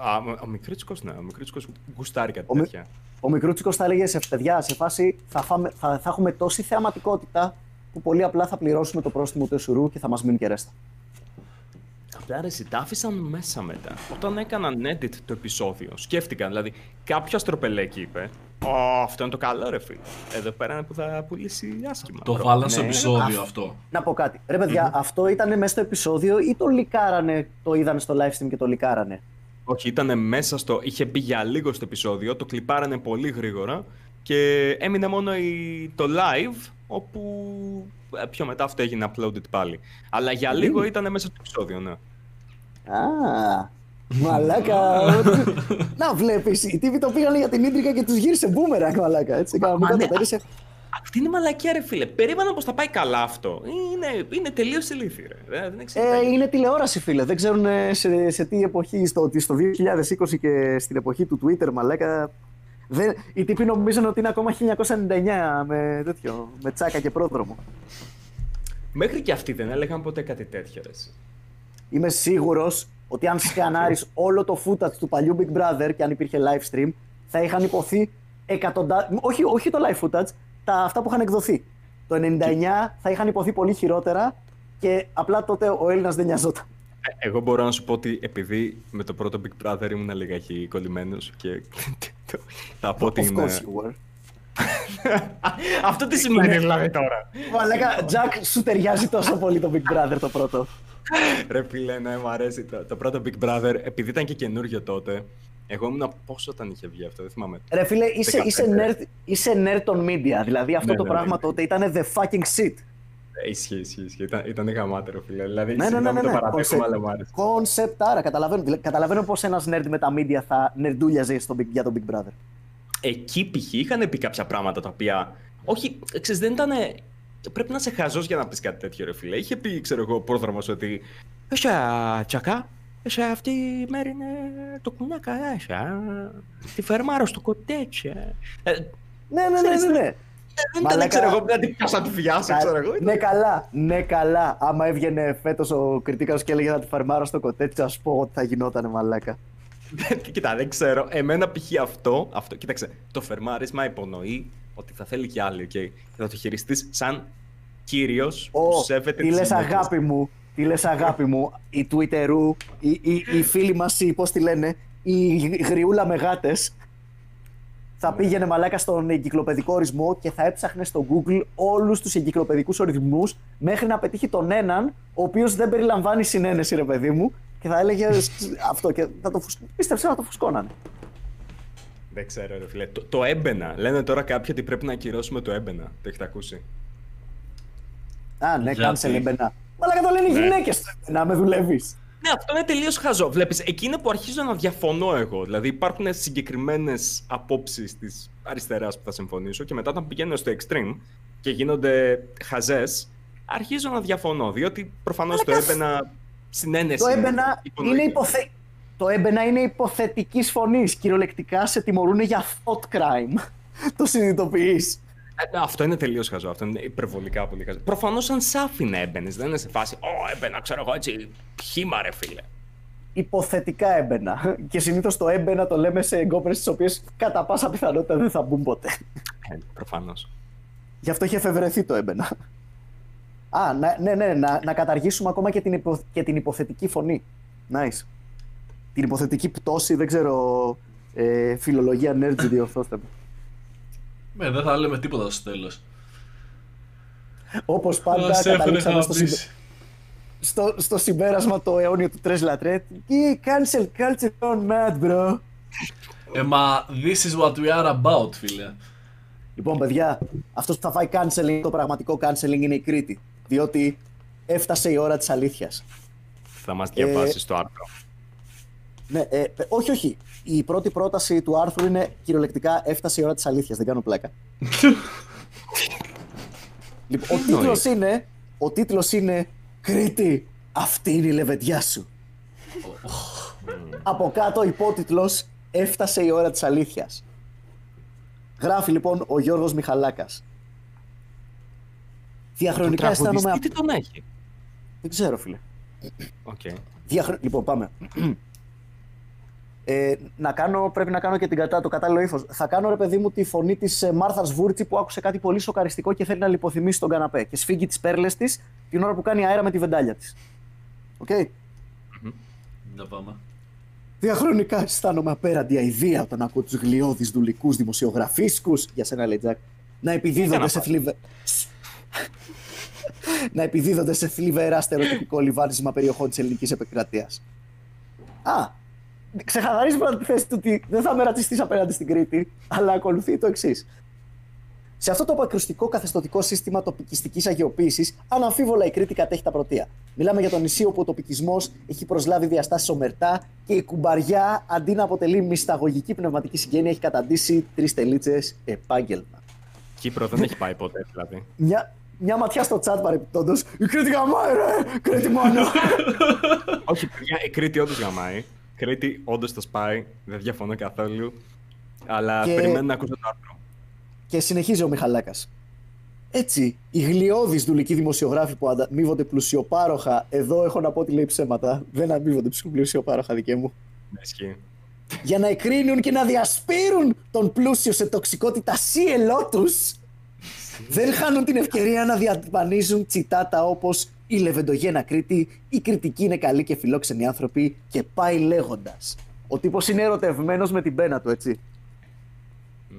Α, ο Μικρούτσικος, ναι, ο Μικρούτσικος γουστάρει κάτι Ο Μι- τέτοια. Ο μικρούτσικος θα έλεγε σε παιδιά, σε φάση θα, φάμε, θα, θα έχουμε τόση θεαματικότητα που πολύ απλά θα πληρώσουμε το πρόστιμο του Εσουρού και θα μας μείνει και ρέστα. Απλά ρε, εσύ, τα άφησαν μέσα μετά. Όταν έκαναν edit το επεισόδιο, σκέφτηκαν, δηλαδή, κάποιο αστροπελέκι είπε Ω, αυτό είναι το καλό, ρε φίλε. Εδώ πέρα είναι που θα πουλήσει άσχημα. Το Μπρο». βάλαν στο Ναι. επεισόδιο αυτό. Να πω κάτι. Ρε παιδιά, αυτό ήταν μέσα στο επεισόδιο ή το λικάρανε, το είδανε στο live stream και το λικάρανε; Όχι, ήταν μέσα στο. είχε μπει για λίγο στο επεισόδιο, το κλιπάρανε πολύ γρήγορα και έμεινε μόνο η... το live, όπου ε, πιο μετά αυτό έγινε uploaded πάλι. Αλλά για λίγο ήταν μέσα στο επεισόδιο, ναι. Α, μαλάκα. [LAUGHS] να βλέπεις, οι τύποι το πήγαν για την ίντρικα και τους γύρισε μπούμερακ, μαλάκα. Έτσι, κανονικά ναι, το πέρασε. Αυτή είναι μαλακία, ρε φίλε. Περίμενα πως θα πάει καλά αυτό. Είναι, είναι τελείως ηλίθι, ρε. Δεν, δεν ξέρω. Ε, είναι τηλεόραση, φίλε. Δεν ξέρουν ε, σε, σε τι εποχή, στο, ότι στο 2020 και στην εποχή του Twitter, μαλάκα. Δεν, οι τύποι νομίζουν ότι είναι ακόμα 1999 με, τέτοιο, με τσάκα και πρόδρομο. Μέχρι και αυτοί δεν έλεγαν ποτέ κάτι τέτοιο, ρε. εσύ. Είμαι σίγουρος ότι αν σκανάρεις [LAUGHS] όλο το footage του παλιού Big Brother και αν υπήρχε live stream, θα είχαν υποθεί εκατοντά... όχι, όχι το live footage, τα, αυτά που είχαν εκδοθεί. Το 99 θα είχαν υποθεί πολύ χειρότερα και απλά τότε ο Έλληνας δεν νοιαζόταν. Ε, Εγώ μπορώ να σου πω ότι επειδή με το πρώτο Big Brother ήμουν λιγάκι κολλημένος και [LAUGHS] θα πω Of την... course you were. [LAUGHS] Αυτό τι σημαίνει δηλαδή τώρα; Μαλάκα, Jack, σου ταιριάζει τόσο πολύ το Big Brother το πρώτο. Ρε φίλε, ναι, μου αρέσει. Το, το πρώτο Big Brother, επειδή ήταν και καινούριο τότε, εγώ ήμουν πόσο όταν είχε βγει αυτό, δεν θυμάμαι. Ρε φίλε, είσαι, 15. είσαι, nerd, είσαι nerd των media. Δηλαδή αυτό Ναι, το ναι, πράγμα ναι. τότε ήταν the fucking shit. Ε, ισχύει, ισχύει, ισχύει. Ήταν, ήταν γαμάτερο, φίλε. Δηλαδή, Ναι, ναι, ναι, ναι. συγγνώμη, ναι. το παραδέχομαι, αλλά μου άρεσε. Concept, άρα καταλαβαίνω, δηλαδή, καταλαβαίνω πως ένας nerd με τα media θα νερντούλιαζε στο, Big- για τον Big Brother. Εκεί π.χ. είχαν πει κάποια πράγματα τα οποία. Όχι, ξέρεις, δεν ήταν. Πρέπει να είσαι χαζός για να πεις κάτι τέτοιο, ρε φίλε. Είχε πει, ξέρω εγώ, ο πρόδρομος ότι. Έσα τσακά, έσα αυτή η μέρα είναι το κουνάκα, έσα. Τη φερμάρω στο κοτέτσια. Ε, Ναι, ναι, ναι, Ξέρεις, ναι. ναι. δεν ήταν, Μαλάκα. ξέρω εγώ, να την πιάσα τη βιάσω, ξέρω εγώ. Ναι, καλά, ναι, καλά. Άμα έβγαινε φέτος ο κριτήκα και έλεγε να τη φαρμάρω στο κοτέτσι, ας πω ότι θα γινόταν μαλάκα. [LAUGHS] Κοίτα, δεν ξέρω. Εμένα π.χ. αυτό, αυτό, κοίταξε, το φερμάρισμα υπονοεί ότι θα θέλει κι άλλοι, okay? Και θα το χειριστείς σαν κύριος που Ω, σέβεται τι τις λες, γυναίκες. αγάπη μου, τι λες, αγάπη μου, οι Twitterού, οι, οι, οι φίλοι μας, πώς τη λένε, η γριούλα με γάτες, θα πήγαινε μαλάκα στον εγκυκλοπαιδικό ορισμό και θα έψαχνε στο Google όλους τους εγκυκλοπαιδικούς ορισμούς μέχρι να πετύχει τον έναν, ο οποίος δεν περιλαμβάνει συνένεση, ρε παιδί μου, και θα έλεγε αυτό. Και θα το φουσ... πίστεψε να το φουσκώνανε. Δεν ξέρω, ρε φίλε. Το, το έμπαινα. Λένε τώρα κάποιοι ότι πρέπει να ακυρώσουμε το έμπαινα. Το έχετε ακούσει. Α, ναι, Γιατί; cancel έμπαινα. Μαλάκα το λένε οι Ναι. γυναίκες. Να με δουλεύεις. Ναι, αυτό είναι τελείως χαζό. Βλέπεις, εκεί είναι που αρχίζω να διαφωνώ εγώ. Δηλαδή, υπάρχουν συγκεκριμένες απόψεις της αριστεράς που θα συμφωνήσω και μετά, όταν πηγαίνω στο extreme και γίνονται χαζές, αρχίζω να διαφωνώ. Διότι προφανώς το Μαλάκα, έμπαινα συνένεση. Το έμπαινα υπονοεί. είναι, υποθε... το έμπαινα είναι υποθετικής φωνής. Κυριολεκτικά σε τιμωρούν για thought crime. [LAUGHS] το συνειδητοποιείς. Ε, ναι, Αυτό είναι τελείως χαζό. Αυτό είναι υπερβολικά πολύ χαζό. Προφανώς, αν σ' άφηνε έμπαινες, δεν είναι σε φάση. Ω, έμπαινα, ξέρω εγώ έτσι. Χήμα, ρε φίλε. Υποθετικά έμπαινα. Και συνήθως το έμπαινα το λέμε σε εγκόπρες τις οποίες κατά πάσα πιθανότητα δεν θα μπουν ποτέ. Ε, Προφανώς. Γι' αυτό είχε εφευρεθεί το έμπαινα. Α, να, ναι, ναι, να, να καταργήσουμε ακόμα και την, υπο, και την υποθετική φωνή. Nice. Την υποθετική πτώση, δεν ξέρω. Ε, φιλολογία nerds, διορθώστε με. Ναι, δεν θα λέμε τίποτα στο τέλος. Όπως πάντα, Σε έφερε καταλήξαμε στο, συμπε- χαμπής. στο, στο συμπέρασμα το αιώνιο του Τρες Λατρέτ. Και cancel culture on mad, bro. Ε, μα this is what we are about, φίλε. Λοιπόν, παιδιά, αυτός που θα φάει canceling, το πραγματικό canceling είναι η Κρήτη. Διότι έφτασε η ώρα της αλήθειας. Θα μας διαβάσεις Ε, το άρθρο. Ναι, ε, ε, όχι, όχι. Η πρώτη πρόταση του άρθρου είναι κυριολεκτικά έφτασε η ώρα της αλήθειας. Δεν κάνω πλάκα. [LAUGHS] λοιπόν, ο τίτλος είναι, ο τίτλος είναι Κρήτη, αυτή είναι η λεβεντιά σου. Από κάτω υπότιτλος Έφτασε η ώρα της αλήθειας. Γράφει λοιπόν ο Γιώργος Μιχαλάκας. Διαχρονικά Τον αισθάνομαι... τραγουδιστή τι τον έχει; Δεν ξέρω φίλε. Οκ. Διαχρονικά... Λοιπόν πάμε. Ε, να κάνω, πρέπει να κάνω και την κατά, το κατάλληλο ύφος. Θα κάνω ρε παιδί μου τη φωνή της Μάρθας Βούρτση που άκουσε κάτι πολύ σοκαριστικό και θέλει να λιποθυμήσει στον καναπέ. Και σφίγγει τις πέρλες της την ώρα που κάνει αέρα με τη βεντάλια της. Οκ; Να πάμε. Διαχρονικά αισθάνομαι απέραντη αηδία όταν ακούω τους γλοιώδεις δουλικούς δημοσιογραφίσκους. Για σένα, λέει Τζακ. Να επιδίδονται Έκανα σε θλιβε... να επιδίδονται σε θλιβερά στερεοτυπικό λιβάνισμα περιοχών της ελληνικής επικρατείας. Α, ξεκαθαρίζει πρώτα τη θέση του ότι δεν είμαι ρατσιστής απέναντι στην Κρήτη, αλλά ακολουθεί το εξής. Σε αυτό το αποκρουστικό καθεστωτικό σύστημα τοπικιστικής αγιοποίησης, αναμφίβολα η Κρήτη κατέχει τα πρωτεία. Μιλάμε για το νησί όπου ο τοπικισμός έχει προσλάβει διαστάσεις ομερτά και η κουμπαριά αντί να αποτελεί μυσταγωγική πνευματική συγγένεια έχει καταντήσει τρεις τελίτσες επάγγελμα. Κύπρο δεν έχει πάει ποτέ δηλαδή. Μια, μια ματιά στο chat παρεπιπτόντω. Η Κρήτη γαμάει, ρε! Κρήτη μόνο! [LAUGHS] Όχι, παιδιά, η Κρήτη όντως γαμάει. Κρήτη όντως το σπάει. Δεν διαφωνώ καθόλου. Αλλά Και- περιμένω να ακούσω το άρθρο. Και συνεχίζει ο Μιχαλάκας. Έτσι, οι γλιώδεις δουλικοί δημοσιογράφοι που αμείβονται πλουσιοπάροχα, εδώ έχω να πω ότι λέει ψέματα. Δεν αμείβονται πλουσιοπάροχα, δικέ μου. Ναι, ισχύει. Για να εκρίνουν και να διασπείρουν τον πλούσιο σε τοξικότητα σύελό τους, δεν χάνουν την ευκαιρία να διατυπανίζουν τσιτάτα όπως Η Λεβεντογένα Κρήτη, η κριτική είναι καλή και φιλόξενοι άνθρωποι και πάει λέγοντας. Ο τύπος είναι ερωτευμένος με την πένα του, έτσι.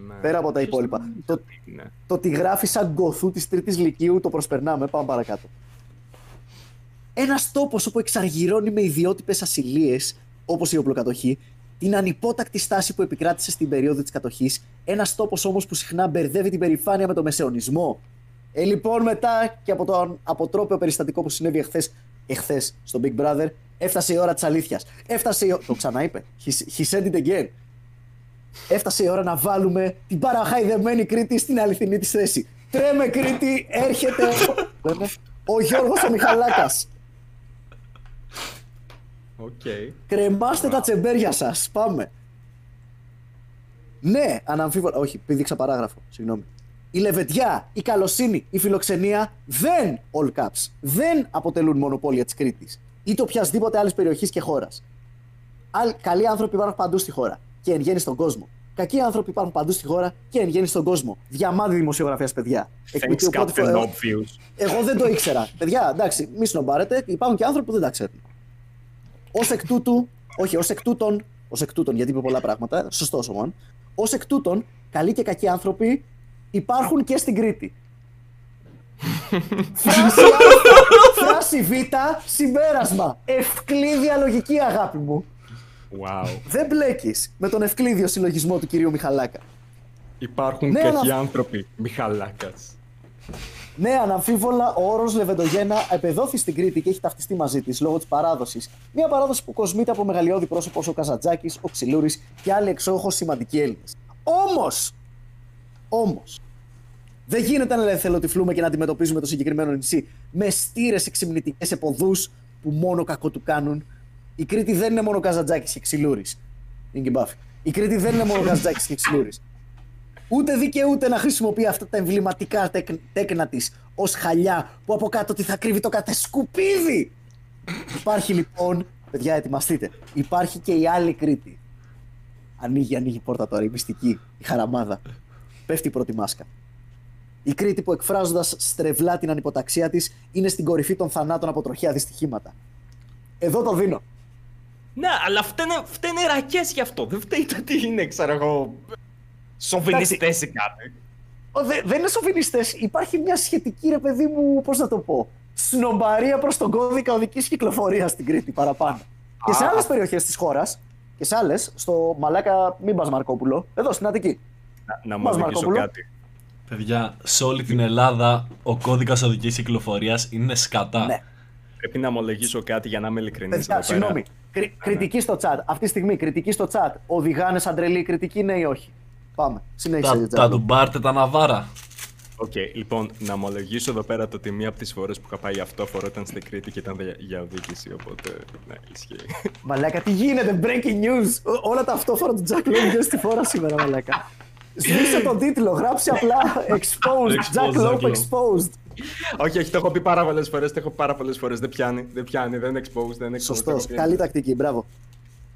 Ναι. Πέρα από τα υπόλοιπα. Το, Ναι. το ότι γράφει σαν γκοθού της Τρίτης Λυκείου το προσπερνάμε. Πάμε παρακάτω. Ένας τόπος όπου εξαργυρώνει με ιδιότυπες ασυλίες, όπως η οπλοκατοχή, την ανυπότακτη στάση που επικράτησε στην περίοδο της κατοχής, ένας τόπος όμως που συχνά μπερδεύει την περηφάνεια με το μεσαιωνισμό. Ε, λοιπόν, μετά και από το αποτρόπαιο περιστατικό που συνέβη εχθές εχθές στο Big Brother, έφτασε η ώρα της αλήθειας. Έφτασε η ώρα. Το ξαναείπε. He, he said it again. Έφτασε η ώρα να βάλουμε την παραχαϊδεμένη Κρήτη στην αληθινή της θέση. Τρέμε Κρήτη, έρχεται ο, λένε, ο Γιώργος ο Μιχαλάκας. Οκ. Κρεμάστε τα τσεμπέρια σας. Πάμε. Ναι, αναμφίβολα. Όχι, πήδηξα παράγραφο. Συγγνώμη. Η λεβεντιά, η καλοσύνη, η φιλοξενία δεν, all caps, δεν αποτελούν μονοπόλια της Κρήτης. Είτε οποιασδήποτε άλλης περιοχής και χώρας. Άλλ- Καλοί άνθρωποι υπάρχουν παντού στη χώρα και εν γέννη στον κόσμο. Κακοί άνθρωποι υπάρχουν παντού στη χώρα και εν γέννη στον κόσμο. Διαμάδι δημοσιογραφίας, παιδιά. Thanks, Εκπληκτικό πρώτη Captain φορά- Obvious. εγώ δεν το ήξερα. Παιδιά, εντάξει, μη σνομπάρετε. Υπάρχουν και άνθρωποι που δεν τα ξέρουν. Ω εκ τούτου, όχι, ως εκ τούτων, ως εκ τούτων, γιατί είπε πολλά πράγματα, σωστό όμω. Ω εκ τούτων, καλοί και κακοί άνθρωποι υπάρχουν και στην Κρήτη. [LAUGHS] φράση Α, φράση Β, συμπέρασμα. Ευκλήδια λογική, αγάπη μου. Wow. Δεν μπλέκεις με τον ευκλήδιο συλλογισμό του κυρίου Μιχαλάκα. Υπάρχουν Ναι, κακοί αλλά- άνθρωποι. Μιχαλάκας. Ναι, αναμφίβολα ο όρος Λεβεντογένα επεδόθη στην Κρήτη και έχει ταυτιστεί μαζί της λόγω της παράδοσης. Μια παράδοση που κοσμείται από μεγαλειώδη πρόσωπο ο Καζατζάκης, ο Ξυλούρης και άλλοι εξόχως σημαντικοί Έλληνες. Όμως, όμως, δεν γίνεται να ελευθεροτυφλούμε και να αντιμετωπίζουμε το συγκεκριμένο νησί με στήρες εξυμνητικές εποδούς που μόνο κακό του κάνουν. Η Κρήτη δεν είναι μόνο Καζατζάκη και Ξυλούρης. Είναι και μπάφη. Η Κρήτη δεν είναι μόνο Καζατζάκη και Ξυλούρης. Ούτε δικαιούται να χρησιμοποιεί αυτά τα εμβληματικά τέκ- τέκνα της ως χαλιά που από κάτω τη θα κρύβει το κατεσκουπίδι. Υπάρχει λοιπόν, παιδιά, ετοιμαστείτε. Υπάρχει και η άλλη Κρήτη. Ανοίγει, ανοίγει η πόρτα τώρα, η μυστική, η χαραμάδα. Πέφτει η πρώτη μάσκα. Η Κρήτη που εκφράζοντας στρεβλά την ανυποταξία της είναι στην κορυφή των θανάτων από τροχαία δυστυχήματα. Εδώ το δίνω. Ναι, αλλά φταίνε, φταίνε ρακές γι' αυτό. Δεν φταίει το ότι είναι, ξέρω εγώ, σοβινιστές ή κάτι. Ο, δε- δεν είναι σοβινιστές. Υπάρχει μια σχετική, ρε παιδί μου, πώς να το πω. Σνομπαρία προς τον κώδικα οδικής κυκλοφορίας στην Κρήτη παραπάνω. Και σε Α. άλλες περιοχές της χώρας, και σε άλλες, στο Μαλάκα Μην πας Μαρκόπουλο, εδώ στην Αττική. Να, να μου Μας, οδηγήσω Μαρκόπουλο. κάτι. Παιδιά, σε όλη την Ελλάδα ο κώδικας οδικής κυκλοφορίας είναι σκατά. Ναι. Πρέπει να ομολογήσω κάτι για να είμαι ειλικρινής Παιδιά, εδώ πέρα. συγγνώμη. Κρι- κριτική στο chat. Αυτή τη στιγμή κριτική στο chat. Οδηγάνε σαν τρελή κριτική, ναι ή όχι; Πάμε. Συνέχισε. Τα, Τζάκλο. τα του Μπάρτε τα ναβάρα. Οκ, λοιπόν, να ομολογήσω εδώ πέρα το ότι μία από τις φορές που είχα πάει αυτόφορο ήταν στην Κρήτη και ήταν για, για οδήγηση. Οπότε, ναι, ισχύει. Μαλάκα, τι γίνεται, breaking news. Ό- όλα τα αυτόφορα του Jack Lowe βγαίνουν στη φόρα σήμερα, μαλάκα. Σβήσε τον τίτλο, γράψε απλά exposed. Jack Exposed, Lowe Jack Lowe. exposed. όχι, όχι, το έχω πει πάρα πολλές φορές. Το έχω πει πάρα πολλές φορές. Δεν πιάνει, δεν πιάνει, δεν είναι exposed, δεν είναι exposed. Σωστός. έχω πει. Καλή τακτική, μπράβο.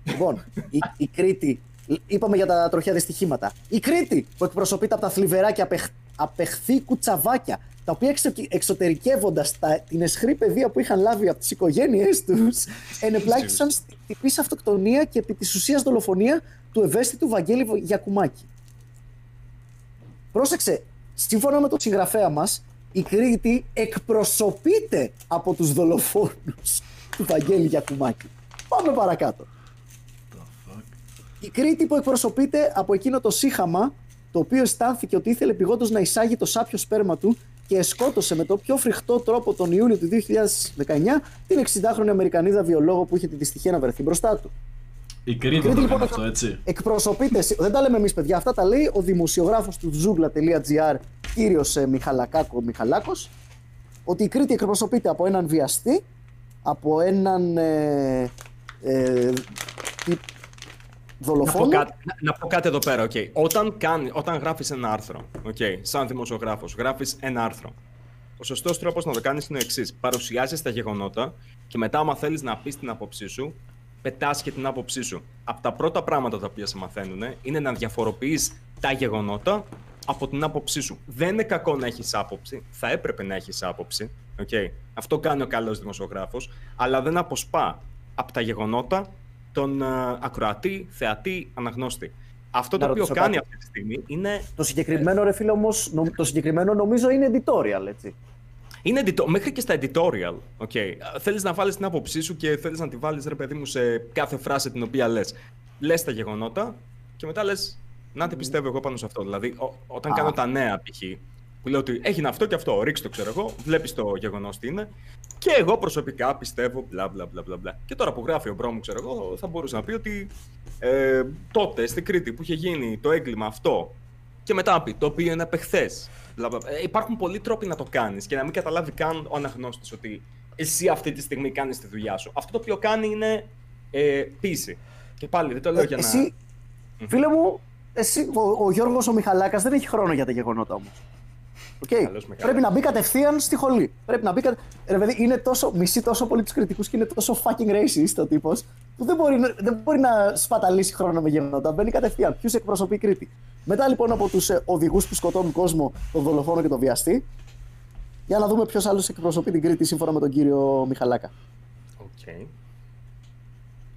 Λοιπόν, η, η Κρήτη. Είπαμε για τα τροχιά δυστυχήματα. Η Κρήτη που εκπροσωπείται από τα θλιβερά και απεχ, απεχθή κουτσαβάκια, τα οποία εξω, εξωτερικεύοντας την εσχρή παιδεία που είχαν λάβει από τις οικογένειές τους, [LAUGHS] ενεπλάκησαν στην τυπή αυτοκτονία και επί της ουσίας δολοφονία του ευαίσθητου Βαγγέλη Γιακουμάκη. Πρόσεξε, σύμφωνα με τον συγγραφέα μας, η Κρήτη εκπροσωπείται από τους δολοφόνους του Βαγγέλη Γιακουμάκη. Πάμε παρακάτω. Η Κρήτη που εκπροσωπείται από εκείνο το σύχαμα το οποίο αισθάνθηκε ότι ήθελε πηγόντως να εισάγει το σάπιο σπέρμα του και σκότωσε με το πιο φρικτό τρόπο τον Ιούλιο του 2019 την 60χρονη Αμερικανίδα βιολόγο που είχε τη δυστυχία να βρεθεί μπροστά του. Η Κρήτη Κρήτη, το λοιπόν, έκανε αυτό, έτσι. Εκπροσωπείται, σι- δεν τα λέμε εμείς παιδιά, αυτά τα λέει ο δημοσιογράφος του zougla.gr, κύριος ε, Μιχαλακάκο Μιχαλάκος, ότι η Κρήτη εκπροσωπείται από έναν βιαστή, από έναν ε, ε, τι- Να πω, δολοφόνο. κάτι, να, να πω κάτι εδώ πέρα, οκ. Όταν, κάνει, όταν γράφεις ένα άρθρο, οκ, σαν δημοσιογράφος, γράφεις ένα άρθρο. Ο σωστός τρόπος να το κάνεις είναι ο εξής. Παρουσιάζεις τα γεγονότα και μετά άμα θέλεις να πεις την άποψή σου, πετάς και την άποψή σου. Από τα πρώτα πράγματα τα οποία σε μαθαίνουν είναι να διαφοροποιείς τα γεγονότα από την άποψή σου. Δεν είναι κακό να έχεις άποψη, θα έπρεπε να έχεις άποψη, οκ. Αυτό κάνει ο καλός δημοσιογράφος, αλλά δεν αποσπά από τα γεγονότα τον ε, ακροατή, θεατή, αναγνώστη. Αυτό Να το οποίο ρωτήσω κάνει κάτι. αυτή τη στιγμή είναι, Το συγκεκριμένο ρε φίλε όμως, νο- το συγκεκριμένο νομίζω είναι editorial έτσι. Είναι edito- μέχρι και στα editorial. Okay. Θέλεις να βάλεις την άποψή σου και θέλεις να τη βάλεις ρε παιδί μου σε κάθε φράση την οποία λες. Λες τα γεγονότα και μετά λες να τι πιστεύω εγώ πάνω σε αυτό. Δηλαδή ο- όταν Α. κάνω τα νέα π.χ. που λέω ότι έγινε αυτό και αυτό, ρίξτε το ξέρω εγώ, βλέπεις το γεγονός τι είναι και εγώ προσωπικά πιστεύω μπλα μπλα μπλα μπλα μπλα. Και τώρα που γράφει ο Μπρόμου ξέρω εγώ θα μπορούσε να πει ότι ε, τότε στην Κρήτη που είχε γίνει το έγκλημα αυτό και μετά να πει το οποίο είναι απεχθές. Υπάρχουν πολλοί τρόποι να το κάνεις και να μην καταλάβει καν ο αναγνώστης ότι εσύ αυτή τη στιγμή κάνεις τη δουλειά σου. Αυτό το οποίο κάνει είναι ε, ποίηση. Και πάλι δεν το λέω Ε, για εσύ, φίλε μου, εσύ, ο, ο Γιώργος ο Μιχαλάκας δεν έχει χρόνο για τα γεγονότα όμως. Οκ. Καλώς με Πρέπει να μπει κατευθείαν στη χολή. Πρέπει να μπει κατε... Ρε παιδί, είναι τόσο, μισεί τόσο πολύ τους Κρητικούς και είναι τόσο fucking racist ο τύπος που δεν μπορεί, να- δεν μπορεί να σπαταλήσει χρόνο με γεγονότα. Μπαίνει κατευθείαν. Ποιους εκπροσωπεί η Κρήτη. Μετά λοιπόν από τους ε, οδηγούς που σκοτώνουν κόσμο, τον δολοφόνο και τον βιαστή, για να δούμε ποιος άλλος εκπροσωπεί την Κρήτη σύμφωνα με τον κύριο Μιχαλάκα. Οκ.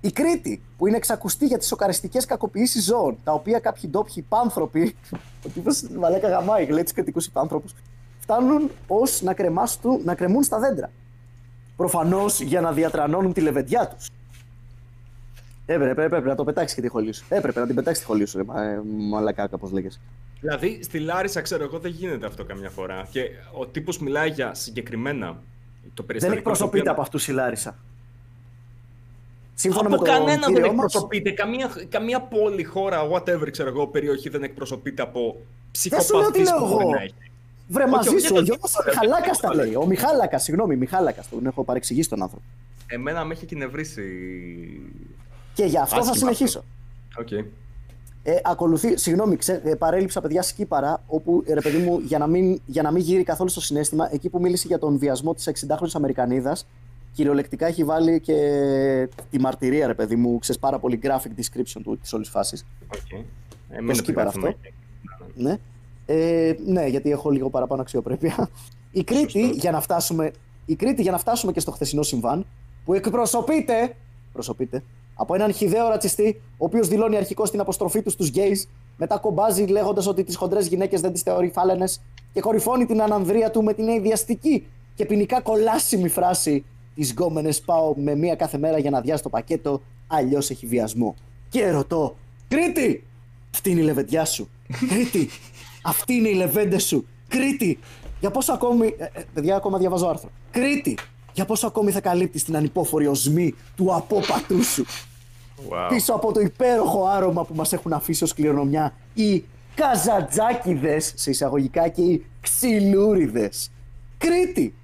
Η Κρήτη, που είναι ξακουστή για τις σοκαριστικές κακοποιήσεις ζώων, τα οποία κάποιοι ντόπιοι υπάνθρωποι, [LAUGHS] ο τύπος μαλάκα γαμάει, λέει τους Κρητικούς υπάνθρωπους, φτάνουν ως να, κρεμάστου- να κρεμούν στα δέντρα. Προφανώς για να διατρανώνουν τη λεβεντιά τους. Έπρεπε, έπρεπε να το πετάξεις και τη χολή σου. Έπρεπε να την πετάξεις τη χολή σου, ρε, μα, ε, μαλακά, όπω λέγε. Δηλαδή στη Λάρισα, ξέρω εγώ, δεν γίνεται αυτό καμιά φορά. Και ο τύπος μιλάει για συγκεκριμένα το Δεν περιστατικό. εκπροσωπείται το από οποίο- αυτούς η Λάρισα. Σύμφωνα Από με τον κανένα δεν κύριο μας, εκπροσωπείται. Καμία, καμία πόλη, χώρα, whatever, ξέρω εγώ, περιοχή δεν εκπροσωπείται από σου λέω τι ψυχοπαθείς λέω που μπορεί εγώ. να έχει. Βρε Όχι, μαζί όχι, σου, ο δεν- Γιώργος ο Μιχαλάκας τα λέει. Ο Μιχάλακα, συγγνώμη, Μιχάλακας. Τον έχω παρεξηγήσει τον άνθρωπο. Εμένα με έχει εκνευρίσει. Και γι' αυτό θα Άσχημα συνεχίσω. Οκ. Ε, ακολουθεί, συγγνώμη, ξέ, ε, παρέλειψα παιδιά σκίπαρα, όπου ε, ρε παιδί μου, για να, μην, για να μην γύρει καθόλου στο συναίσθημα, εκεί που μίλησε για τον βιασμό της 60χρονης Αμερικανίδας, κυριολεκτικά έχει βάλει και τη μαρτυρία, ρε παιδί μου, ξέρεις πάρα πολύ graphic description του της όλης φάσης. οκ. Ε, μην σκίπαρα επικαθούμε αυτό. εκεί. Ναι. Ε, ναι, γιατί έχω λίγο παραπάνω αξιοπρέπεια. Η Κρήτη, Σωστό. για να φτάσουμε, η Κρήτη, για να φτάσουμε και στο χθεσινό συμβάν, που εκπροσωπείται, προσωπείται από έναν χυδαίο ρατσιστή, ο οποίος δηλώνει αρχικώς την αποστροφή του στους γκέι, μετά κομπάζει λέγοντας ότι τις χοντρές γυναίκες δεν τις θεωρεί φάλαινες και κορυφώνει την ανανδρεία του με την αηδιαστική και ποινικά κολάσιμη φράση Τις γκόμενες πάω με μία κάθε μέρα για να αδειάσω το πακέτο, αλλιώς έχει βιασμό. Και ρωτώ, Κρήτη, αυτή είναι η λεβεντιά σου. Κρήτη, αυτή είναι η λεβέντες σου. Κρήτη, για πόσο ακόμη. Ε, ε, παιδιά, ακόμα διαβάζω άρθρο. Κρήτη, Για πόσο ακόμη θα καλύπτεις την ανυπόφορη οσμή του απόπατού σου. Wow. Πίσω από το υπέροχο άρωμα που μας έχουν αφήσει ως κληρονομιά οι καζατζάκιδες σε εισαγωγικά και οι ξυλούριδες. Κρήτη!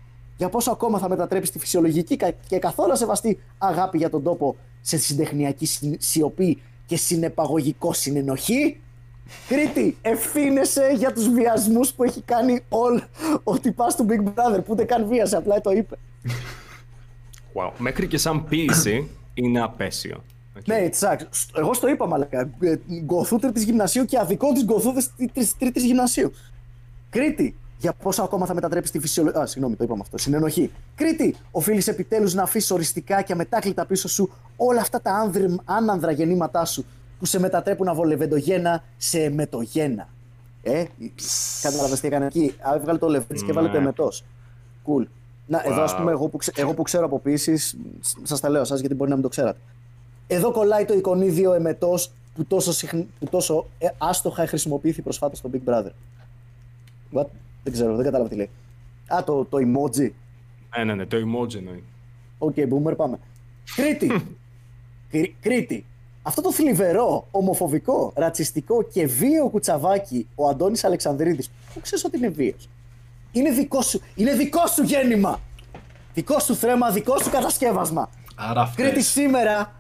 Για πόσο ακόμα θα μετατρέψει τη φυσιολογική κα- και καθόλου σεβαστή αγάπη για τον τόπο σε συντεχνιακή συ- σιωπή και συνεπαγωγικό συνενοχή; Κρήτη, ευθύνεσαι για τους βιασμούς που έχει κάνει όλ ο τυπάς του Big Brother που ούτε καν βίασε, απλά το είπε. wow. Μέχρι και σαν ποίηση είναι απαίσιο. Οκ. Ναι, τσακ. Σ- Εγώ στο είπα, μαλάκα. Ε, Γκοθού τρίτη γυμνασίου και αδικώ τις γκοθού τρίτης γυμνασίου. Κρήτη, για πόσο ακόμα θα μετατρέψει τη φυσιολογία. Α, συγγνώμη, το είπαμε αυτό. Συνενοχή. Κρήτη, οφείλεις επιτέλους να αφήσεις οριστικά και αμετάκλητα πίσω σου όλα αυτά τα άνδρ, άνανδρα γεννήματά σου που σε μετατρέπουν από λεβεντογένα σε μετογένα. Ε, κατάλαβες τι έκανε εκεί. Α, Έβγαλε το λεβέντι και έβαλε το Ναι. εμετός. Κουλ. Να, εδώ ας Wow. πούμε, εγώ που, ξε- εγώ που ξέρω από ποιήσει, σας τα λέω εσάς γιατί μπορεί να μην το ξέρατε. Εδώ κολλάει το εικονίδιο εμετός που τόσο, συχν... που τόσο ε, άστοχα χρησιμοποιήθη προσφάτως στο Big Brother. What? Δεν ξέρω, δεν κατάλαβα τι λέει. Α, το, το emoji. Ναι, ναι, ναι, το emoji εννοεί. Ok, boomer, πάμε. Κρήτη. [LAUGHS] Κρή- Κρήτη. Αυτό το θλιβερό, ομοφοβικό, ρατσιστικό και βίαιο κουτσαβάκι ο Αντώνης Αλεξανδρίδης, που ξέρεις ότι είναι βίαιος. Είναι δικό σου, είναι δικό σου γέννημα. Δικό σου θρέμμα, δικό σου κατασκεύασμα. Άρα Κρήτη αυτές. σήμερα,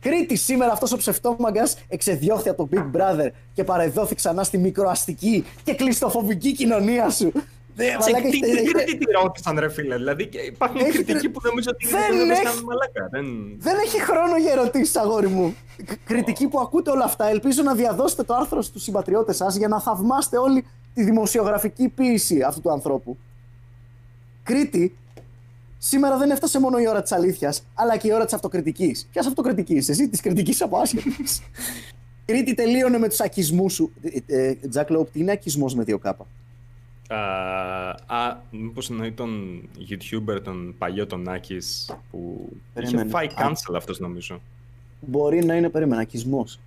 Κρήτη σήμερα αυτός ο ψευτόμαγκας εξεδιώχθη από τον Big Brother και παρεδόθη ξανά στη μικροαστική και κλειστοφοβική κοινωνία σου. Δε, Σε μαλάκα, τι, έχετε- τι έχετε- κριτική τη ρώτησαν, ρε φίλε. Δηλαδή, και υπάρχουν Έχεις κριτικοί κρι- που νομίζω ότι Δεν δεν έχει- βρίσκαν μαλάκα. Δεν... Δεν έχει χρόνο για ερωτήσεις, αγόρι μου. Κ- Κριτικοί που ακούτε όλα αυτά, ελπίζω να διαδώσετε το άρθρο στους συμπατριώτες σας για να θαυμάσετε όλη τη δημοσιογραφική ποίηση αυτού του ανθρώπου. Κρήτη, σήμερα δεν έφτασε μόνο η ώρα της αλήθειας, αλλά και η ώρα της αυτοκριτικής. Ποιας αυτοκριτικής, εσύ της κριτικής από άσχετης. [LAUGHS] Κρήτη τελείωνε με τους ακισμούς σου. Ε, ε, Τζακ Λόουπ, τι είναι ακισμός με δύο κάπα; Α, α, μήπως εννοεί τον YouTuber, τον παλιό τον Άκης, που είχε Περίμενε. φάει Α. cancel αυτός νομίζω. Μπορεί να είναι, περίμενα, ακισμός.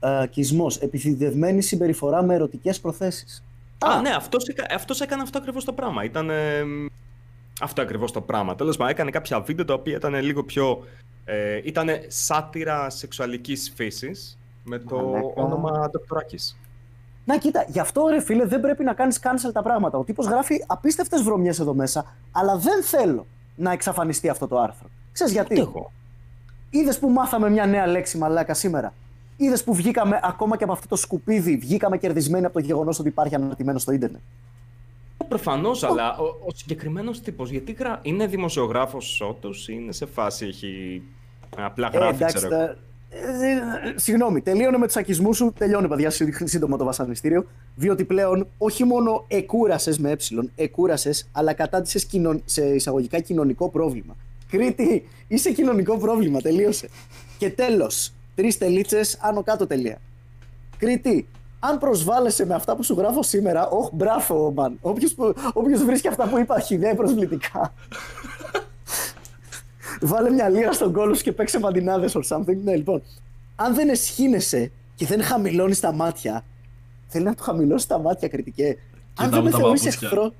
Ε, Ακισμός, επιθυδευμένη συμπεριφορά με ερωτικές προθέσεις. Α, ναι, αυτός, έκα- αυτός έκανε αυτό ακριβώς το πράγμα. Ήταν ε, αυτό ακριβώς το πράγμα. Τέλος πάντων, έκανε κάποια βίντεο τα οποία ήταν λίγο πιο... Ε, ήταν σάτυρα σεξουαλικής φύσης με το Μαλάκα. όνομα Δοκτοράκης. Να κοίτα, γι' αυτό ρε φίλε δεν πρέπει να κάνεις cancel τα πράγματα. Ο τύπος γράφει απίστευτες βρωμιές εδώ μέσα, αλλά δεν θέλω να εξαφανιστεί αυτό το άρθρο. Ξέρεις γιατί; Τι έχω. Είδες που μάθαμε μια νέα λέξη μαλάκα σήμερα; Είδες που βγήκαμε ακόμα και από αυτό το σκουπίδι, βγήκαμε κερδισμένοι από το γεγονός ότι υπάρχει αναρτημένο στο ίντερνετ; Προφανώς, αλλά ο, ο συγκεκριμένος τύπος, γιατί γρα... είναι δημοσιογράφος όντως ή είναι σε φάση, έχει. Απλά Ε, γράφει, εντάξει, ξέρω εγώ. τα- ε, ε, Συγγνώμη, τελείωνε με τους ακισμούς σου. Τελειώνει, παιδιά, σύ- σύντομα το βασανιστήριο. Διότι πλέον όχι μόνο εκούρασες με ε, εκούρασες, αλλά κατάντησες κοινων... σε εισαγωγικά κοινωνικό πρόβλημα. Κρήτη, είσαι κοινωνικό πρόβλημα, τελείωσε. Και τέλος, τρεις τελίτσες άνω κάτω τελεία. Κρήτη, αν προσβάλλεσαι με αυτά που σου γράφω σήμερα, όχ, μπράβο, μαν. Όποιος βρίσκει αυτά που είπα χιδέα προσβλητικά. Βάλε μια λίρα στον κόλο σου και παίξε μαντινάδε or something. Ναι, λοιπόν. Αν δεν εσχύνεσαι και δεν χαμηλώνεις τα μάτια. Θέλει να του χαμηλώσεις τα μάτια, κριτικέ. Αν δεν μου με τα θεωρείς παπούτσια. εχθρό.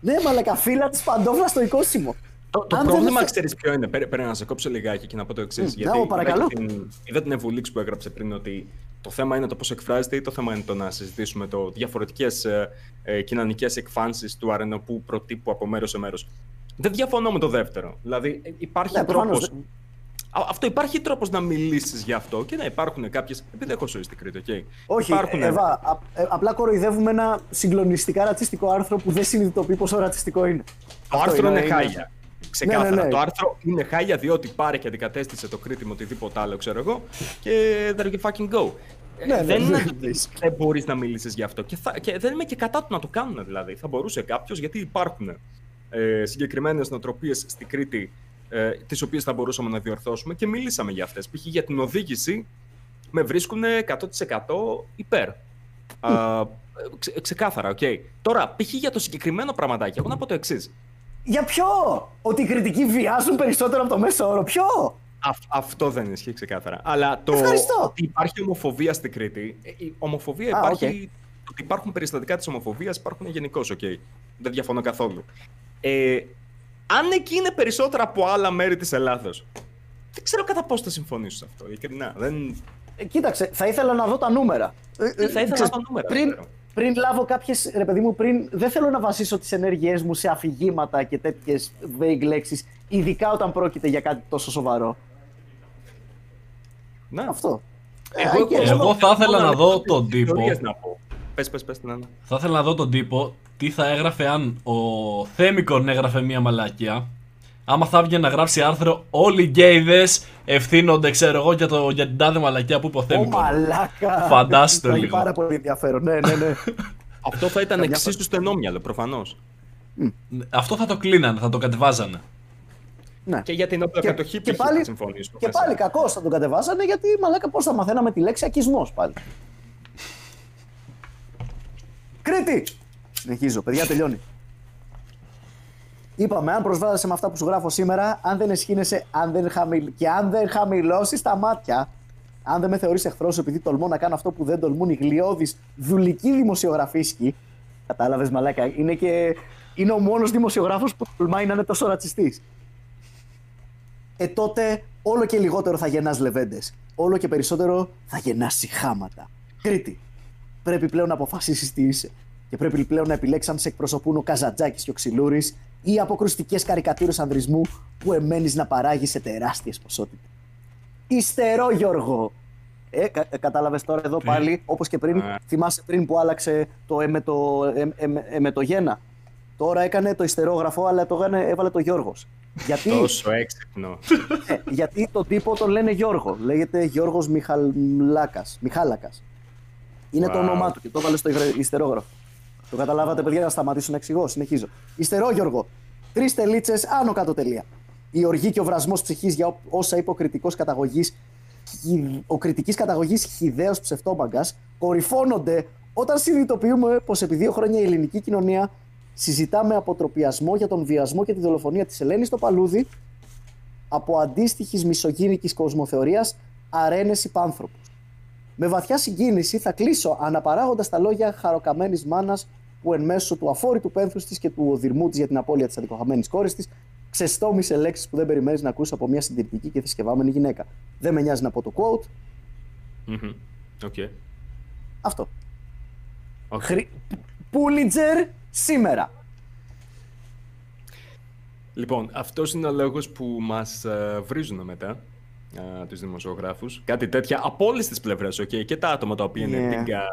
Ναι, μαλακα φύλλα της παντόφλα στο οικόσιμο. Το, το Αν δεν πρόβλημα, με- ξέρεις ποιο είναι. Πέρα, πέρα να σε κόψω λιγάκι και να πω το εξής. Μμ, γιατί ναι, παρακαλώ. είδα, και την, είδα την Ευουλίξ που έγραψε πριν ότι το θέμα είναι το πώς εκφράζεται ή το θέμα είναι το να συζητήσουμε το διαφορετικές ε, ε, κοινωνικές εκφάνσεις του αρενοπού προτύπου από μέρος σε μέρος. Δεν διαφωνώ με το δεύτερο. Δηλαδή, ε, υπάρχει Ναι, τρόπο. προφανώς. Αυτό υπάρχει τρόπος να μιλήσεις γι' αυτό και να υπάρχουν κάποιες. Επειδή έχω ζωή στην Κρήτη, οκ. Όχι, υπάρχουν, Εβά, α- ε, απλά κοροϊδεύουμε ένα συγκλονιστικά ρατσιστικό άρθρο που δεν συνειδητοποιεί πόσο ρατσιστικό είναι. Το Αυτό άρθρο είναι, είναι- χάλια. Ξεκάθαρα. Ναι, ναι, ναι. Το άρθρο είναι χάλια διότι πάρε και αντικατέστησε το Κρήτη με οτιδήποτε άλλο, ξέρω εγώ. Και there you fucking go. Ε, Ναι, ναι, δεν, ναι, δεν μπορείς να μιλήσεις γι' αυτό. Και, θα, και δεν είμαι και κατά του να το κάνουν δηλαδή. Θα μπορούσε κάποιος, γιατί υπάρχουν ε, συγκεκριμένες νοοτροπίες στην Κρήτη, ε, τις οποίες θα μπορούσαμε να διορθώσουμε και μιλήσαμε για αυτές. Π.χ. για την οδήγηση, με βρίσκουν 100% υπέρ. Α, ξε, ξεκάθαρα, οκ. Τώρα, π.χ. για το συγκεκριμένο πραγματάκι, εγώ να πω το εξής. Για ποιο! Ότι οι Κρητικοί βιάζουν περισσότερο από το μέσο όρο. Ποιο! Αυ- αυτό δεν ισχύει ξεκάθαρα. Αλλά το Ευχαριστώ. ότι υπάρχει ομοφοβία στην Κρήτη. ε, Η ομοφοβία Α, υπάρχει. οκ. το Ότι υπάρχουν περιστατικά της ομοφοβίας υπάρχουν γενικώς, οκ. Δεν διαφωνώ καθόλου. Ε, αν εκεί είναι περισσότερα από άλλα μέρη της Ελλάδος, δεν ξέρω κατά πώς θα συμφωνήσω σε αυτό. Ειλικρινά. Δεν... Ε, κοίταξε, θα ήθελα να δω τα νούμερα. Ε, ε, θα ήθελα ξέρεις, να δω νούμερα, Πριν, ξέρω. Πριν λάβω κάποιες. Ρε παιδί μου, πριν. Δεν θέλω να βασίσω τις ενέργειές μου σε αφηγήματα και τέτοιες vague λέξεις, ειδικά όταν πρόκειται για κάτι τόσο σοβαρό. Να. Αυτό. Εγώ, Ε, εγώ θα ήθελα να δω τις τον τύπο. θεωρίες να πω. Πες, πες, πες, ναι, ναι. Θα ήθελα να δω τον τύπο τι θα έγραφε αν ο Θέμικον έγραφε μία μαλακία. Άμα θα έβγαινε να γράψει άρθρο, όλοι οι γκέιδες ευθύνονται, ξέρω εγώ, για, το, για την τάδε μαλακία που είπε ο Ω Θέμικον. μαλάκα! Φαντάσου το Θα είναι λίγο. Πάρα πολύ ενδιαφέρον. Ναι, ναι, ναι. [LAUGHS] Αυτό θα ήταν Καμιά εξίσου στενόμυαλο, προφανώς. Αυτό θα το κλείνανε, θα το κατεβάζανε. ναι. Και για την όπλα Και- κατοχή και π.χ. πάλι- θα συμφωνήσω. Και μέσα. πάλι κακώς θα τον κατεβάσανε γιατί μαλάκα πώς θα μαθαίναμε τη λέξη ακισμός πάλι. [LAUGHS] Κρήτη! Συνεχίζω, παιδιά τελειώνει. Είπαμε, αν προσβάλλεσαι με αυτά που σου γράφω σήμερα, αν δεν εσχύνεσαι αν δεν χαμηλ... και αν δεν χαμηλώσεις τα μάτια, αν δεν με θεωρείς εχθρός σου επειδή τολμώ να κάνω αυτό που δεν τολμούν οι γλιώδεις δουλικοί δημοσιογραφίσκοι. Κατάλαβες, μαλάκα. Είναι, και... είναι ο μόνος δημοσιογράφος που τολμάει να είναι τόσο ρατσιστής ε, τότε όλο και λιγότερο θα γεννάς λεβέντες. Όλο και περισσότερο θα γεννάς συχάματα. Κρήτη, πρέπει πλέον να αποφασίσεις τι είσαι. Και πρέπει πλέον να επιλέξεις αν σε εκπροσωπούν ο Καζατζάκης και ο Ξυλούρης ή αποκρουστικές καρικατούρες ανδρισμού που εμένεις να παράγεις σε τεράστιες ποσότητες. Ιστερό Γιώργο! Ε, κα, ε, κατάλαβες τώρα εδώ πάλι, όπως και πριν, Α. θυμάσαι πριν που άλλαξε το ε με το, ε, ε, ε, ε, με το γένα. Τώρα έκανε το ιστερόγραφο, αλλά το έκανε, έβαλε το Γιώργος. Γιατί Τόσο έξυπνο. ε, γιατί τον τύπο τον λένε Γιώργο. Λέγεται Γιώργος Μιχαλάκας. Μιχάλακας. Είναι το Wow. όνομά του και το έβαλε στο υγρα- ιστερόγραφο. Το καταλάβατε, παιδιά, να σταματήσω να εξηγώ. Συνεχίζω. Ιστερό Γιώργο. Τρεις τελίτσες άνω κάτω τελεία. Η οργή και ο βρασμός ψυχής για ό- όσα είπε ο κριτικός καταγωγής. Ο κριτικής καταγωγής χιδαίο ψευτόμαγκα κορυφώνονται όταν συνειδητοποιούμε πως επί δύο χρόνια η ελληνική κοινωνία συζητά με αποτροπιασμό για τον βιασμό και τη δολοφονία της Ελένης στο Παλούδι από αντίστοιχης μισογίνικη κοσμοθεωρίας αρένες υπάνθρωπους. Με βαθιά συγκίνηση θα κλείσω αναπαράγοντας τα λόγια χαροκαμένης μάνας που εν μέσω του αφόρητου πένθους της και του οδυρμού της για την απώλεια της αδικοχαμένης κόρης της ξεστόμησε λέξεις που δεν περιμένεις να ακούσει από μια συντηρητική και θρησκευάμενη γυναίκα. Δεν με νοιάζει να πω το quote. Μμμ. Οκ. Αυτό. Οκ. Χρη... Πούλιτζερ σήμερα. Λοιπόν, αυτός είναι ο λόγος που μας βρίζουν μετά uh, τους δημοσιογράφους. Κάτι τέτοια από όλες τις πλευρές, okay? και τα άτομα τα οποία είναι Yeah. τίγκα α,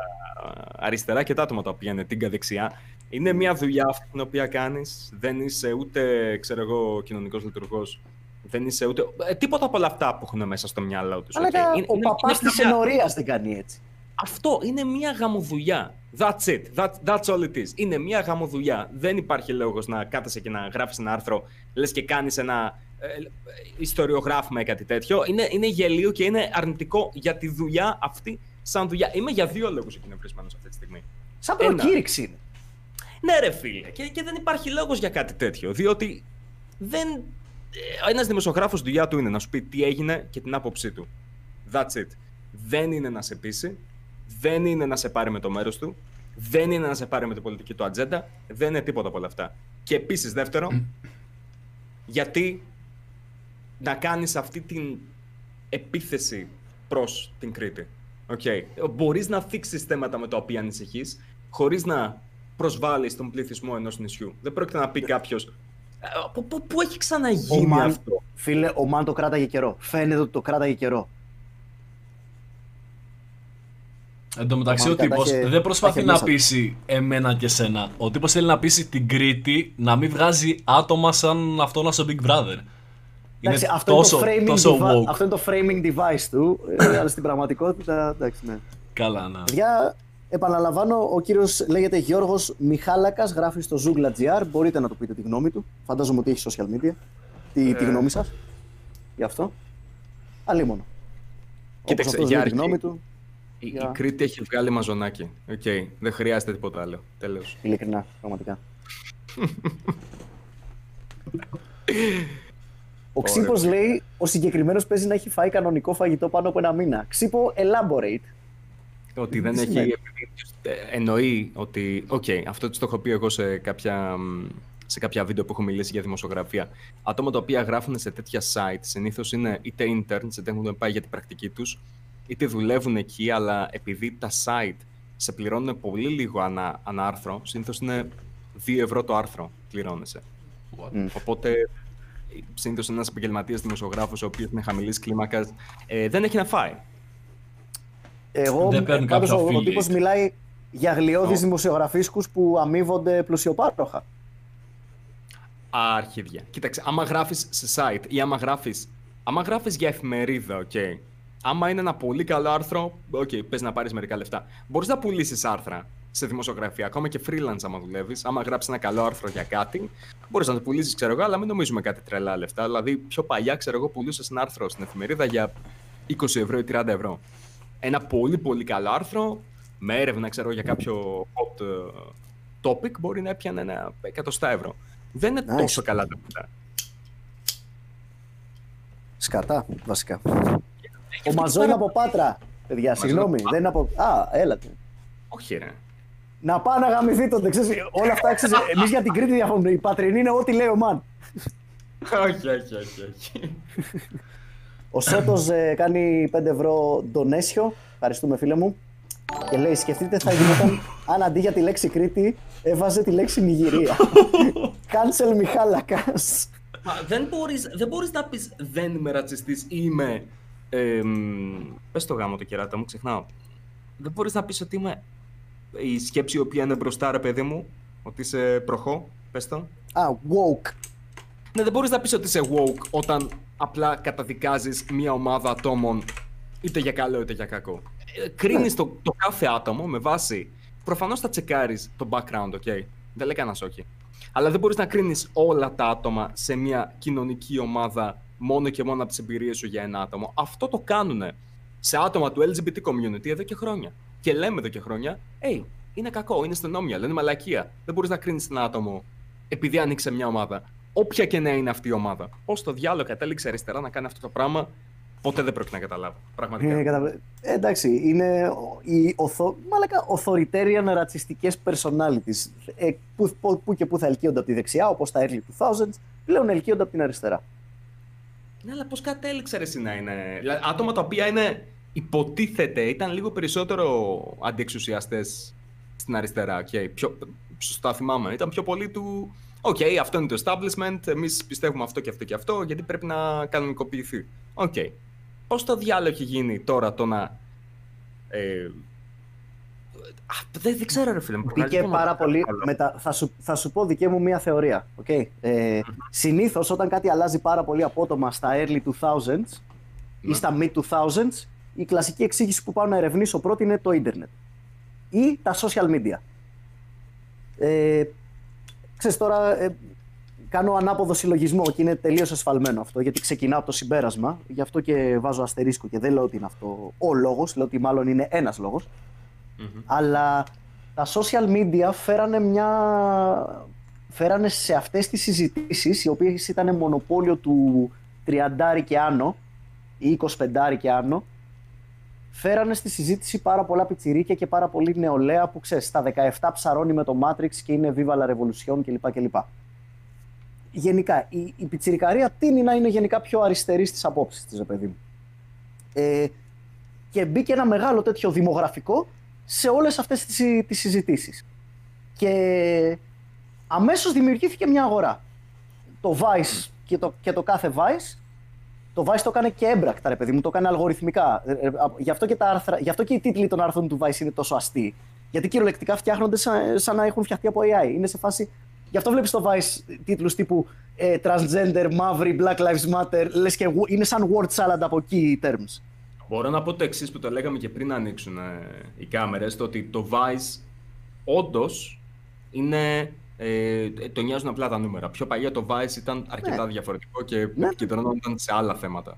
αριστερά και τα άτομα τα οποία είναι τίγκα δεξιά. Είναι μια δουλειά αυτή την οποία κάνεις. Δεν είσαι ούτε, ξέρω εγώ, κοινωνικός λειτουργός. Δεν είσαι ούτε. ε, τίποτα από όλα αυτά που έχουν μέσα στο μυαλό τους. Αλλά ο παπάς της ενορίας δεν κάνει έτσι. Αυτό είναι μια γαμοδουλειά. That's it. That, that's all it is. Είναι μια γαμοδουλειά. Δεν υπάρχει λόγος να κάθεσαι και να γράφεις ένα άρθρο, λες και κάνεις ένα ε, ε, ιστοριογράφημα ή κάτι τέτοιο. Είναι, είναι γελίο και είναι αρνητικό για τη δουλειά αυτή σαν δουλειά. Είμαι για δύο λόγους εκνευρισμένος αυτή τη στιγμή. Σαν Ένα. προκήρυξη είναι. Ναι, ρε φίλε. Και, και δεν υπάρχει λόγος για κάτι τέτοιο. Διότι δεν. Ένας δημοσιογράφος δουλειά του είναι να σου πει τι έγινε και την άποψή του. That's it. Δεν είναι να σε πείσει. Δεν είναι να σε πάρει με το μέρος του. Δεν είναι να σε πάρει με την πολιτική του ατζέντα. Δεν είναι τίποτα από όλα αυτά. Και επίσης, δεύτερο, [CLEARS THROAT] γιατί να κάνεις αυτή την επίθεση προς την Κρήτη. Okay. Μπορείς να θίξεις θέματα με τα οποία ανησυχείς, χωρίς να προσβάλλεις τον πληθυσμό ενός νησιού. Δεν πρόκειται να πει κάποιος «Ε, πού, πού έχει Ο ξαναγίνει Μαν, αυτό; φίλε, ο Μαν το κράταγε καιρό. Φαίνεται ότι το κράταγε καιρό. Εν τω μεταξύ, ο Μάλιστα, τα τύπο είχε- δεν τα προσπαθεί είχε να μέσα. πείσει εμένα και σένα. Ο τύπος θέλει να πείσει την Κρήτη να μην βγάζει άτομα σαν αυτό στο Big Brother. Είναι Εντάξει, αυτό, τόσο, είναι το framing τόσο devi- woke. αυτό είναι το framing device του, ε, αλλά στην πραγματικότητα, εντάξει, ναι. Καλά, ναι. Παιδιά, επαναλαμβάνω, ο κύριος λέγεται Γιώργος Μιχάλακας, γράφει στο Zougla.gr. Μπορείτε να του πείτε τη γνώμη του. Φαντάζομαι ότι έχει social media. Τη, τη Ε. γνώμη σας. Γι' αυτό. Αλίμονο. Κοίταξε, Όπως αυτός για λέει τη αρχή. γνώμη του. Η, η Για- Κρήτη έχει βγάλει μαζονάκι. Οκ, δεν χρειάζεται τίποτα άλλο. Τέλος. Ειλικρινά, πραγματικά. [LAUGHS] Ο Ξύπος λέει: Ο συγκεκριμένος παίζει να έχει φάει κανονικό φαγητό πάνω από ένα μήνα. Ξύπο, elaborate. Ότι δεν Τι έχει. σημαίνει; επειδή, ε, εννοεί ότι. Οκ, αυτό το έχω πει εγώ σε κάποια μ, σε κάποια βίντεο που έχω μιλήσει για δημοσιογραφία. Άτομα τα οποία γράφουν σε τέτοια site συνήθως είναι είτε interns, είτε έχουν πάει για την πρακτική τους, είτε δουλεύουν εκεί, αλλά επειδή τα site σε πληρώνουν πολύ λίγο ανά, ανά άρθρο, συνήθως είναι 2 ευρώ το άρθρο πληρώνεσαι. What? Οπότε συνήθως ένας επαγγελματίας δημοσιογράφος, ο οποίος είναι χαμηλής κλίμακας, ε, δεν έχει να φάει. Εγώ, Δεν παίρνουν κάποιος κάποιο ο, ο affiliate. τύπος μιλάει για γλοιώδεις Ω. δημοσιογραφίσκους που αμείβονται πλουσιοπάροχα. Αρχίδια. Κοίταξε, άμα γράφεις σε site ή άμα γράφεις. Άμα γράφεις για εφημερίδα, οκ. Άμα είναι ένα πολύ καλό άρθρο, οκ, πες να πάρεις μερικά λεφτά. Μπορείς να πουλήσεις άρθρα σε δημοσιογραφία, ακόμα και freelance άμα δουλεύεις. Άμα γράψεις ένα καλό άρθρο για κάτι, μπορείς να το πουλήσεις, ξέρω εγώ, αλλά μην νομίζουμε κάτι τρελά λεφτά. Δηλαδή, πιο παλιά, ξέρω εγώ, πουλούσες ένα άρθρο στην εφημερίδα για 20 ευρώ ή 30 ευρώ. Ένα πολύ πολύ καλό άρθρο, με έρευνα, ξέρω για κάποιο hot ε, topic, μπορεί να έπιανε ένα εκατοστά ευρώ. Δεν είναι Nice. τόσο καλά τα λεφτά. Σκατά, βασικά. Ο αυτό Μαζό είναι πέρα- από Πάτρα. Παιδιά, Μαζό συγγνώμη, είναι από δεν είναι από. Α, έλατε. Όχι, ρε. Να πάνε να γαμηθεί τότε, ξέρεις, όλα αυτά, ξέρεις, εμείς για την Κρήτη διαφωνούμε. Η πατρινή είναι ό,τι λέει ο Μαν. όχι, όχι, όχι, όχι. Ο Σότος ε, κάνει 5 ευρώ ντονέσιο, ευχαριστούμε φίλε μου, και λέει σκεφτείτε θα γινόταν αν αντί για τη λέξη Κρήτη έβαζε τη λέξη Νιγηρία. Cancel Μιχάλακας. Μα δεν μπορείς, δεν μπορείς να πεις δεν είμαι ρατσιστής ή είμαι... Ε, μ, πες το γάμο το κεράτα μου, ξεχνάω. Δεν μπορείς να πεις ότι είμαι η σκέψη η οποία είναι μπροστά ρε παιδί μου, ότι είσαι προχώ, πες το. Α, woke. Ναι, δεν μπορείς να πεις ότι είσαι woke όταν απλά καταδικάζεις μια ομάδα ατόμων είτε για καλό είτε για κακό. Ε, κρίνεις το, το κάθε άτομο με βάση... Προφανώς θα τσεκάρεις το background, ok. Δεν λέει κανένας όχι. Αλλά δεν μπορείς να κρίνεις όλα τα άτομα σε μια κοινωνική ομάδα μόνο και μόνο από τις εμπειρίες σου για ένα άτομο. Αυτό το κάνουν σε άτομα του LGBT community εδώ και χρόνια. Και λέμε εδώ και χρόνια, hey, είναι κακό, είναι στενόμια, λένε μαλακία. Δεν μπορείς να κρίνεις ένα άτομο επειδή άνοιξε μια ομάδα. Όποια και να είναι αυτή η ομάδα. Πώς το διάλογο κατέληξε αριστερά να κάνει αυτό το πράγμα, ποτέ δεν πρόκειται να καταλάβω. Πραγματικά. Ε, κατα- ε, εντάξει, είναι ο- οι οθο... μαλακα, authoritarian ρατσιστικές personalities ε, που, που, που και που θα ελκύονται από τη δεξιά, όπως τα early 2000s, πλέον ελκύονται από την αριστερά. Ναι, αλλά πώς κατέληξε ρε, εσύ να είναι; Δηλαδή, άτομα τα οποία είναι υποτίθεται ήταν λίγο περισσότερο αντιεξουσιαστές στην αριστερά. Okay. Πιο, σωστά θυμάμαι. Ήταν πιο πολύ του. Οκ, αυτό είναι το establishment. Εμείς πιστεύουμε αυτό και αυτό και αυτό, γιατί πρέπει να κανονικοποιηθεί. Οκ. Πώς το διάλογο έχει γίνει τώρα το να. Ε, α, δεν, δεν ξέρω, ρε φίλε μου. Μπήκε πραγματικά πάρα μου- πολύ. καλό. Μετα... Θα, σου, θα σου πω δική μου μία θεωρία. Okay? Ε, Συνήθως όταν κάτι αλλάζει πάρα πολύ απότομα στα early 2000s ή Ναι. στα mid 2000s, η κλασική εξήγηση που πάω να ερευνήσω πρώτη είναι το ίντερνετ ή τα social media. Ε, ξέρεις τώρα, ε, κάνω ανάποδο συλλογισμό και είναι τελείως ασφαλμένο αυτό γιατί ξεκινάω από το συμπέρασμα, γι' αυτό και βάζω αστερίσκο και δεν λέω ότι είναι αυτό ο λόγος, λέω ότι μάλλον είναι ένας λόγος. Μμμ. Αλλά τα social media φέρανε μια... φέρανε σε αυτές τις συζητήσεις, οι οποίες ήταν μονοπόλιο του 30 και άνω ή 25 και άνω, φέρανε στη συζήτηση πάρα πολλά πιτσιρίκια και πάρα πολύ νεολαία που ξέρεις, στα 17 ψαρώνει με το Matrix και είναι Viva la Revolution κλπ. κλπ. Γενικά, η, η πιτσιρικαρία τίνει να είναι γενικά πιο αριστερή στις απόψεις της, ρε παιδί μου. Ε, και μπήκε ένα μεγάλο τέτοιο δημογραφικό σε όλες αυτές τις, συ- τις συζητήσεις. Και αμέσως δημιουργήθηκε μια αγορά. Το Vice και το, και το κάθε Vice, το Vice το έκανε και έμπρακτα, ρε παιδί μου, το έκανε αλγοριθμικά. Ε, ε, α- γι, αυτό και τα άρθρα, γι' αυτό και οι τίτλοι των άρθρων του Vice είναι τόσο αστείοι. Γιατί κυριολεκτικά φτιάχνονται σαν, σαν να έχουν φτιαχτεί από AI. Είναι σε φάση. Γι' αυτό βλέπεις το Vice τίτλους τύπου ε, Transgender, Μαύρη, Black Lives Matter, λες και wo- είναι σαν word salad από key terms. Μπορώ να πω το εξής που το λέγαμε και πριν να ανοίξουν ε, οι κάμερες, το ότι το Vice όντως είναι. Ε, το νοιάζουν απλά τα νούμερα. Πιο παλιά το Vice ήταν αρκετά διαφορετικό και Ναι. επικεντρωνόταν σε άλλα θέματα.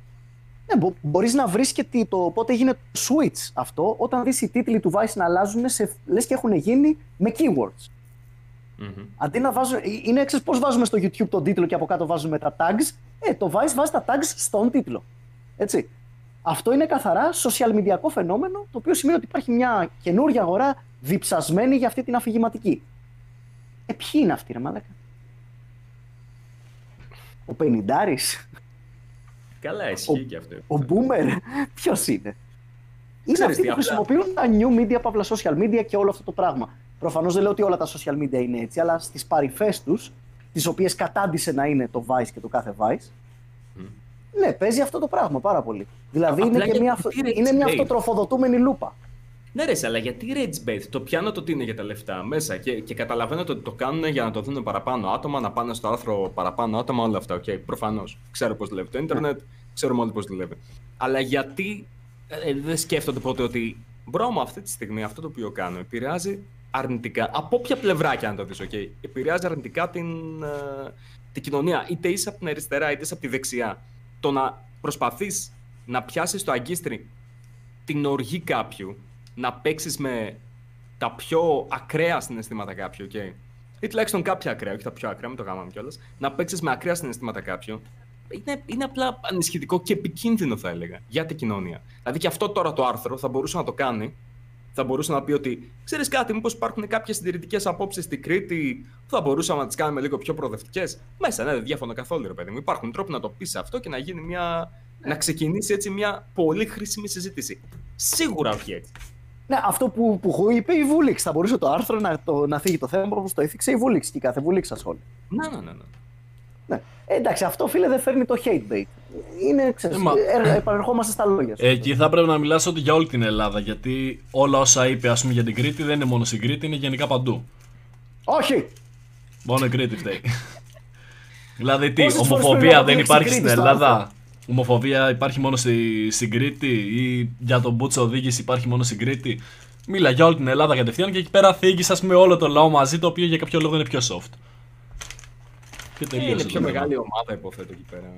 Ναι, μπο- μπορείς να βρεις και τι- το πότε γίνεται το switch αυτό, όταν δεις οι τίτλοι του Vice να αλλάζουν, σε, λες και έχουν γίνει με keywords. Μμμ. Αντί να βάζουν, ε, είναι εξής πώς βάζουμε στο YouTube τον τίτλο και από κάτω βάζουμε τα tags, ε, το Vice βάζει τα tags στον τίτλο. Έτσι. Αυτό είναι καθαρά social media φαινόμενο, το οποίο σημαίνει ότι υπάρχει μια καινούργια αγορά διψασμένη για αυτή την αφηγηματική. Ε, ποιοι είναι αυτοί, ρε μαλάκα; Ο Πενιντάρης, Καλά, ισχύει και αυτό. ο Boomer, ποιος είναι; Είναι Ξέρεις αυτοί τι, που απλά- χρησιμοποιούν τα new media, παύλα social media και όλο αυτό το πράγμα. Προφανώς δεν λέω ότι όλα τα social media είναι έτσι, αλλά στις παρυφές τους, τις οποίες κατάντησε να είναι το Vice και το κάθε Vice, ναι, παίζει αυτό το πράγμα πάρα πολύ. Δηλαδή είναι, Απλά και γιατί μια, αυτο- είναι είναι μια bait. αυτοτροφοδοτούμενη λούπα. Ναι, ρε, αλλά γιατί rage bait; Το πιάνω το ότι είναι για τα λεφτά μέσα και, και καταλαβαίνω ότι το κάνουν για να το δουν παραπάνω άτομα, να πάνε στο άρθρο παραπάνω άτομα, όλα αυτά. Οκ, προφανώς. Ξέρω πώς δουλεύει το Ιντερνετ, ξέρουμε όλοι πώς δουλεύει. Αλλά γιατί ε, δεν σκέφτονται ποτέ ότι bro μου αυτή τη στιγμή αυτό το οποίο κάνω επηρεάζει αρνητικά. Από όποια πλευρά και αν το δεις, okay, επηρεάζει αρνητικά την, ε, την κοινωνία. Είτε είσαι από την αριστερά είτε είσαι από τη δεξιά. Το να προσπαθείς να πιάσεις το αγκίστρι την οργή κάποιου, να παίξεις με τα πιο ακραία συναισθήματα κάποιου, okay. ή τουλάχιστον κάποια ακραία, όχι τα πιο ακραία, μην το γάμαμε κιόλας, να παίξεις με ακραία συναισθήματα κάποιου, είναι, είναι απλά ανησυχητικό και επικίνδυνο, θα έλεγα, για την κοινωνία. Δηλαδή και αυτό τώρα το άρθρο θα μπορούσε να το κάνει. Θα μπορούσε να πει ότι ξέρεις κάτι, μήπως υπάρχουν κάποιες συντηρητικές απόψεις στην Κρήτη που θα μπορούσαμε να τις κάνουμε λίγο πιο προοδευτικές; Μέσα, ναι, δεν διαφωνώ καθόλου, ρε παιδί μου. Υπάρχουν τρόποι να το πεις αυτό και να γίνει μια. να ξεκινήσει έτσι μια πολύ χρήσιμη συζήτηση. Σίγουρα όχι έτσι. Ναι, αυτό που, που είπε η Βούληξ. Θα μπορούσε το άρθρο να, το, να θίγει το θέμα όπως το έθιξε η Βούληξ και η κάθε Βούληξ ασχόλη. Ναι, ναι, ναι. ναι. Ναι. Ε, εντάξει, αυτό φίλε δεν φέρνει το hate bait. Είναι, ξέρεις, Ε, μα- ε, επανερχόμαστε στα λόγια σου. Εκεί θα πρέπει να μιλάς ότι για όλη την Ελλάδα. Γιατί όλα όσα είπε ας πούμε, για την Κρήτη δεν είναι μόνο στην Κρήτη, είναι γενικά παντού. Όχι! Μόνο η Κρήτη φταίει. [LAUGHS] δηλαδή τι, Πόσες φορές πρέπει ομοφοβία να δεν βγει υπάρχει στην στην Κρήτη στο Ελλάδα; Ομοφοβία υπάρχει μόνο στη, στην Κρήτη ή για τον Μπούτσο οδήγηση υπάρχει μόνο στην Κρήτη; Μίλα για όλη την Ελλάδα κατευθείαν και εκεί πέρα θίγεις, ας πούμε, όλο το λαό μαζί, το οποίο για κάποιο λόγο είναι πιο soft. Και Ε, τελείωσε είναι το πιο θέμα. μεγάλη ομάδα, υποθέτω εκεί πέρα.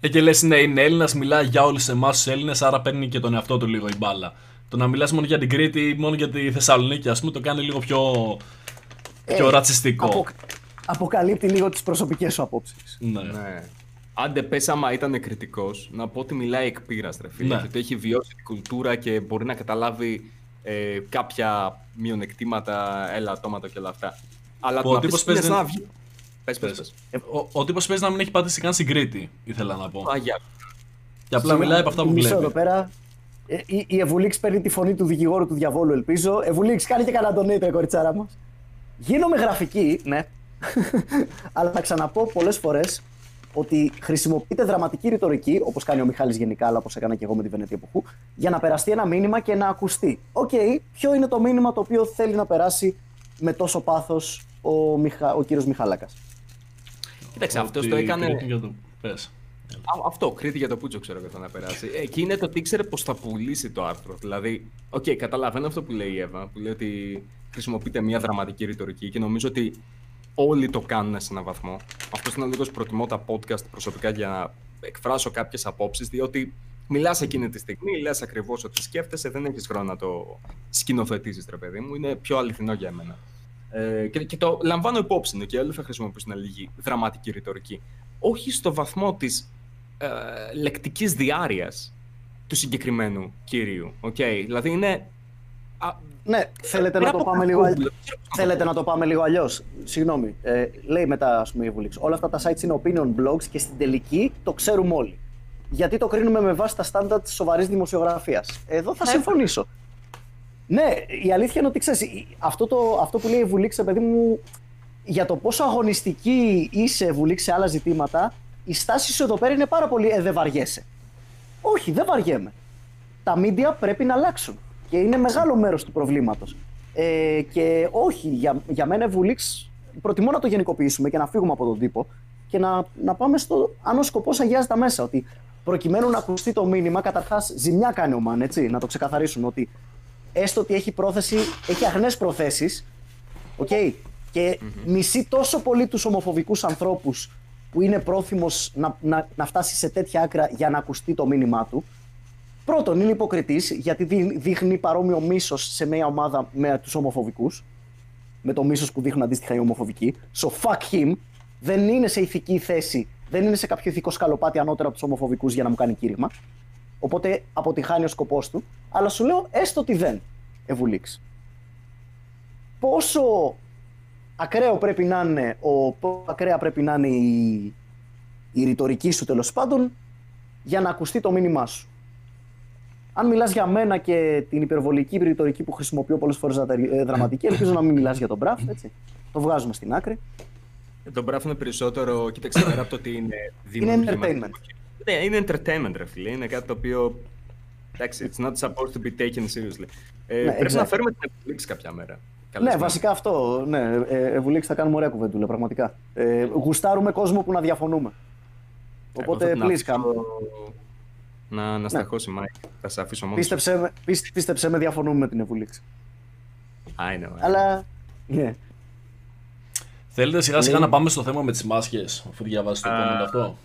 Ε, και λες, ναι, είναι Έλληνας, μιλάει για όλους εμάς τους Έλληνες, άρα παίρνει και τον εαυτό του λίγο η μπάλα. Το να μιλάς μόνο για την Κρήτη ή μόνο για τη Θεσσαλονίκη, ας πούμε, το κάνει λίγο πιο, πιο Ε, ρατσιστικό. Απο, αποκαλύπτει λίγο τις προσωπικές σου απόψεις. Ναι. Ναι. Άντε πες άμα ήταν κριτικός, να πω ότι μιλάει εκ πείρας, ρε φίλε. Ναι. Και ότι έχει βιώσει την κουλτούρα και μπορεί να καταλάβει ε, κάποια μειονεκτήματα, ελαττώματα και όλα αυτά. Αλλά Που το ο να πεις τύπος ότι είναι παίζει σαν να- να βγει. Πες, πες, πες. Ο, ο τύπος παίζει να μην έχει πατήσει καν στην Κρήτη, ήθελα να πω. Αγιά. Και απλά μιλάει από αυτά που Μισό βλέπει. εδώ πέρα. Ε, η, η Ευουλίξ παίρνει τη φωνή του δικηγόρου του διαβόλου, ελπίζω. Ευουλίξ, κάνει και κανένα τον ήτρε, κοριτσάρα μας. Γίνομαι γραφική, ναι. [LAUGHS] Αλλά να ξαναπώ πολλές φορές ότι χρησιμοποιείται δραματική ρητορική, όπως κάνει ο Μιχάλης γενικά, αλλά όπως έκανα και εγώ με τη Βενετία Εποχού, για να περαστεί ένα μήνυμα και να ακουστεί. Οκ, ποιο είναι το μήνυμα το οποίο θέλει να περάσει με τόσο πάθος ο, Μιχα... ο κύριος Μιχάλακα. Κοίταξε, αυτός Ότι το έκανε. Κρήτη για το... Πες. Α, αυτό, Κρήτη για το Πούτσο, ξέρω εγώ να περάσει. Εκεί είναι το ότι ήξερε πώς θα πουλήσει το άρθρο. Δηλαδή, οκ, καταλαβαίνω αυτό που λέει η Εύα, που λέει ότι χρησιμοποιείται μια δραματική ρητορική και νομίζω ότι όλοι το κάνουν σε έναν βαθμό. Αυτό είναι λίγο προτιμώ τα podcast προσωπικά για να εκφράσω κάποιες απόψεις, διότι μιλάς εκείνη τη στιγμή, λες ακριβώς ότι σκέφτεσαι, δεν έχεις χρόνο να το σκηνοθετήσεις, ρε παιδί μου. Είναι πιο αληθινό για μένα. Ε, και, και το λαμβάνω υπόψη είναι και όλοι θα χρησιμοποιήσουν λίγη δραματική ρητορική. Όχι στο βαθμό της ε, λεκτικής διάρειας του συγκεκριμένου κυρίου. Okay. Δηλαδή είναι... α, Ναι, θέλετε πέρα να το από πάμε λίγο κακό, αλλιώς. ξέρω πώς να το Θέλετε πω. να το πάμε λίγο αλλιώς. Συγγνώμη. Ε, λέει μετά, ας πούμε, η Βουλίξ. Όλα αυτά τα sites είναι opinion blogs και στην τελική το ξέρουμε όλοι. Γιατί το κρίνουμε με βάση τα στάνταρ τη σοβαρής δημοσιογραφίας. Εδώ θα συμφωνήσω. Ναι, η αλήθεια είναι ότι ξέρεις, αυτό, το, αυτό που λέει η Βουλίξ, παιδί μου, για το πόσο αγωνιστική είσαι, Βουλίξ, σε άλλα ζητήματα, η στάση σου εδώ πέρα είναι πάρα πολύ ε, δεν βαριέσαι. Όχι, δεν βαριέμαι. Τα media πρέπει να αλλάξουν. Και είναι μεγάλο μέρος του προβλήματος. Ε, και όχι, για, για μένα Βουλίξ προτιμώ να το γενικοποιήσουμε και να φύγουμε από τον τύπο και να, να πάμε στο αν ο σκοπός αγιάζει τα μέσα. Ότι προκειμένου να ακουστεί το μήνυμα, καταρχάς ζημιά κάνει ο man, έτσι, να το ξεκαθαρίσουμε. Ότι έστω ότι έχει πρόθεση, έχει αγνές προθέσεις, οκ, και μισεί τόσο πολύ τους ομοφοβικούς ανθρώπους που είναι πρόθυμος να, να, να φτάσει σε τέτοια άκρα για να ακουστεί το μήνυμά του. Πρώτον, είναι υποκριτής γιατί δει- δείχνει παρόμοιο μίσος σε μια ομάδα με τους ομοφοβικούς. Με το μίσος που δείχνουν αντίστοιχα οι ομοφοβικοί. So fuck him. Δεν είναι σε ηθική θέση, δεν είναι σε κάποιο ηθικό σκαλοπάτι ανώτερα από τους ομοφοβικούς για να μου κάνει κήρυγμα. Οπότε αποτυχάνει ο σκοπός του. Αλλά σου λέω έστω ότι δεν. Ευουλίξ. Πόσο ακραίο πρέπει να είναι, ο, πόσο ακραία πρέπει να είναι η, η ρητορική σου τέλος πάντων για να ακουστεί το μήνυμά σου. Αν μιλάς για μένα και την υπερβολική ρητορική που χρησιμοποιώ πολλές φορές δραματική, ελπίζω να μην μιλάς για τον Μπραφ. Έτσι. Το βγάζουμε στην άκρη. Ε, Το Μπράφ είναι περισσότερο, κοίταξε, πέρα από το ότι είναι Είναι δημιουργηματικό. entertainment. Ναι, είναι entertainment, ρε φίλε. Είναι κάτι το οποίο. Εντάξει, it's not supposed to be taken seriously. Ε, Ναι, πρέπει να exactly. φέρουμε την Ευουλίξ κάποια μέρα. Ναι, Καλεσμένο. βασικά αυτό. Ναι, ε, Ευουλίξ θα κάνουμε ωραία κουβεντούλα, πραγματικά. Ε, γουστάρουμε κόσμο που να διαφωνούμε. Εγώ Οπότε, θα την please, αφήσω come. Να, να σταχώσει, Μάικ. Θα σε αφήσω μόνος. Πίστεψε, με- πίσ- πίστεψε με, διαφωνούμε με την Ευουλίξ. I know. Αλλά. Ναι. Θέλετε σιγά σιγά Λέει- να πάμε στο θέμα με τις μάσκες, αφού διαβάζεις το comment αυτό;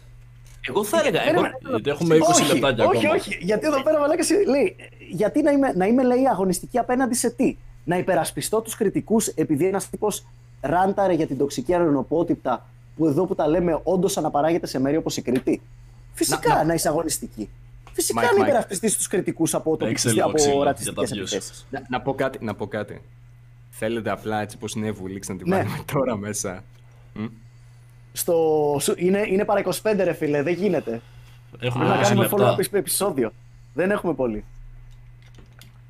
Εγώ θα έλεγα. Εγώ... Περίμενε. Γιατί έχουμε 20 όχι, λεπτάκια όχι, ακόμα. όχι. Γιατί εδώ πέρα μαλάκα λέει. Γιατί να είμαι, να είμαι λέει, αγωνιστική απέναντι σε τι; Να υπερασπιστώ τους κριτικούς επειδή ένας τύπος ράνταρε για την τοξική αερονοπότητα που εδώ που τα λέμε όντως αναπαράγεται σε μέρη όπως η Κρήτη; Φυσικά να, να- είσαι αγωνιστική. Φυσικά Mike, να Mike. υπερασπιστεί τους κριτικούς από, το, Έξε λίγο ξύλο από για ρατσιστικές τα views. επιθέσεις. Να, να, πω κάτι, να πω κάτι. Θέλετε απλά έτσι πως είναι η Βουλίξ να την Ναι. βάλουμε [LAUGHS] τώρα μέσα. Μ; Στο, σου- είναι, είναι παρά 25 ρε φίλε, δεν γίνεται. Έχουμε Πρέπει να 20 κάνουμε follow-up λεπτά. επεισόδιο. Δεν έχουμε πολύ.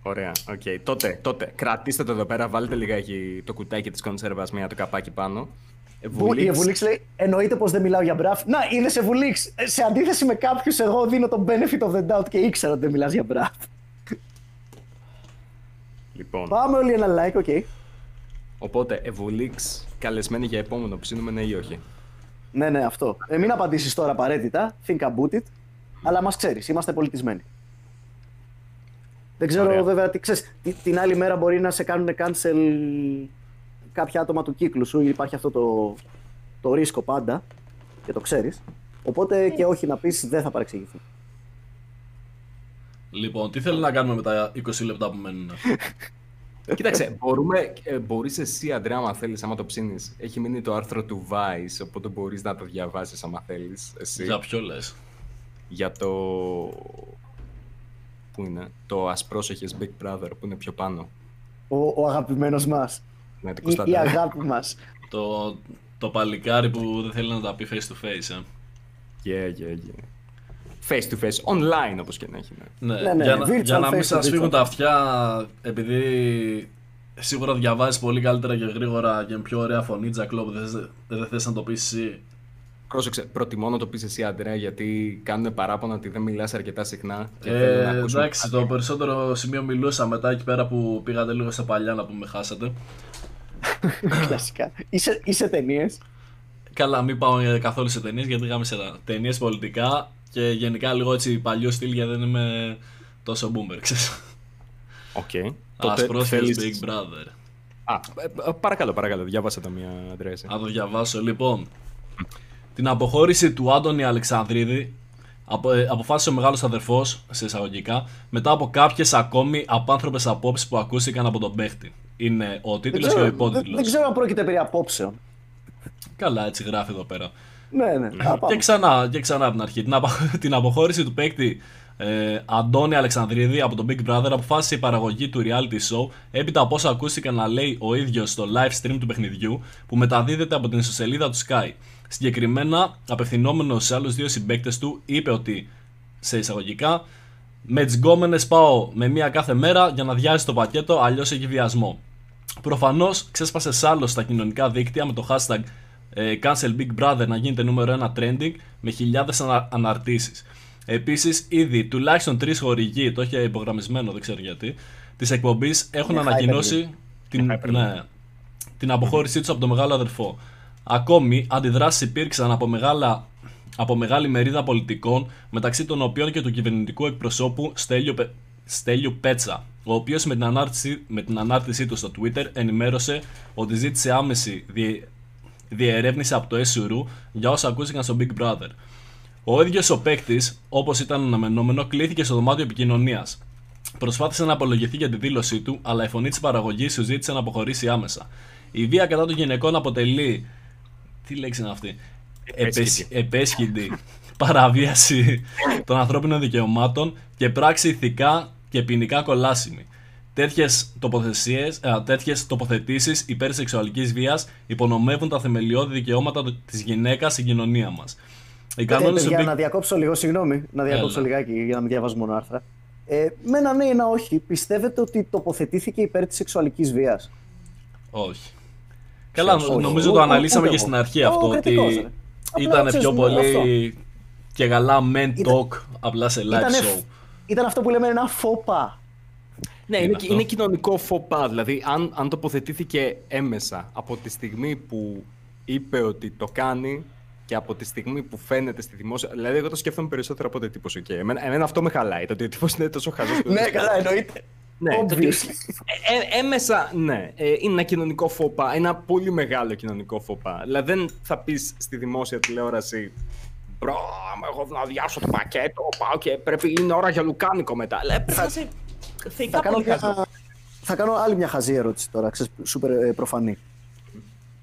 Ωραία, οκ. Τότε, τότε, κρατήστε το εδώ πέρα, βάλτε λιγάκι το κουτάκι της κονσέρβας μία το καπάκι πάνω. Ε, Που η Βουλίξ, Ευουλίξ λέει: Εννοείται πως δεν μιλάω για μπραφ. Να, είδε Ευουλίξ. Ε, Σε αντίθεση με κάποιους, εγώ δίνω το benefit of the doubt και ήξερα ότι δεν μιλάς για μπραφ. Λοιπόν, Πάμε όλοι ένα like, OK. οπότε, Ευουλίξ καλεσμένη για επόμενο ψήνουμε ναι ή όχι; Ναι, ναι, αυτό. Ε, μην απαντήσεις τώρα απαραίτητα. Think about it. Αλλά μας ξέρεις, είμαστε πολιτισμένοι. Δεν ξέρω Ωραία. βέβαια τι ξέρεις, τι- την άλλη μέρα μπορεί να σε κάνουν cancel κάποια άτομα του κύκλου σου. Υπάρχει αυτό το, το ρίσκο πάντα και το ξέρεις. Οπότε και όχι να πεις δεν θα παρεξηγηθεί. Λοιπόν, τι θέλει να κάνουμε με τα 20 λεπτά που μένουν; [LAUGHS] Κοίταξε, μπορούμε, ε, μπορείς εσύ, Αντρέα, άμα θέλεις, άμα το ψήνεις. Έχει μείνει το άρθρο του Vice, οπότε μπορείς να το διαβάσεις άμα θέλεις, εσύ. Για ποιο λες; για το... Πού είναι; Το ασπρόσεχες Big Brother που είναι πιο πάνω. Ο, ο αγαπημένος μας. Ναι, το Η, η Κωνσταντέλ. αγάπη μας. Το, το παλικάρι που δεν θέλει να τα πει face to face, ε. Yeah, yeah, yeah. Face to face, online όπως και να έχει. Ναι. Ναι, Ναι, ναι, για, να, virtual για να μην face to σας virtual. φύγουν τα αυτιά, επειδή σίγουρα διαβάζεις πολύ καλύτερα και γρήγορα και με πιο ωραία φωνή, Τζακλό, που δεν, θες- δεν θες να το πεις εσύ. Πρόσεξε, προτιμώ να το πεις εσύ, Αντρέα, γιατί κάνουν παράπονα ότι δεν μιλάς αρκετά συχνά. Και Ε, θέλουν να ακούσουν εντάξει, κάτι. το περισσότερο σημείο μιλούσα μετά εκεί πέρα που πήγατε λίγο στα παλιά να που με χάσατε. [LAUGHS] Κλασικά. Είσαι, είσαι ταινίες. Καλά, μην πάω καθόλου σε ταινίες γιατί είχαμε σε ταινίες πολιτικά και γενικά λίγο έτσι παλιό στυλ γιατί δεν είμαι τόσο boomer, ξέρεις. Οκ. [LAUGHS] Τότε Ασπρόσφυγες θέλεις... Big Brother. Α, ε, ε, παρακαλώ, παρακαλώ, διάβασα το μία, Αντρέα. εσύ. Να το διαβάσω λοιπόν. Την αποχώρηση του Άντωνη Αλεξανδρίδη απο, ε, αποφάσισε ο μεγάλος αδερφός, σε εισαγωγικά, μετά από κάποιες ακόμη απάνθρωπες απόψεις που ακούστηκαν από τον παίχτη. Είναι ο Δεν τίτλος και ο ξέρω, δεν, υπότιτλος; δεν ξέρω αν πρόκειται περί απόψεων. Καλά, έτσι γράφει εδώ πέρα. Ναι, ναι. Α, πάμε. Και ξανά, και ξανά από την αρχή. Την, απο- [LAUGHS] την αποχώρηση του παίκτη ε, Αντώνη Αλεξανδρίδη από τον Big Brother αποφάσισε η παραγωγή του reality show έπειτα από όσα ακούστηκαν να λέει ο ίδιος στο live stream του παιχνιδιού που μεταδίδεται από την ιστοσελίδα του Sky. Συγκεκριμένα, απευθυνόμενος σε άλλους δύο συμπαίκτες του, είπε ότι σε εισαγωγικά με τις γκόμενες πάω με μία κάθε μέρα για να διάζει το πακέτο, αλλιώς έχει βιασμό. Προφανώς ξέσπασε σάλο στα κοινωνικά δίκτυα με το hashtag ε, Cancel Big Brother να γίνεται νούμερο 1 trending με χιλιάδες ανα, αναρτήσεις. Επίσης, ήδη τουλάχιστον τρεις χορηγοί, το είχε υπογραμμισμένο, δεν ξέρω γιατί, της εκπομπής έχουν Είναι ανακοινώσει την, hyperlink. ναι, την αποχώρησή τους από το μεγάλο αδερφό. Ακόμη, αντιδράσεις υπήρξαν από, μεγάλα, από μεγάλη μερίδα πολιτικών, μεταξύ των οποίων και του κυβερνητικού εκπροσώπου Στέλιο, Πε- Στέλιου Πέτσα, ο οποίος με, την ανάρτηση- με την ανάρτησή του στο Twitter ενημέρωσε ότι ζήτησε άμεση διε, διερεύνηση από το SURU για όσα ακούστηκαν στο Big Brother. Ο ίδιος ο παίκτης, όπως ήταν αναμενόμενο, κλήθηκε στο δωμάτιο επικοινωνίας. Προσπάθησε να απολογηθεί για τη δήλωσή του, αλλά η φωνή της παραγωγής του ζήτησε να αποχωρήσει άμεσα. Η βία κατά των γυναικών αποτελεί. Τι λέξη είναι αυτή; Επέσχυντη. Επεσ- Επέσχυντη παραβίαση των ανθρώπινων δικαιωμάτων και πράξη ηθικά και ποινικά κολάσιμη. Τέτοιες τέτοιες τοποθετήσεις υπέρ σεξουαλικής βίας υπονομεύουν τα θεμελιώδη δικαιώματα της γυναίκας στην κοινωνία μας. Οι Ε, κανόνες παιδιά, του να Big... διακόψω λίγο, συγγνώμη, να διακόψω Έλα. λιγάκι για να μην διαβάζω μόνο άρθρα. Ε, με ένα ναι ή ένα όχι, πιστεύετε ότι τοποθετήθηκε υπέρ της σεξουαλικής βίας; Όχι. Καλά, Όχι. νομίζω Ούτε- το αναλύσαμε ούτε και εγώ. στην αρχή Ο αυτό. Ότι κριτικός, ρε. Απλά, ήταν ξέρεις, πιο μου, πολύ και καλά men Ήταν- talk απλά σε live Ήτανε, show. Ήταν αυτό που λέμε ένα φόπα. Ναι, Είναι είναι, αυτό. είναι κοινωνικό φοπά. Δηλαδή, αν, αν τοποθετήθηκε έμεσα από τη στιγμή που είπε ότι το κάνει και από τη στιγμή που φαίνεται στη δημόσια. Δηλαδή, εγώ το σκέφτομαι περισσότερο από το τύπος. Okay. Εμένα, εμένα αυτό με χαλάει. Το ότι ο τύπος είναι τόσο χαζός. ναι, καλά, εννοείται. Ναι, το ότι- Obviously. Ε, ε, έμεσα, ναι. Ε, είναι ένα κοινωνικό φοπά. Ένα πολύ μεγάλο κοινωνικό φοπά. Δηλαδή, δεν θα πεις στη δημόσια τηλεόραση. Μπρο, άμα εγώ να διάσω το πακέτο, πάω και πρέπει είναι ώρα για λουκάνικο μετά. Δηλαδή, πρέπει να είσαι Θα θεϊκά κάνω, πολύ χαζό. μια... θα κάνω άλλη μια χαζή ερώτηση τώρα, ξέρεις, σούπερ ε, προφανή.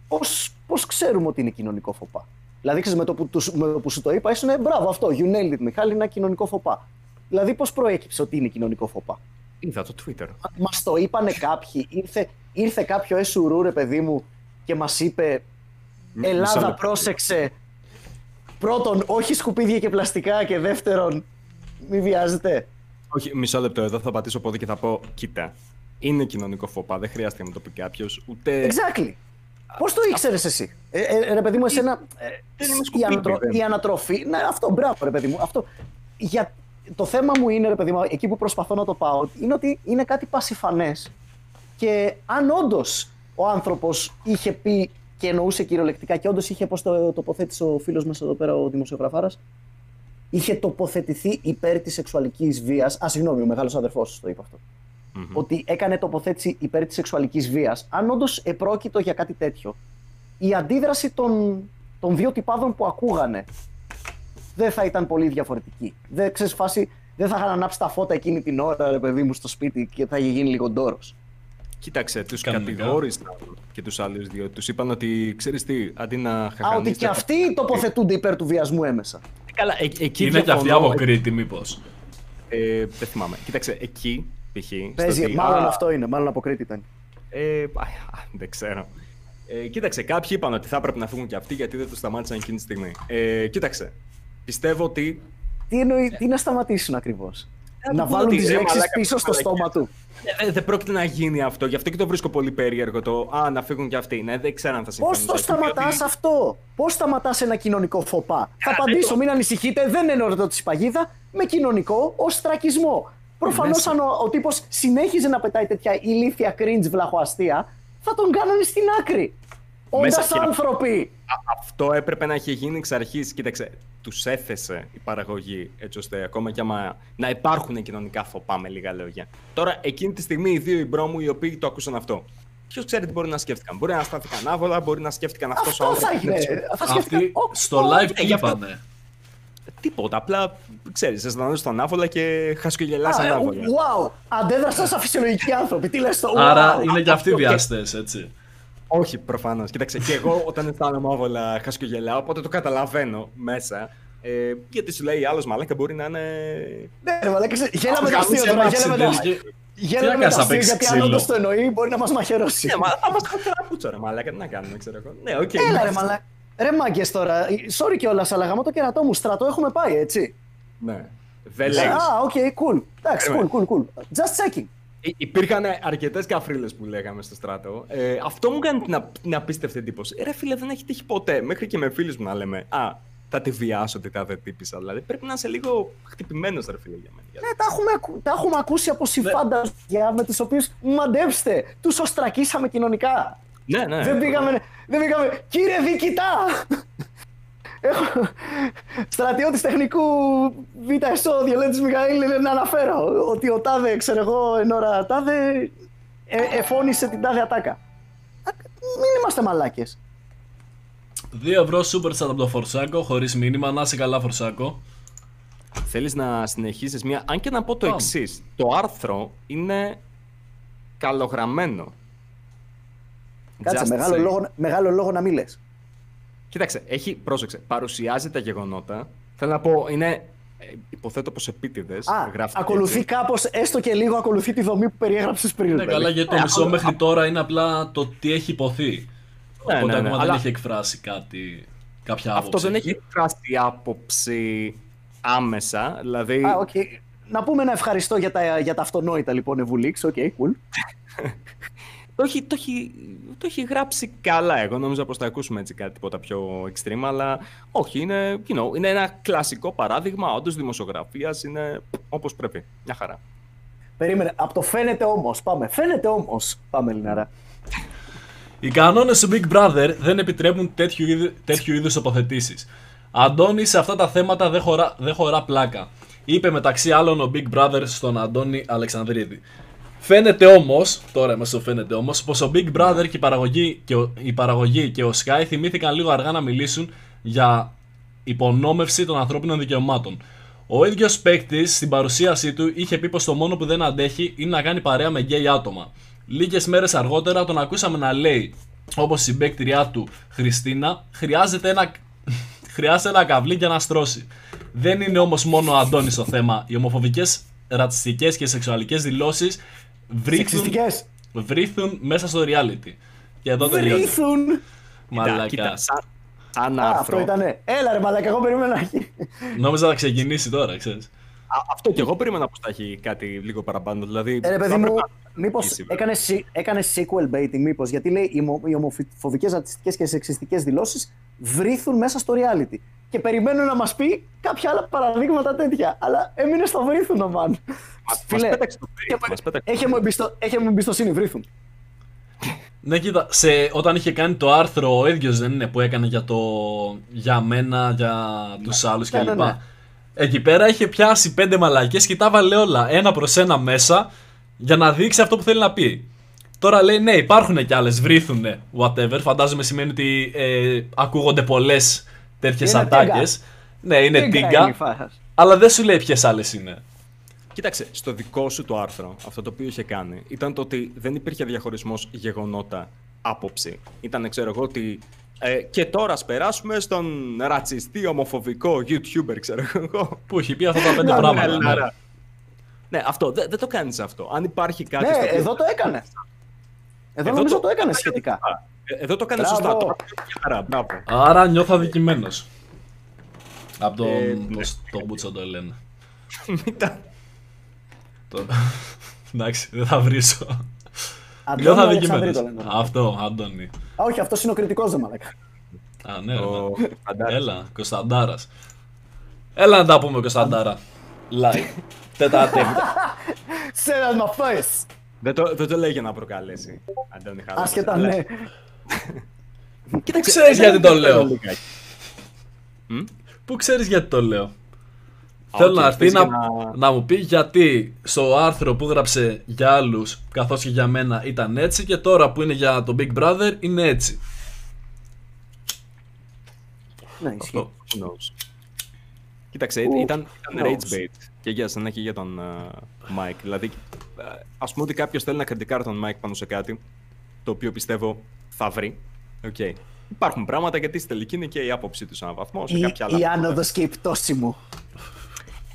Πώς, πώς ξέρουμε ότι είναι κοινωνικό φοπά; Δηλαδή, ξέρεις, με το που, τους- με το που σου το είπα, ήσουν μπράβο αυτό, you nailed it, Μιχάλη, είναι ένα κοινωνικό φοπά. Δηλαδή, πώς προέκυψε ότι είναι κοινωνικό φοπά; Είδα το Twitter. Μα το είπανε κάποιοι, ήρθε, ήρθε κάποιο εσουρού, ρε παιδί μου, και μας είπε μισό Ελλάδα, λεπτό. πρόσεξε. Πρώτον, όχι σκουπίδια και πλαστικά και δεύτερον, μη βιάζετε. Όχι, μισό λεπτό εδώ θα πατήσω πόδι και θα πω: Κοίτα, είναι κοινωνικό φοπά. Δεν χρειάζεται να μου το πει κάποιος. Ούτε. Exactly. Πώς το ήξερες εσύ, ε, ε, ρε παιδί μου, εσένα. ε, Δεν είμαι η, σκουπίδι, ανατρο- δεν. η ανατροφή. Ναι, αυτό, μπράβο, ρε παιδί μου. Αυτό. Για, το θέμα μου είναι, ρε παιδί μου, εκεί που προσπαθώ να το πάω, είναι ότι είναι κάτι πασιφανές. Και αν όντως ο άνθρωπος είχε πει και εννοούσε κυριολεκτικά και όντως είχε, πώς το τοποθέτησε ο φίλος μας εδώ πέρα, ο δημοσιογραφάρας, είχε τοποθετηθεί υπέρ της σεξουαλικής βίας. Α, συγγνώμη, ο μεγάλος αδερφός το είπε αυτό ότι έκανε τοποθέτηση υπέρ της σεξουαλικής βίας, αν όντως επρόκειτο για κάτι τέτοιο, η αντίδραση των, των δύο τυπάδων που ακούγανε δεν θα ήταν πολύ διαφορετική. Δεν ξέρεις φάση, δεν θα είχαν ανάψει τα φώτα εκείνη την ώρα, ρε παιδί μου, στο σπίτι και θα είχε γίνει λίγο ντόρος. Κοίταξε, τους Κανονικά. κατηγόρησαν και τους άλλους δύο. Τους είπαν ότι ξέρεις τι, αντί να Α, ότι χαχανίσετε. και αυτοί τοποθετούνται υπέρ του βιασμού έμεσα. Καλά, ε, εκεί Είναι και αυτή διαφωνώ. από Κρήτη, μήπως. Ε, δεν θυμάμαι. Κοίταξε, εκεί π.χ. στο Παίζει, ότι, μάλλον α, αυτό είναι, μάλλον από Κρήτη ήταν. Ε, α, α, δεν ξέρω. Ε, κοίταξε, κάποιοι είπαν ότι θα έπρεπε να φύγουν και αυτοί γιατί δεν τους σταμάτησαν εκείνη τη στιγμή. Ε, κοίταξε. Πιστεύω ότι. Τι εννοεί, τι να σταματήσουν ακριβώς; Ε, να του πω βάλουν ότι, τις ρε, λέξεις μαλάκα, πίσω στο μαλακιά. στόμα του. ε, δεν πρόκειται να γίνει αυτό. Γι' αυτό και το βρίσκω πολύ περίεργο το. Α, να φύγουν και αυτοί. Ναι, δεν ξέρω αν θα Πώς συμφωνήσω. το εκεί, σταματάς διότι- αυτό, Πώς σταματάς ένα κοινωνικό φοπά; Θα απαντήσω, μην ανησυχείτε, δεν εννοώ τη παγίδα, με κοινωνικό οστρακισμό. Προφανώς μέσα. αν ο, ο τύπος συνέχιζε να πετάει τέτοια ηλίθια cringe βλαχοαστία, θα τον κάνανε στην άκρη. Όντας Μέσα και- άνθρωποι. Α- Αυτό έπρεπε να είχε γίνει εξ αρχής. Κοίταξε, τους έθεσε η παραγωγή έτσι ώστε ακόμα και άμα να υπάρχουν κοινωνικά φοπά με λίγα λόγια. Τώρα, εκείνη τη στιγμή, οι δύο ιμπρόμου οι οποίοι το ακούσαν αυτό. Ποιος ξέρει τι μπορεί να σκέφτηκαν. Μπορεί να στάθηκαν άβολα, μπορεί να σκέφτηκαν αυτός Αυτό θα έγινε. Θα σκέφτηκα, Αυτοί «Ω, στο ω, live ε, τι γι' αυτό- είπανε. Τίποτα. Απλά ξέρεις, αισθανόταν στον άβολα και χασκογελάσαν α, ε, άβολα. Wow, αντέδρασαν σαν φυσιολογικοί άνθρωποι. Τι λες το wow. Άρα είναι και αυτοί αυτό και- βιαστές, έτσι. Όχι, προφανώς. Κοίταξε, και εγώ όταν αισθάνομαι άβολα χασκογελάω, οπότε το καταλαβαίνω μέσα. Ε, γιατί σου λέει άλλος μαλάκα μπορεί να είναι. Ναι, ρε μαλάκα, ξέρεις, γέλα με τα Κάνεις αστεία τώρα, ένα γέλα με τα ξυλί και- Γέλα Τι να με κάνεις, τα θα αστεία, παίξεις γιατί αν ξύλο; όντως το εννοεί μπορεί να μας μαχαιρώσει. Ναι, μα θα μας κάνει καραπούτσο, ρε μαλάκα. Τι να κάνουμε, ξέρω εγώ. Ναι, οκ. Έλα ρε εντάξει. μαλάκα. Ρε μάγκες τώρα, sorry κιόλας, αλλά γαμώ το κερατό μου, στρατό έχουμε πάει, έτσι. Ναι. Δεν λέει. Α, OK, cool. Εντάξει, cool, Περίμενε. cool, cool. Just checking. Υπήρχαν αρκετές καφρίλες που λέγαμε στο στράτο. Ε, αυτό μου κάνει την, α- την απίστευτη εντύπωση. Ε, Ρε φίλε, δεν έχει τύχει ποτέ. Μέχρι και με φίλους μου να λέμε Α, θα τη βιάσω τη τάδε τύπησα. Δηλαδή πρέπει να είσαι λίγο χτυπημένος, ρε φίλε, για μένα. Ναι, τα έχουμε, ακου- τα έχουμε ακούσει από συμφάντα για με τους οποίους μαντέψτε, τους οστρακίσαμε κοινωνικά. Ναι, ναι. δεν, πήγαμε, δεν πήγαμε, κύριε διοικητά! Έχω στρατιώτης τεχνικού Β' ΕΣΟ, Διολέτης Μιχαήλ, να αναφέρω ότι ο Τάδε, ξέρω εγώ, εν ώρα Τάδε, ε, εφώνησε την Τάδε ατάκα. Α, Μην είμαστε μαλάκες. 2 ευρώ super chat από το Φορσάκο, χωρίς μήνυμα. Να είσαι καλά, Φορσάκο. Θέλεις να συνεχίσεις μια. Αν και να πω το Πάμε. εξής. Το άρθρο είναι καλογραμμένο. Κάτσε, Just μεγάλο saying. λόγο, μεγάλο λόγο να μην λες. Κοίταξε, έχει, πρόσεξε, παρουσιάζει τα γεγονότα. Θέλω να πω, είναι, ε, υποθέτω πως επίτηδες, Α, γράφτηκε ακολουθεί έτσι. κάπως, έστω και λίγο, ακολουθεί τη δομή που περιέγραψες πριν. Ναι, παιδί. καλά, γιατί το μισό μέχρι τώρα είναι απλά το τι έχει ειπωθεί. Ναι, Οπότε ναι, ναι, ακόμα δεν αλλά- έχει εκφράσει κάτι. κάποια άποψη. Αυτό δεν έχει εκφράσει άποψη άμεσα. Δηλαδή. Α, οκ. Να πούμε ένα ευχαριστώ για τα, για τα αυτονόητα λοιπόν Ευουλίξ. OK, cool. [LAUGHS] Το έχει, το, έχει, το έχει γράψει καλά. Εγώ νόμιζα πως θα ακούσουμε έτσι κάτι τίποτα πιο extreme, αλλά όχι, είναι, you know, είναι ένα κλασικό παράδειγμα όντως δημοσιογραφίας. Είναι όπως πρέπει. Μια χαρά. Περίμενε. Από το φαίνεται όμως. Πάμε. Φαίνεται όμως. Πάμε, Λιναρά. Οι κανόνες του Big Brother δεν επιτρέπουν τέτοιου, είδου, τέτοιου είδους τοποθετήσεις. Αντώνη σε αυτά τα θέματα δεν χωρά, δεν χωρά πλάκα. Είπε μεταξύ άλλων ο Big Brother στον Αντώνη Αλεξανδρίδη. Φαίνεται όμως, τώρα μέσα φαίνεται όμως, πως ο Big Brother και η παραγωγή, και ο, η παραγωγή και ο Sky θυμήθηκαν λίγο αργά να μιλήσουν για υπονόμευση των ανθρώπινων δικαιωμάτων. Ο ίδιος παίκτης στην παρουσίασή του είχε πει πως το μόνο που δεν αντέχει είναι να κάνει παρέα με γκέι άτομα. Λίγες μέρες αργότερα τον ακούσαμε να λέει, όπως η συμπαίκτηριά του Χριστίνα, χρειάζεται ένα, [LAUGHS] χρειάζεται ένα καβλί για να στρώσει. Δεν είναι όμως μόνο ο Αντώνης το θέμα. Οι ομοφοβικές, ρατσιστικές και σεξουαλικές δηλώσεις βρίθουν, Σεξιστικές. βρίθουν μέσα στο reality. Και εδώ τελειώνει. Βρίθουν. Κοίτα, Μαλάκα. κοίτα, σαν, σαν Α, άρθρο. αυτό ήτανε. Έλα ρε μαλάκα, εγώ περίμενα. Νόμιζα να ξεκινήσει τώρα, ξέρεις. Α, αυτό και εγώ περίμενα πως θα έχει κάτι λίγο παραπάνω. Δηλαδή, Ε, ρε παιδί θα μου, έπρεπε να- μήπως αρχίσει, βέβαια. έκανε, σι- έκανε sequel baiting, μήπως. Γιατί λέει οι, ομο- οι ομοφοβικές, ρατσιστικέ και σεξιστικές δηλώσεις βρίθουν μέσα στο reality. Και περιμένω να μας πει κάποια άλλα παραδείγματα τέτοια. Αλλά έμεινε στο βρίθουν, ο man. Μας Φίλε, πέταξε το και- βρύθ, μας πέταξε. Έχε μου, εμπιστο, έχε μου εμπιστοσύνη, βρίθουν. Ναι, κοίτα, σε, όταν είχε κάνει το άρθρο ο ίδιος δεν είναι που έκανε για, το, για μένα, για τους άλλους Ναι, κλπ. ναι, ναι. Εκεί πέρα είχε πιάσει πέντε μαλακές και τα βάλε όλα ένα προς ένα μέσα για να δείξει αυτό που θέλει να πει. Τώρα λέει ναι, υπάρχουν κι άλλες, βρίθουνε, whatever. Φαντάζομαι σημαίνει ότι ε, ακούγονται πολλές τέτοιες Είναι ατάκες. τίγκα. Ναι, είναι Τίγκα είναι η τίγκα. φάση. Αλλά δεν σου λέει ποιες άλλες είναι. Κοίταξε, στο δικό σου το άρθρο, αυτό το οποίο είχε κάνει, ήταν το ότι δεν υπήρχε διαχωρισμός γεγονότα άποψη. Ήταν, ξέρω εγώ, ότι ε, και τώρα ας περάσουμε στον ρατσιστή, ομοφοβικό YouTuber, ξέρω εγώ. Που έχει πει αυτά τα πέντε Ναι, πράγματα. Ναι, ναι. ναι. Ναι, αυτό, δεν δεν το κάνεις αυτό. Αν υπάρχει κάτι Ναι, στο οποίο- εδώ το έκανε. Εδώ, Εδώ νομίζω το- το έκανε το σχετικά. σωστά. Ε, Εδώ το κάνει Μπράβο. σωστά. Το μια χαρά, μπράβο. Άρα νιώθω αδικημένος. Από τον. Ε, το, ναι. το Μπούτσο το λένε. Μην τα- Το... Εντάξει, δεν θα βρίσω. Αντώνη Νιώθω Αλεξανδρή το αδικημένο. λένε. Αυτό, Αντώνη. Α, όχι, αυτό είναι ο κριτικό δε μαλάκα. Α, ναι, ρε, Ο ναι. Κωνσταντάρας. Έλα, Κωνσταντάρα. Έλα να τα πούμε, Κωνσταντάρα. Live. Τετάτε. Σε ένα my face. Δεν το, δεν το λέει για να προκαλέσει. Αντώνη Χάλας. Άσχετα, Αλλά- ναι. Πού ξέρεις γιατί το λέω. Λιγάκι. Μμ? Πού ξέρεις γιατί το λέω. Α, Θέλω οκ, να έρθει θες να, για να- να μου πει γιατί στο άρθρο που γράψε για άλλους καθώς και για μένα ήταν έτσι και τώρα που είναι για το Big Brother είναι έτσι. Ναι, ισχύει. Αυτό. Who knows. Κοίταξε, Who ήταν, ήταν rage knows. bait και για σένα και για τον uh, Mike. Δηλαδή, ε, ας πούμε ότι κάποιος θέλει να κριτικάρει τον Mike πάνω σε κάτι, το οποίο πιστεύω θα βρει. Okay. Υπάρχουν πράγματα γιατί στη τελική είναι και η άποψή του σε έναν βαθμό. Σε Η, κάποια άλλα. η άνοδος και η πτώση μου. [LAUGHS]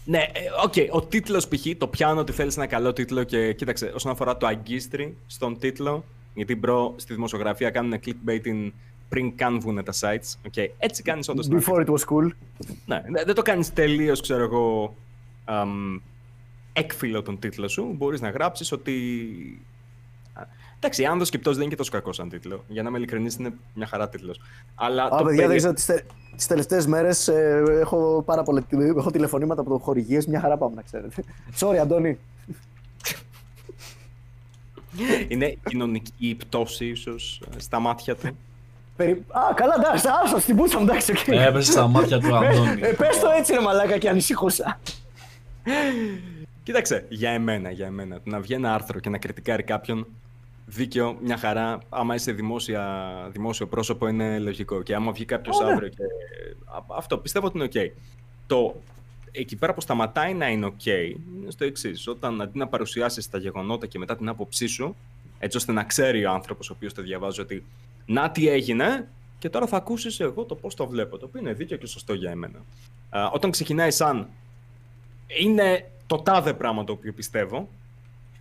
Ναι, ε, οκ. Ο τίτλος π.χ. το πιάνω ότι θέλεις ένα καλό τίτλο και κοίταξε, όσον αφορά το αγκίστρι στον τίτλο, γιατί μπρο στη δημοσιογραφία κάνουν clickbaiting πριν καν βγουν τα sites. Okay. Έτσι κάνεις όντως. Before it was cool. Ναι, ναι, δεν το κάνεις τελείως, ξέρω εγώ, αμ, έκφυλο τον τίτλο σου. Μπορείς να γράψεις ότι. Α, Εντάξει, άνδο και πτώση δεν είναι και τόσο κακός σαν τίτλο. Για να είμαι ειλικρινής, είναι μια χαρά τίτλος. Αλλά Α, το παιδιά, δεν περι- ξέρω, τις, τε, τις τελευταίες μέρες ε, έχω πάρα πολλά, έχω τηλεφωνήματα από το χορηγίες, μια χαρά πάμε να ξέρετε. Sorry, Αντώνη. είναι κοινωνική η πτώση, ίσως, στα μάτια του. Περι... Α, καλά, εντάξει, άσο στην πούτσα μου, εντάξει, οκ. Έπεσε στα μάτια του Αντώνη. Ε, πες το έτσι, ρε μαλάκα, και ανησυχούσα. Κοίταξε, για εμένα, για εμένα. Το να βγει ένα άρθρο και να κριτικάρει κάποιον, δίκαιο, μια χαρά. Άμα είσαι δημόσια, δημόσιο πρόσωπο, είναι λογικό. Και άμα βγει κάποιος Ω, ναι. αύριο και. Α, Αυτό πιστεύω ότι είναι οκ. Το εκεί πέρα που σταματάει να είναι οκ είναι στο εξής. Όταν αντί να παρουσιάσεις τα γεγονότα και μετά την άποψή σου, έτσι ώστε να ξέρει ο άνθρωπος ο οποίος το διαβάζει ότι να τι έγινε, και τώρα θα ακούσεις εγώ το πώς το βλέπω. Το οποίο είναι δίκαιο και σωστό για εμένα. Α, όταν ξεκινάει σαν είναι το τάδε πράγμα το οποίο πιστεύω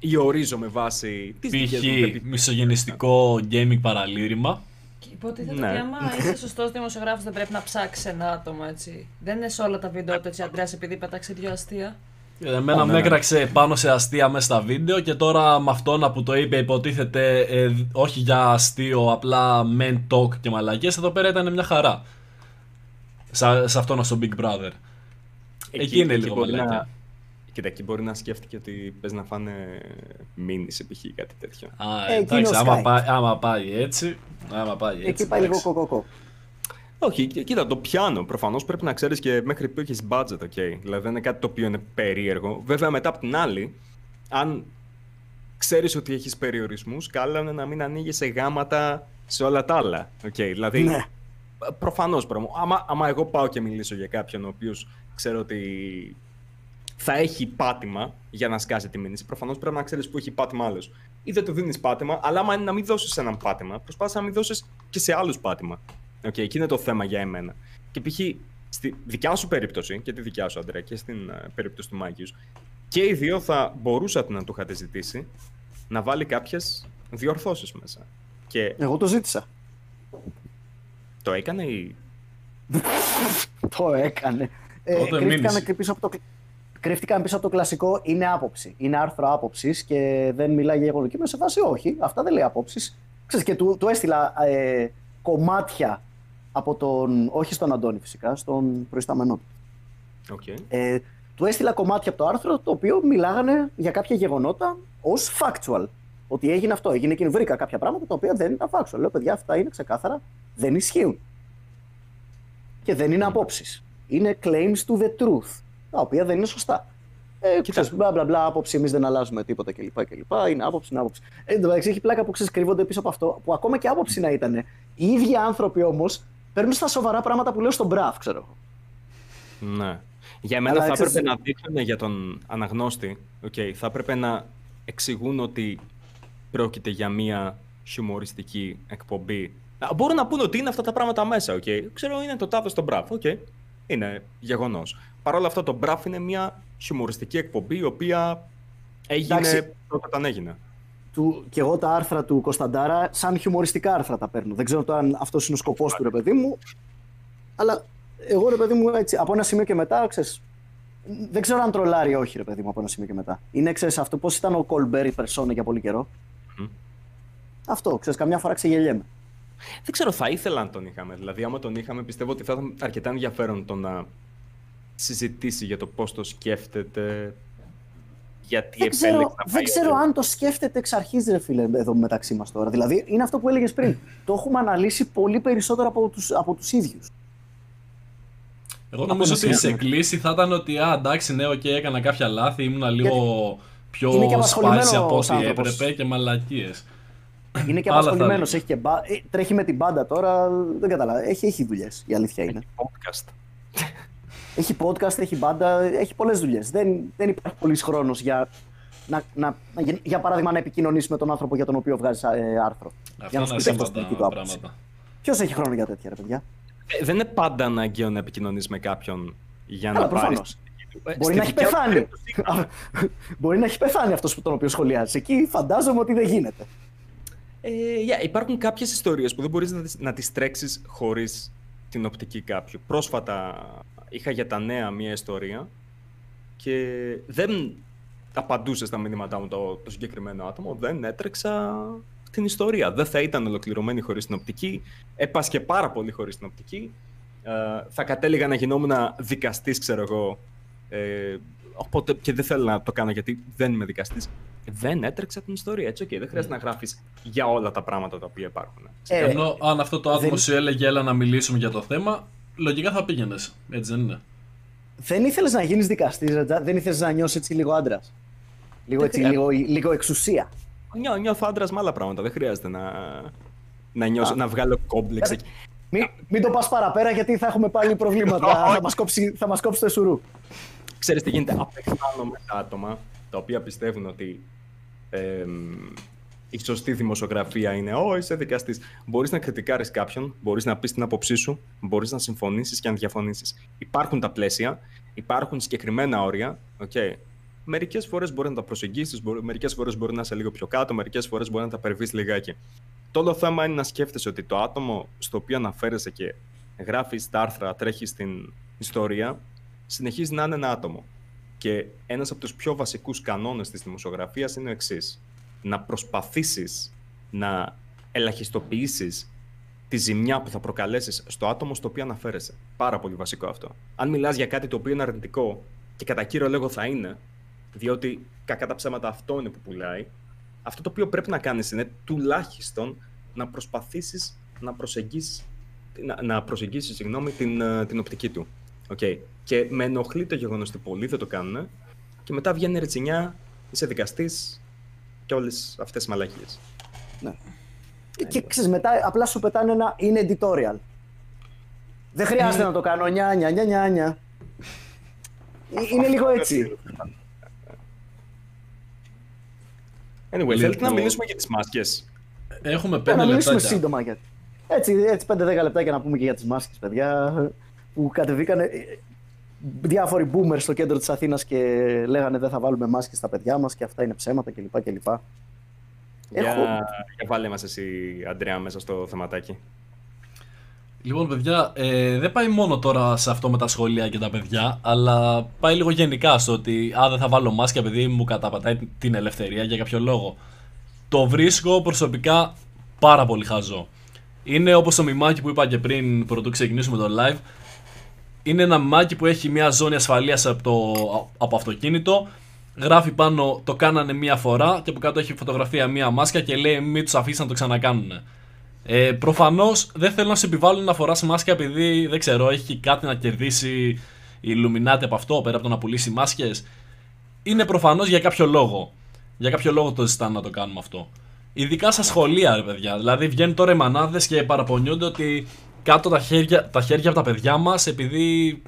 ή ορίζω με βάση τις δικές μου Π.χ. πεπιθήσεις. μισογενιστικό gaming παραλήρημα. Και υποτίθεται Ναι. ότι άμα είσαι σωστός δημοσιογράφος δεν πρέπει να ψάξεις ένα άτομο έτσι. Δεν είναι σε όλα τα βίντεο του έτσι Αντρέας επειδή πέταξε δύο αστεία. Εμένα Ω, ναι, με ναι. έκραξε πάνω σε αστεία μέσα στα βίντεο και τώρα με αυτόν που το είπε υποτίθεται ε, όχι για αστείο, απλά men talk και μαλακίες, εδώ πέρα ήταν μια χαρά. Σε, σε αυτόν στο Big Brother. Εκεί είναι λίγο μπορεί μαλακία. να... Κοίτα, εκεί μπορεί να σκέφτηκε ότι πες να φάνε μήνυση π.χ. κάτι τέτοιο. Α, Ε, εντάξει, εκείνος άμα Sky. πάει, άμα πάει έτσι, άμα πάει έτσι. Εκεί πάει λίγο εντάξει. κοκοκό. Όχι, κοί- κοίτα, το πιάνω. Προφανώς πρέπει να ξέρεις και μέχρι που έχεις budget, ok. Δηλαδή δεν είναι κάτι το οποίο είναι περίεργο. Βέβαια, μετά από την άλλη, αν ξέρεις ότι έχεις περιορισμούς, καλό είναι να μην ανοίγεις σιχάματα σε όλα τα άλλα. Okay, δηλαδή, Ναι. προφανώς πράγμα. Άμα, άμα εγώ πάω και μιλήσω για κάποιον ο οποίος ξέρω ότι θα έχει πάτημα για να σκάσει τη μήνυση, προφανώς πρέπει να ξέρεις που έχει πάτημα άλλος. Ή δεν του δίνεις πάτημα, αλλά άμα είναι να μην δώσεις έναν πάτημα, προσπάθησε να μην δώσεις και σε άλλους πάτημα. Οκ, εκεί είναι το θέμα για εμένα. Και π.χ. στη δικιά σου περίπτωση, και τη δικιά σου, Αντρέα, και στην ε, περίπτωση του Mikeιου, και οι δύο θα μπορούσατε να του είχατε ζητήσει να βάλει κάποιες διορθώσεις μέσα. Και Εγώ το ζήτησα. το έκανε ή. [LAUGHS] Το έκανε. Ε, Τότε κρύφτηκαν μήνυση. και πίσω από το, κλ- κρύφτηκαν πίσω από το κλασικό είναι άποψη. Είναι άρθρο άποψης και δεν μιλάει για γεγονό κείμενο. Σε φάση όχι, αυτά δεν λέει άποψης. Ξέρεις, και του, του έστειλα ε, κομμάτια από τον. Όχι στον Αντώνη φυσικά, στον προϊσταμένο του. Okay. Ε, του έστειλα κομμάτια από το άρθρο το οποίο μιλάγανε για κάποια γεγονότα ως factual. Ότι έγινε αυτό, έγινε εκείνο. Βρήκα κάποια πράγματα τα οποία δεν ήταν factual. Λέω, παιδιά, αυτά είναι ξεκάθαρα, δεν ισχύουν. Και δεν είναι απόψει. Είναι claims to the truth, τα οποία δεν είναι σωστά. Ε, ξέρεις, μπλα μπλα μπλα, άποψη, εμείς δεν αλλάζουμε τίποτα κλπ. κλπ. Είναι άποψη, είναι άποψη. Ε, εν τω μεταξύ έχει πλάκα που ξεσκρύβονται πίσω από αυτό, που ακόμα και άποψη να ήταν. Οι ίδιοι άνθρωποι όμως παίρνουν στα σοβαρά πράγματα που λέω στον μπραφ, ξέρω εγώ. Ναι. Για μένα Αλλά θα ξέρεις- έπρεπε να δείχνουν για τον αναγνώστη, okay, θα έπρεπε να εξηγούν ότι πρόκειται για μία χιουμοριστική εκπομπή. Α, Μπορούν να πούνε ότι είναι αυτά τα πράγματα μέσα, okay. Ξέρω, είναι το τάδε στο μπραφ, okay. Είναι γεγονός. Παρ' όλα αυτά, το μπραφ είναι μία χιουμοριστική εκπομπή, η οποία έγινε Εντάξει. τότε όταν έγινε. του, και εγώ τα άρθρα του Κωνσταντάρα σαν χιουμοριστικά άρθρα τα παίρνω. Δεν ξέρω τώρα αν αυτός είναι ο σκοπός του, ρε παιδί μου. Αλλά εγώ, ρε παιδί μου, έτσι, από ένα σημείο και μετά, ξέρεις, δεν ξέρω αν τρολάρει ή όχι, ρε παιδί μου, από ένα σημείο και μετά. Είναι, ξέρεις, αυτό πώς ήταν ο Κολμπέρι Περσόνε για πολύ καιρό. Μμ. Αυτό, ξέρεις, καμιά φορά ξεγελιέμαι. Δεν ξέρω, θα ήθελα να τον είχαμε. Δηλαδή, άμα τον είχαμε, πιστεύω ότι θα ήταν αρκετά ενδιαφέρον το να συζητήσει για το πώς το σκέφτεται, γιατί Δεν ξέρω, επέλεξε να δεν πάει ξέρω εδώ. αν το σκέφτεται εξ αρχής, ρε φίλε, εδώ μεταξύ μας τώρα. Δηλαδή, είναι αυτό που έλεγες πριν. το έχουμε αναλύσει πολύ περισσότερο από τους από τους ίδιους. Εγώ νομίζω Από ότι ένα σε κρίση θα ήταν ότι α, εντάξει, ναι, οκ, έκανα κάποια λάθη, ήμουν λίγο πιο είναι και απασχολημένος spicy από ό,τι άνθρωπος. έπρεπε και μαλακίες. Είναι και Άλλα θα απασχολημένος, έλεγε. έχει και μπα... ε, τρέχει με την μπάντα τώρα. Δεν καταλαβαίνω. Έχει, έχει δουλειές, η αλήθεια είναι. Podcast. Έχει podcast, έχει μπάντα, έχει πολλές δουλειές. Δεν, δεν υπάρχει πολλή χρόνος για, να, να, να γεν- για παράδειγμα, να επικοινωνήσει με τον άνθρωπο για τον οποίο βγάζεις ε, άρθρο. Αυτά για να σου είναι πει αυτό στην δική ασήμαντα του άποψη. πράγματα. Ποιος έχει χρόνο για τέτοια, ρε παιδιά; Ε, δεν είναι πάντα αναγκαίο να επικοινωνείς με κάποιον για Καλά, να πάρεις. προφανώς. Μπορεί να έχει πεθάνει. [LAUGHS] Μπορεί να έχει πεθάνει αυτός τον οποίο σχολιάζει. Εκεί φαντάζομαι ότι δεν γίνεται. Ε, yeah, υπάρχουν κάποιες ιστορίες που δεν μπορείς να, τις- να τις τρέξεις χωρίς την οπτική κάποιου. Πρόσφατα είχα για τα νέα μία ιστορία και δεν απαντούσε στα μηνύματά μου το, το συγκεκριμένο άτομο. Δεν έτρεξα την ιστορία. Δεν θα ήταν ολοκληρωμένη χωρίς την οπτική. Έπασχε πάρα πολύ χωρίς την οπτική. Ε, θα κατέληγα να γινόμουν δικαστής, ξέρω εγώ. Ε, οπότε και δεν θέλω να το κάνω γιατί δεν είμαι δικαστής. Δεν έτρεξα την ιστορία. Έτσι, okay, δεν χρειάζεται να γράφεις για όλα τα πράγματα τα οποία υπάρχουν. Ε, Ενώ αν αυτό το άτομο δεν- σου έλεγε έλα να μιλήσουμε για το θέμα, λογικά θα πήγαινες. Έτσι δεν είναι. Δεν ήθελες να γίνεις δικαστής, δεν ήθελες να νιώσεις έτσι λίγο άντρας. Λίγο, έτσι, χρειάζεται. λίγο, λίγο εξουσία. Νιώ, νιώθω άντρας με άλλα πράγματα. Δεν χρειάζεται να, να, νιώσω, Α. να βγάλω κόμπλεξ. εκεί. Μην, μην το πας παραπέρα γιατί θα έχουμε πάλι προβλήματα. [LAUGHS] θα μας κόψει, θα μας κόψει το σουρού. Ξέρεις τι γίνεται. Απεχθάνω με τα άτομα τα οποία πιστεύουν ότι εμ, η σωστή δημοσιογραφία είναι «Ω, είσαι δικαστής». Μπορείς να κριτικάρεις κάποιον, μπορείς να πεις την άποψή σου, μπορείς να συμφωνήσεις και να διαφωνήσεις. Υπάρχουν τα πλαίσια, υπάρχουν συγκεκριμένα όρια. Okay. Μερικές φορές μπορεί να τα προσεγγίσεις, μπορεί, μερικές φορές μπορεί να είσαι λίγο πιο κάτω, μερικές φορές μπορεί να τα περιβείς λιγάκι. το όλο θέμα είναι να σκέφτεσαι ότι το άτομο στο οποίο αναφέρεσαι και γράφεις τα άρθρα, τρέχεις στην ιστορία, συνεχίζει να είναι ένα άτομο. Και ένας από τους πιο βασικούς κανόνες της δημοσιογραφίας είναι ο εξής. Να προσπαθήσεις να ελαχιστοποιήσεις τη ζημιά που θα προκαλέσεις στο άτομο στο οποίο αναφέρεσαι. Πάρα πολύ βασικό αυτό. Αν μιλάς για κάτι το οποίο είναι αρνητικό και κατά κύριο λόγο θα είναι, διότι κακά τα ψέματα αυτό είναι που πουλάει, αυτό το οποίο πρέπει να κάνεις είναι τουλάχιστον να προσπαθήσεις να προσεγγίσεις να, να προσεγγίσεις, συγγνώμη, την, ε, την οπτική του. Okay. Και με ενοχλεί το γεγονός ότι πολλοί δεν το κάνουν και μετά βγαίνει ρετσινιά, είσαι δικαστής και όλες αυτές τις μαλακίες. Ναι. Και ξέρεις, μετά απλά σου πετάνε ένα είναι editorial. Δεν χρειάζεται να το κάνω νιά, νιά, νιά, νιά, νιά. Ε, είναι λίγο έτσι. Anyway, θέλετε να μιλήσουμε για τις μάσκες; Έχουμε Να πέντε μιλήσουμε λεπτά. σύντομα για. Έτσι, έτσι 5-10 λεπτά για να πούμε και για τις μάσκες, παιδιά. Που κατεβήκανε ε, διάφοροι boomers στο κέντρο της Αθήνας και λέγανε δεν θα βάλουμε μάσκες στα παιδιά μας και αυτά είναι ψέματα κλπ. κλπ. Για, Έχω- για βάλε μας εσύ, Αντρέα, μέσα στο θεματάκι. Λοιπόν, παιδιά, ε, δεν πάει μόνο τώρα σε αυτό με τα σχολεία και τα παιδιά, αλλά πάει λίγο γενικά στο ότι α, δεν θα βάλω μάσκα επειδή μου καταπατάει την ελευθερία για κάποιο λόγο. Το βρίσκω προσωπικά πάρα πολύ χαζό. Είναι όπως το μημάκι που είπα και πριν, πρωτού ξεκινήσουμε το live. Είναι ένα μημάκι που έχει μια ζώνη ασφαλείας από, το, από αυτοκίνητο. Γράφει πάνω το κάνανε μία φορά και από κάτω έχει φωτογραφία μία μάσκα και λέει μην τους αφήσει να το ξανακάνουν. Ε, Προφανώς δεν θέλω να σε επιβάλλουν να φοράς μάσκα επειδή δεν ξέρω, έχει κάτι να κερδίσει η Illuminati από αυτό πέρα από το να πουλήσει μάσκες. Είναι προφανώς για κάποιο λόγο. Για κάποιο λόγο το ζητάνε να το κάνουμε αυτό. Ειδικά στα σχολεία, ρε παιδιά. Δηλαδή βγαίνουν τώρα οι μανάδες και παραπονιούνται ότι κάτω τα χέρια, τα χέρια από τα παιδιά μας επειδή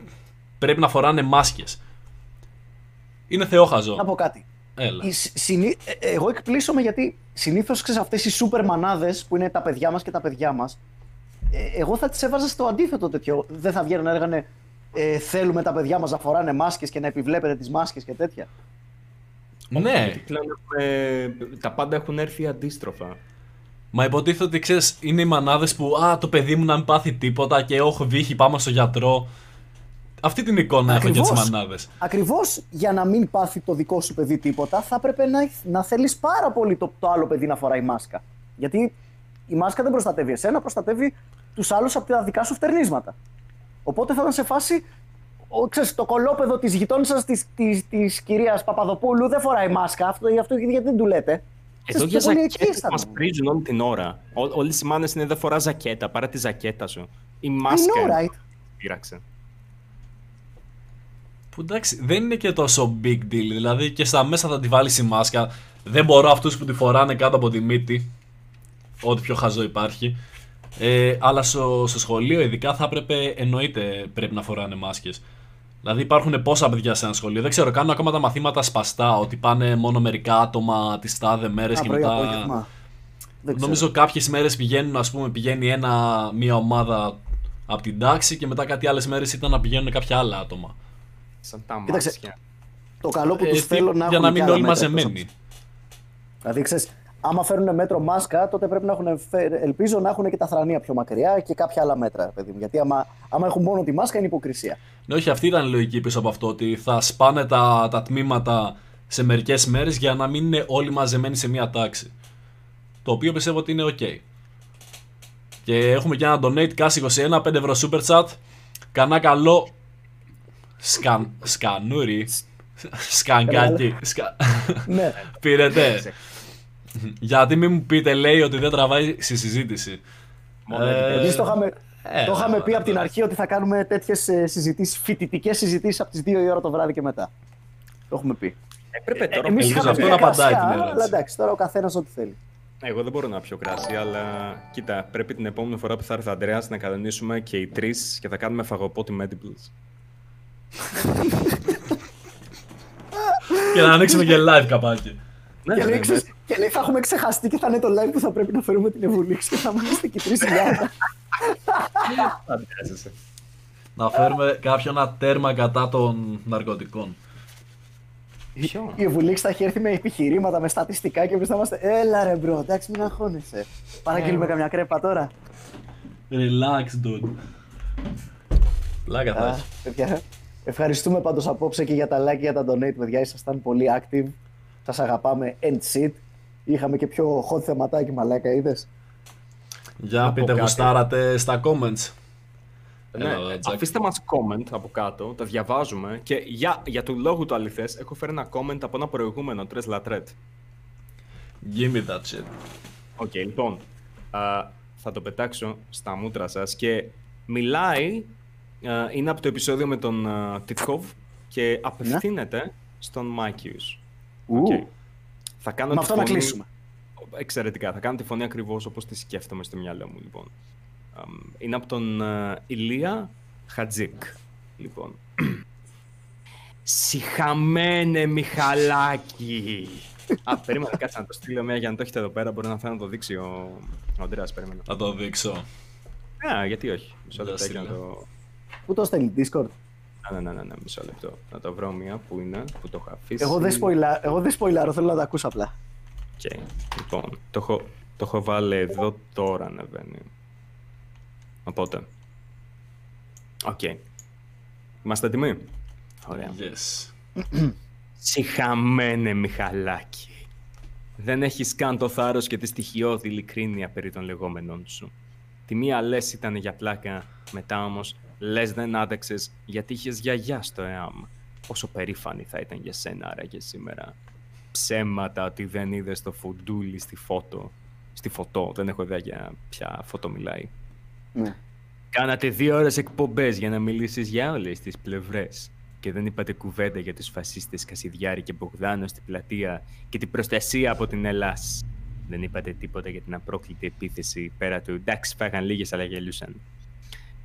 πρέπει να φοράνε μάσκες. Είναι θεόχαζο. Να πω κάτι. Έλα. Οι συ- συνή- ε, Εγώ εκπλήσωμαι γιατί συνήθως ξέρεις αυτές οι σούπερ μανάδε που είναι τα παιδιά μας και τα παιδιά μας. εγώ θα τις έβαζα στο αντίθετο τέτοιο. Δεν θα βγαίνουν να έλεγαν ε, θέλουμε τα παιδιά μας να φοράνε μάσκες και να επιβλέπετε τις μάσκες και τέτοια. Ναι, Γιατί πλέον έχουμε- τα πάντα έχουν έρθει αντίστροφα. Μα υποτίθεται ότι ξέρεις, είναι οι μανάδες που Α, το παιδί μου να μην πάθει τίποτα και όχι βύχη, πάμε στο γιατρό. Αυτή την εικόνα έχω για τις Ακριβώς. μανάδες. Ακριβώς για να μην πάθει το δικό σου παιδί τίποτα, θα έπρεπε να, να θέλεις πάρα πολύ το, το άλλο παιδί να φοράει μάσκα. Γιατί η μάσκα δεν προστατεύει εσένα, προστατεύει τους άλλους από τα δικά σου φτερνίσματα. Οπότε θα ήταν σε φάση. Ο, ξέρεις, το κολόπεδο της γειτόνισσας της της, της κυρίας Παπαδοπούλου δεν φοράει μάσκα. Αυτό, αυτό γιατί δεν του λέτε. Εδώ Ξέρεις, για πιο πολύ εκεί ζακέτες θα μας ήταν. πρίζουν όλη την ώρα. Όλε οι μάνες είναι δεν φορά ζακέτα, παρά τη ζακέτα σου. Η μάσκα I know, right? πείραξε. Που εντάξει, δεν είναι και τόσο big deal. Δηλαδή και στα μέσα θα τη βάλεις η μάσκα. Δεν μπορώ αυτούς που τη φοράνε κάτω από τη μύτη. Ό,τι πιο χαζό υπάρχει. Ε, αλλά στο, στο σχολείο, ειδικά, θα έπρεπε, εννοείται, πρέπει να φοράνε μάσκες. Δηλαδή υπάρχουν πόσα παιδιά σε ένα σχολείο. Δεν ξέρω, κάνουν ακόμα τα μαθήματα σπαστά. Ότι πάνε μόνο μερικά άτομα τις τάδε μέρες Α, και πρωί, μετά. απόγευμα. Δεν ξέρω. Νομίζω κάποιες μέρες πηγαίνουν, ας πούμε, πηγαίνει ένα, μία ομάδα από την τάξη και μετά κάτι άλλες μέρες ήταν να πηγαίνουν κάποια άλλα άτομα. Σαν τα Κοίταξε, μάτια. Το καλό που Ε, τους τι- θέλω να για έχουν να και μην άλλα όλοι μέτρα εκτός μαζεμένοι. από- Δηλαδή, ξέρεις, άμα φέρουν μέτρο μάσκα, τότε πρέπει να έχουν. φε- Ελπίζω να έχουν και τα θρανία πιο μακριά και κάποια άλλα μέτρα, παιδί μου. Γιατί άμα, άμα έχουν μόνο τη μάσκα είναι υποκρισία. Ναι, όχι, αυτή ήταν η λογική πίσω από αυτό. Ότι θα σπάνε τα, τα τμήματα σε μερικές μέρες για να μην είναι όλοι μαζεμένοι σε μία τάξη. Το οποίο πιστεύω ότι είναι ok. Και έχουμε και ένα donate cash 21, 5 ευρώ super chat. Κανά καλό. Σκαν, σκανούρι. Σκαγκάκι. Σκα... ναι. [LAUGHS] Πήρετε. [LAUGHS] Γιατί μην μου πείτε, λέει, ότι δεν τραβάει στη συζήτηση. Μόνο Ε, Εμείς το είχαμε, ε, το είχαμε ε, πει από την αρχή ότι θα κάνουμε τέτοιες συζητήσεις, φοιτητικές συζητήσεις από τις 2 η ώρα το βράδυ και μετά. Το έχουμε πει. Έπρεπε τώρα. Εμείς ελπίζω είχαμε αυτό πει να για απαντάει κρασιά, την ερώτηση. Αλλά εντάξει, τώρα ο καθένας ό,τι θέλει. Εγώ δεν μπορώ να πιω κρασί, αλλά κοίτα, πρέπει την επόμενη φορά που θα έρθει ο Αντρέας να κανονίσουμε και οι τρεις και θα κάνουμε φαγοπότη Medibles. [LAUGHS] Και να ανοίξουμε και live καπάκι. Ναι, και, ναι, λέει, ναι. ξέρεις, και λέει, θα έχουμε ξεχαστεί και θα είναι το live που θα πρέπει να φέρουμε την Ευουλίξη και θα είμαστε και τρεις χιλιάδες. Ποιο; Η Βουλίξ θα έχει έρθει με επιχειρήματα, με στατιστικά και εμείς θα είμαστε. Έλα ρε μπρο, εντάξει, μην αγχώνεσαι. Παραγγείλουμε καμιά κρέπα τώρα. Relax, dude. Πλάκα θα Α, έχει. παιδιά, ευχαριστούμε πάντως απόψε και για τα like και για τα donate, παιδιά. Ήσασταν πολύ active. Σας αγαπάμε end shit. Είχαμε και πιο hot θεματάκι, μαλάκα, είδες; Για πείτε κάτι. γουστάρατε στα comments. Ναι, Έλα, Τζακ. αφήστε μας comment από κάτω, τα διαβάζουμε και για, για του λόγου του αληθές έχω φέρει ένα comment από ένα προηγούμενο, Τρες Λατρέτ. Give me that shit. Οκ, λοιπόν, α, θα το πετάξω στα μούτρα σας και μιλάει, α, είναι από το επεισόδιο με τον α, Τιτχόβ και απευθύνεται στον Μάκιους. Ου, Οκ. Θα κάνω Με τη αυτό να φωνή- κλείσουμε. Εξαιρετικά. Θα κάνω τη φωνή ακριβώς όπως τη σκέφτομαι στο μυαλό μου, λοιπόν. Αμ, Είναι από τον α, Ηλία Χατζίκ. Λοιπόν. Συχαμένε Μιχαλάκη. Α, περίμενα, κάτσε να το στείλω μια για να το έχετε εδώ πέρα. Μπορεί να θέλω να το δείξει ο, ο Αντρέας, περίμενα. Θα το δείξω. Α, γιατί όχι. Μισό Για λεπτάκι να στείλε. το... Πού το στέλνει, Discord; Ναι, ναι, ναι, ναι, μισό λεπτό. Να το βρω μια που είναι, που το έχω αφήσει. Εγώ δεν, σποιλα... Εγώ δεν σποιλάρω, θέλω να τα ακούσω απλά. Οκ. Λοιπόν, το έχω, το έχω βάλει εδώ τώρα ανεβαίνει. Οπότε. Οκ. Είμαστε έτοιμοι; Ωραία. Yes. Συχαμένε Μιχαλάκη. Δεν έχεις καν το θάρρος και τη στοιχειώδη ειλικρίνεια περί των λεγόμενών σου. Τη μία λες ήταν για πλάκα, μετά όμως λες δεν άντεξες γιατί είχες γιαγιά στο ΕΑΜ. Πόσο περήφανη θα ήταν για σένα άραγε σήμερα. Ψέματα ότι δεν είδες το φουντούλι στη φώτο. Στη φωτό, δεν έχω ιδέα για ποια φωτό μιλάει. Ναι. Κάνατε δύο ώρες εκπομπές για να μιλήσεις για όλες τις πλευρές. Και δεν είπατε κουβέντα για τους φασίστες Κασιδιάρη και Μπογδάνο στην πλατεία και την προστασία από την Ελλάς. Δεν είπατε τίποτα για την απρόκλητη επίθεση πέρα του εντάξει φάγαν λίγες αλλά γελούσαν.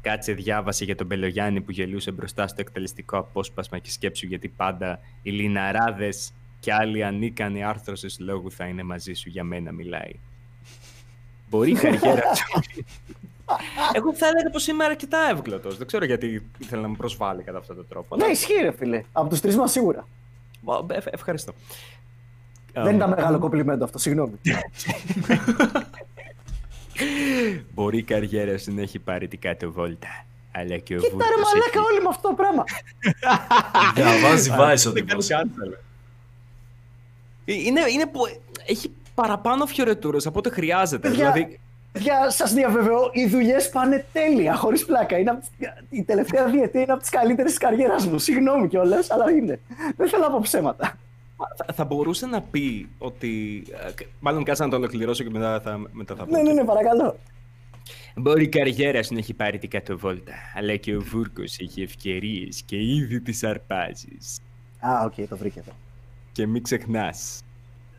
Κάτσε διάβασε για τον Μπελογιάννη που γελούσε μπροστά στο εκτελεστικό απόσπασμα και σκέψου γιατί πάντα οι λιναράδες και άλλοι ανίκανοι άρθρωσης λόγου θα είναι μαζί σου για μένα μιλάει. Μπορεί η [LAUGHS] καριέρα του εγώ θα έλεγα πως είμαι αρκετά εύγλωτος. Δεν ξέρω γιατί ήθελα να με προσβάλλει κατά αυτόν τον τρόπο. Ναι, αλλά- ισχύει, ρε φίλε. Από τους τρεις μας σίγουρα. Μα, ε, ευχαριστώ. Δεν ήταν μεγάλο κομπλιμέντο αυτό, συγγνώμη. [LAUGHS] Μπορεί η καριέρα σου να έχει πάρει την κάτω βόλτα. Αλλά και ο Κοίτα ρε Βούρκος μαλάκα έχει- όλοι με αυτό το πράγμα. [LAUGHS] Διαβάζει Vice ο Δεν κάνω τύπος. cancel. Ε, Είναι, είναι που έχει παραπάνω φιωρετούρες από ό,τι χρειάζεται. Παιδιά, Δηλαδή, Για σας διαβεβαιώ, οι δουλειές πάνε τέλεια, χωρίς πλάκα. Είναι απ' τις- η τελευταία διετία είναι από τις καλύτερες της καριέρας μου. Συγγνώμη κιόλας, αλλά είναι. Δεν θέλω να πω ψέματα. Θα, θα μπορούσε να πει ότι. ε, Μάλλον κάτσε να το ολοκληρώσω και μετά θα, μετά θα πω. Ναι, ναι, ναι, παρακαλώ. Μπορεί η καριέρα σου να έχει πάρει την κάτω βόλτα, αλλά και ο Βούρκος έχει ευκαιρίες και ήδη τις αρπάζεις. Α, οκ, το βρήκε εδώ. Και μην ξεχνάς,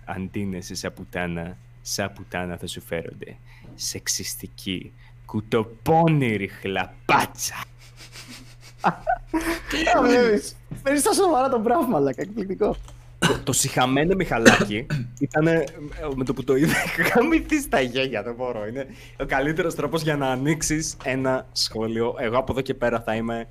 αν ντύνεσαι σαν πουτάνα, σαν πουτάνα θα σου φέρονται. Σεξιστική, κουτοπόνηρη χλαπάτσα. Τα βλέπει. Παίρνει στα σοβαρά τον μπράβο, μαλάκα. Εκπληκτικό. Το, το συχαμένο Μιχαλάκι ήταν με το που το είδα. Είχα γαμηθεί στα γέλια, δεν μπορώ. Είναι ο καλύτερος τρόπος για να ανοίξεις ένα σχόλιο. Εγώ από εδώ και πέρα θα είμαι.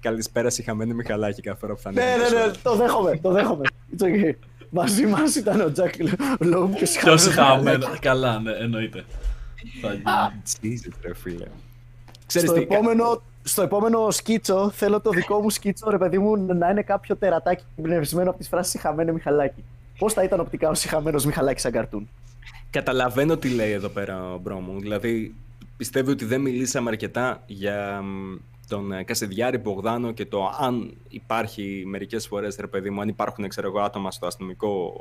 Καλησπέρα, συχαμένο Μιχαλάκι, κάθε φορά που θα Ναι, ανοίξω ναι, ένα ναι, το δέχομαι, το δέχομαι. It's okay. Μαζί μας ήταν ο Τζακ Λόγκ και Ποιο συγχαρητήρια. είχαμε. Καλά, ναι, εννοείται. Θα γίνει. Jesus, ρε φίλε. Ξέρεις Στο τι, επόμενο, στο επόμενο σκίτσο θέλω το δικό μου σκίτσο, ρε παιδί μου, να είναι κάποιο τερατάκι εμπνευσμένο από τις φράσεις Χαμένε Μιχαλάκη. Πώς θα ήταν οπτικά ο συχαμένος Μιχαλάκης σαν καρτούν; Καταλαβαίνω τι λέει εδώ πέρα ο μπρο μου. Δηλαδή, πιστεύει ότι δεν μιλήσαμε αρκετά για μ, τον ε, Κασιδιάρη Μπογδάνο και το αν υπάρχει μερικές φορές, ρε παιδί μου, αν υπάρχουν ξέρω εγώ, άτομα στο αστυνομικό,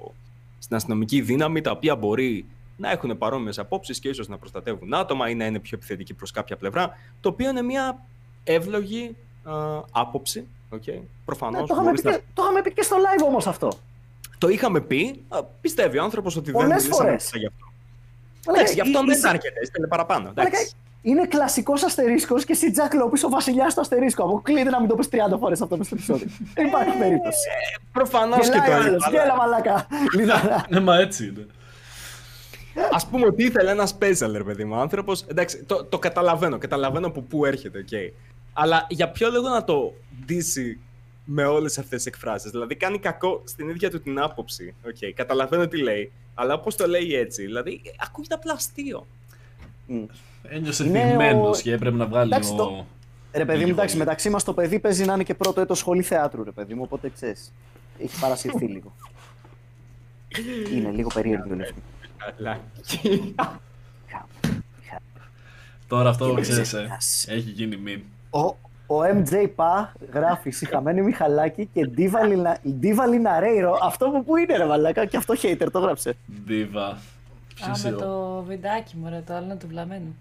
στην αστυνομική δύναμη τα οποία μπορεί να έχουν παρόμοιες απόψεις και ίσως να προστατεύουν άτομα ή να είναι πιο επιθετικοί προς κάποια πλευρά. Το οποίο είναι μια εύλογη α, άποψη. Okay. Προφανώς. Ναι, το, είχαμε πει και, το είχαμε πει και στο live όμως αυτό. Το είχαμε πει. α, Πιστεύει ο άνθρωπος ότι δεν Πολλές μιλήσαμε φορές. αρκετά γι' αυτό. Αλλά Εντάξει, γι' αυτό είναι- δεν αρκετέ, θέλει παραπάνω. Αλλά εντάξει. Είναι κλασικός αστερίσκος και εσύ Τζακ Λόπι ο βασιλιάς του αστερίσκου. Αποκλείται να μην το πεις 30 φορές αυτό μες στο επεισόδιο. Δεν υπάρχει περίπτωση. Προφανώς και Γελάει το ο άλλος, είπα. Γέλα μαλάκα. Λιδαρά. Ναι, μα έτσι είναι. Ας πούμε ότι ήθελε ένας special, ρε παιδί μου. άνθρωπος. Εντάξει, το, το καταλαβαίνω. Καταλαβαίνω από πού έρχεται, οκ. Αλλά για ποιο λόγο να το ντύσει με όλες αυτές τις εκφράσεις; Δηλαδή κάνει κακό στην ίδια του την άποψη. Okay, καταλαβαίνω τι λέει, αλλά όπως το λέει έτσι, δηλαδή ακούγεται απλά αστείο. Ένιωσε Είναι θυμμένο ο- και έπρεπε να βγάλει Εντάξει, ο... το- Ρε παιδί μου, Λίγο εντάξει, πολύ. μεταξύ μας το παιδί παίζει να είναι και πρώτο έτος σχολή θεάτρου, ρε παιδί μου, οπότε ξέρεις. Έχει παρασυρθεί [LAUGHS] λίγο. είναι λίγο περίεργο η λευκή. Αλλά. Τώρα αυτό Και ξέρεις, δεν ε, ξέχασε. έχει γίνει meme. Ο, ο MJ Pa γράφει συχαμένη Μιχαλάκη και Diva Linareiro. Αυτό που πού είναι ρε μαλάκα και αυτό hater το γράψε. Diva. Α, Ποιος με είναι ο- το βιντεάκι μου, ρε, το άλλο είναι του βλαμμένου.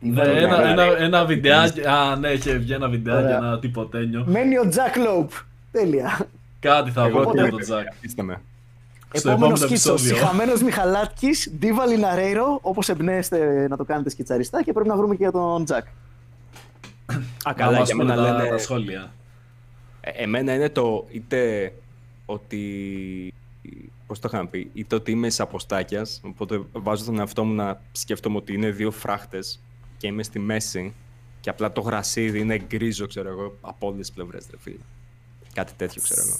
Ναι, Diva ένα, Linareiro. ένα, ένα βιντεάκι. Α, ναι, είχε βγει ένα βιντεάκι, Ωραία. ένα τυποτένιο. Μένει ο Jack Lope. Τέλεια. Κάτι θα Εγώ πω τι για τον Τζακ. Αφήστε με. Στο Επόμενο επόμενο σκίτσος. επεισόδιο. Συχαμένο Μιχαλάκης, Diva Linareiro. Όπως εμπνέεστε να το κάνετε σκιτσαριστά και πρέπει να βρούμε και για τον Jack. Α, Να καλά, μας για πούνε μένα τα, λένε. τα σχόλια. Ε, εμένα είναι το είτε ότι. Πώς το είχαμε πει, είτε ότι είμαι σαποστάκια. Οπότε βάζω τον εαυτό μου να σκέφτομαι ότι είναι δύο φράχτες και είμαι στη μέση και απλά το γρασίδι είναι γκρίζο, ξέρω εγώ, από όλες τις πλευρές, ρε φίλε. Κάτι τέτοιο, ξέρω εγώ.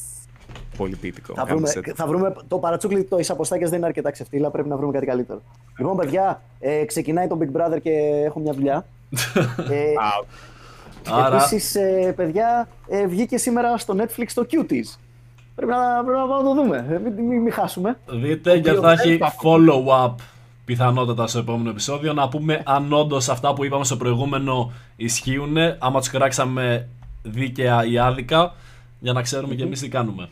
Πολύ ποιητικό. Θα Κάνουμε βρούμε, set. θα βρούμε, το παρατσούκλι το εισαποστάκια δεν είναι αρκετά ξεφτύλα, πρέπει να βρούμε κάτι καλύτερο. Λοιπόν, παιδιά, ε, ξεκινάει το Big Brother και έχω μια δουλειά. [LAUGHS] ε, Α, Άρα, Επίσης, ε, παιδιά, ε, βγήκε σήμερα στο Netflix το Cuties. Πρέπει να, πρέπει να πάμε να το δούμε. Ε, μην, μην, μην χάσουμε. δείτε και οποίο θα δεν έχει θα- follow-up πιθανότατα στο επόμενο επεισόδιο. Να πούμε αν όντως αυτά που είπαμε στο προηγούμενο ισχύουν, άμα τους κράξαμε δίκαια ή άδικα, για να ξέρουμε και εμείς τι κάνουμε.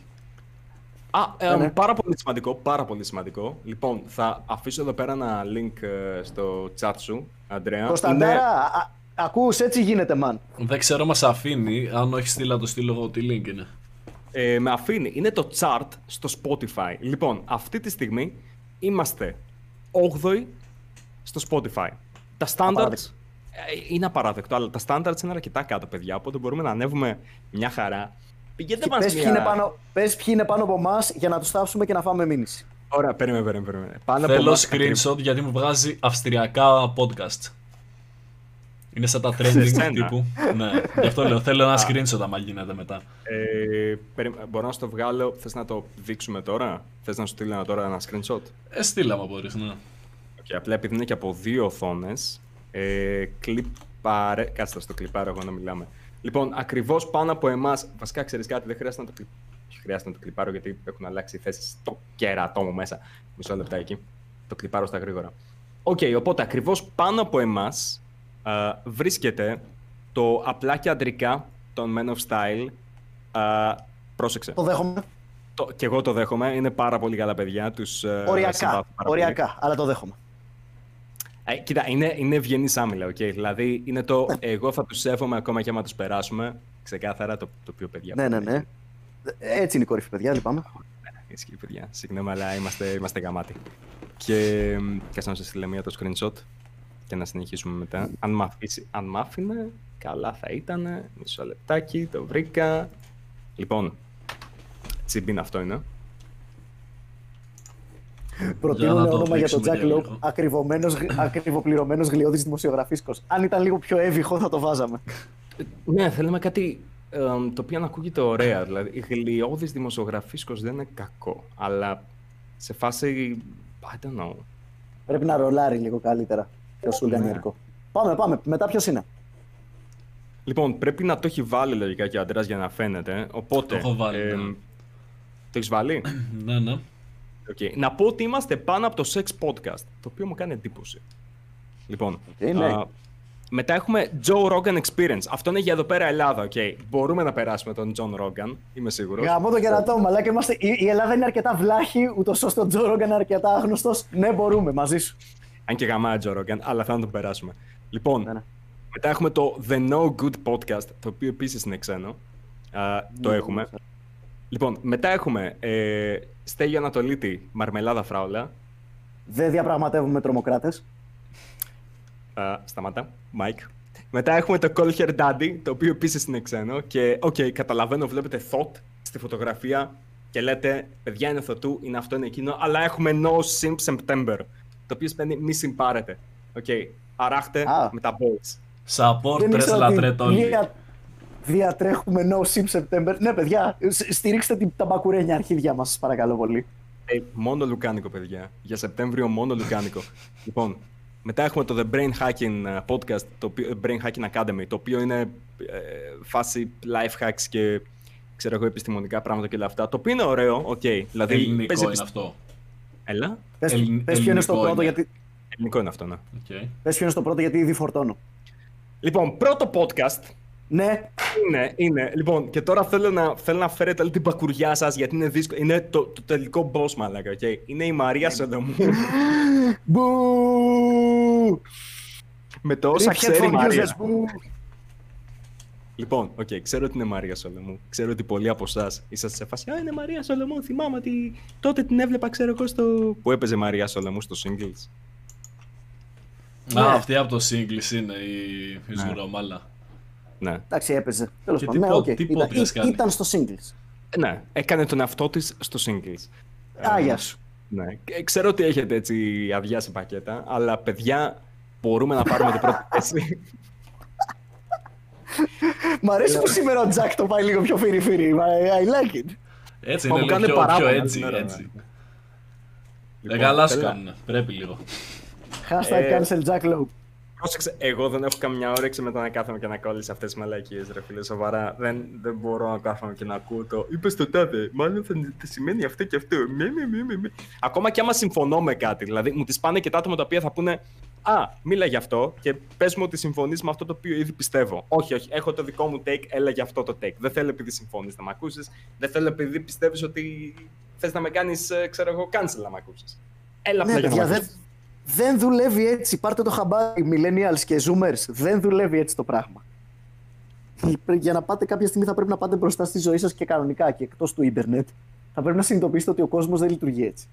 Α, ε, Ναι, ναι. πάρα πολύ σημαντικό, πάρα πολύ σημαντικό. Λοιπόν, θα αφήσω εδώ πέρα ένα link ε, στο chat σου, Αντρέα. Κωνσταντάρα, Είναι- α, α, ακούς, έτσι γίνεται, man. Δεν ξέρω, μας αφήνει. Αν όχι, στείλα να το στείλω εγώ τι link είναι. ε, με αφήνει. Είναι το chart στο Spotify. Λοιπόν, αυτή τη στιγμή είμαστε 8η στο Spotify. Τα standards Απαράδεκτο. ε, είναι απαράδεκτο, αλλά τα standards είναι αρκετά κάτω, παιδιά. Οπότε μπορούμε να ανέβουμε μια χαρά. Πηγαίνετε Και μας πες, μια... ποιοι είναι πάνω, πες ποιοι είναι πάνω από εμάς για να τους θάψουμε και να φάμε μήνυση. Ωραία, περίμενε, περίμενε. περίμενε. Πάνω από Θέλω εμάς screenshot γιατί μου βγάζει αυστριακά podcast. Είναι σαν τα trending σένα. τύπου. ναι, γι' αυτό λέω. Θέλω ένα screenshot άμα γίνεται μετά. Ε, περι- μπορώ να στο βγάλω, θες να το δείξουμε τώρα, θες να σου στείλω τώρα ένα screenshot; Ε, στείλα άμα μπορείς, ναι. Okay, απλά επειδή είναι και από δύο οθόνες. Ε, κλιπάρε. Κάτσε να στο κλιπάρω εγώ να μιλάμε. Λοιπόν, ακριβώς πάνω από εμάς. Βασικά ξέρεις κάτι, δεν χρειάζεται να το κλιπάρω. Χρειάζεται να το κλιπάρω γιατί έχουν αλλάξει οι θέσεις στο κερατό μου μέσα. Μισό λεπτάκι. Το κλιπάρω στα γρήγορα. Οκ, οπότε ακριβώς πάνω από εμάς βρίσκεται το απλά και αντρικά των Men of Style. Α, πρόσεξε. Το δέχομαι. Το, και εγώ το δέχομαι. Είναι πάρα πολύ καλά παιδιά. Τους, ε, Οριακά. συμπαθώ πάρα πολύ. Οριακά, αλλά το δέχομαι. Ε, κοίτα, είναι, είναι ευγενή άμιλλα, οκ. Δηλαδή είναι το εγώ θα τους σέβομαι ακόμα και άμα τους περάσουμε. Ξεκάθαρα το, το οποίο παιδιά. Ναι, ναι, πάντα ναι. Έτσι είναι η κορυφή, παιδιά, λυπάμαι. έχει. Ισχύει, παιδιά. Συγγνώμη, αλλά είμαστε, είμαστε γαμάτοι. Και κάτσε να σας στείλω μία το screenshot και να συνεχίσουμε μετά. Αν μ' αφήσει, αν μ' άφηνε, καλά θα ήταν. Μισό λεπτάκι, το βρήκα. Λοιπόν, τσιμπίν αυτό είναι. Προτείνουν να το όνομα για τον δείξουμε Jack και Lope, λίγο. ακριβωμένος, γ- [LAUGHS] ακριβοπληρωμένος γλιώδης δημοσιογραφίσκος. Αν ήταν λίγο πιο έβυχο θα το βάζαμε. Ναι, θέλουμε κάτι ε, το οποίο να ακούγεται ωραία. Δηλαδή, γλοιώδης δημοσιογραφίσκος δεν είναι κακό, αλλά σε φάση, I don't know. Πρέπει να ρολάρει λίγο καλύτερα. Πιο σουλγανιερικό. Πάμε, πάμε. Μετά ποιος είναι; Λοιπόν, πρέπει να το έχει βάλει λογικά και ο Αντρέας για να φαίνεται. Οπότε. Το έχω βάλει, ναι. Το έχεις βάλει; [CLEARS THROAT] ναι, ναι. Οκ. Να πω ότι είμαστε πάνω από το Sex Podcast, το οποίο μου κάνει εντύπωση. Λοιπόν, Οκ, ναι. α, μετά έχουμε Joe Rogan Experience. Αυτό είναι για εδώ πέρα Ελλάδα, οκ. Μπορούμε να περάσουμε τον Joe Rogan, είμαι σίγουρος. Γαμώ το κερατό, μαλάκα. Είμαστε... Η, η Ελλάδα είναι αρκετά βλάχη, ούτως ώστε ο Joe Rogan είναι αρκετά άγνωστος. Ναι, μπορούμε μαζί σου. Αν και γαμάει Joe Rogan, αλλά θα να τον περάσουμε. Λοιπόν, Ναι, ναι. μετά έχουμε το The No Good Podcast, το οποίο επίσης είναι ξένο. Α, το Ναι, έχουμε. ναι. Λοιπόν, μετά έχουμε ε, Στέλιο Ανατολίτη, Μαρμελάδα Φράουλα. Δεν διαπραγματεύουμε τρομοκράτες. Α, σταμάτα, Μάικ. Μετά έχουμε το Call Her Daddy, το οποίο επίσης είναι ξένο. Και, οκ, καταλαβαίνω, βλέπετε Thought στη φωτογραφία και λέτε, παιδιά είναι θωτού, είναι αυτό, είναι εκείνο, αλλά έχουμε No Simp September, το οποίο σημαίνει μη συμπάρετε. Οκ, αράχτε Α. με τα boys. Support, Δεν τρες ήξερα ότι λατρέτ όλοι. φιλία, Διατρέχουμε no sim September. Ναι, παιδιά, σ- στηρίξτε την- τα μπακουρένια αρχίδια μας, παρακαλώ πολύ. Ε, μόνο λουκάνικο, παιδιά. Για Σεπτέμβριο μόνο λουκάνικο. [LAUGHS] λοιπόν, μετά έχουμε το The Brain Hacking ε, podcast, το οποίο, Brain Hacking Academy, το οποίο είναι ε, φάση life hacks και ξέρω εγώ επιστημονικά πράγματα και όλα αυτά. Το οποίο είναι ωραίο, οκ. δηλαδή, Ελληνικό παίζει είναι επισ- αυτό. Έλα. Πες, Ελλην- πες ποιο είναι στο ελληνικό πρώτο, είναι. γιατί, Ελληνικό είναι αυτό, ναι. Οκ. πες ποιο είναι στο πρώτο, γιατί ήδη φορτώνω. Λοιπόν, πρώτο podcast Ναι, είναι, είναι. Λοιπόν, και τώρα θέλω να, θέλω να φέρετε όλη την μπακουριά σας γιατί είναι δύσκολο. Είναι το, το τελικό boss, μαλάκα, οκ. Είναι η Μαρία Σολωμού. Μπου! με το όσα Riphead ξέρει η for Μαρία. Users, μπου! Λοιπόν, οκ, ξέρω ότι είναι Μαρία Σολομού. Ξέρω ότι πολλοί από εσάς είσαστε σε φάση. Α, είναι Μαρία Σολομού. Θυμάμαι ότι τότε την έβλεπα, ξέρω εγώ, στο. που έπαιζε Μαρία Σολομού στο singles. Ναι. Α, αυτή από το Singles είναι η, η Ζουρομάλα. Ναι. Εντάξει, έπαιζε. Τέλος Και πάντων. τι Ναι, πο- οκ. τι Ήταν, podcast κάνει. ήταν στο singles. Ναι, έκανε τον εαυτό της στο singles. Α, Ε, γεια σου. Ναι. Και Ξέρω ότι έχετε έτσι αδειάσει πακέτα, αλλά παιδιά, μπορούμε να πάρουμε την πρώτη θέση. [LAUGHS] Μ' αρέσει που σήμερα ο Τζακ το πάει λίγο πιο φίρι-φίρι. I like it. Έτσι Μα είναι μου λίγο κάνουν πιο, παράπονα πιο την έτσι. ώρα, έτσι. ναι. Ε, Λοιπόν, καλά σου θέλω- κάνουν. Πρέπει λίγο. Hashtag Ε, cancel Jack Lowe. Πρόσεξε, εγώ δεν έχω καμιά όρεξη μετά να κάθομαι και να ακούω όλες αυτές τις μαλακίες, ρε φίλε, σοβαρά. Δεν, δεν μπορώ να κάθομαι και να ακούω το «Είπες το τάδε, μάλλον θα, θα σημαίνει αυτό και αυτό». Μη, μη, μη, μη, μη». Ακόμα και άμα συμφωνώ με κάτι, δηλαδή μου τις πάνε και τα άτομα τα οποία θα πούνε «Α, μίλα γι' αυτό και πες μου ότι συμφωνείς με αυτό το οποίο ήδη πιστεύω». Όχι, όχι, έχω το δικό μου take, έλα γι' αυτό το take. Δεν θέλω επειδή συμφωνείς να με ακούσεις, δεν θέλω επειδή πιστεύεις ότι θες να με κάνεις, ε, ξέρω εγώ, cancel να με ακούσεις. Έλα Ναι, απλά για να παιδιά, με δεν, ακούσεις. δεν δουλεύει έτσι. Πάρτε το χαμπάρι, millennials και zoomers. Δεν δουλεύει έτσι το πράγμα. Για να πάτε κάποια στιγμή θα πρέπει να πάτε μπροστά στη ζωή σας και κανονικά και εκτός του ίντερνετ. Θα πρέπει να συνειδητοποιήσετε ότι ο κόσμος δεν λειτουργεί έτσι.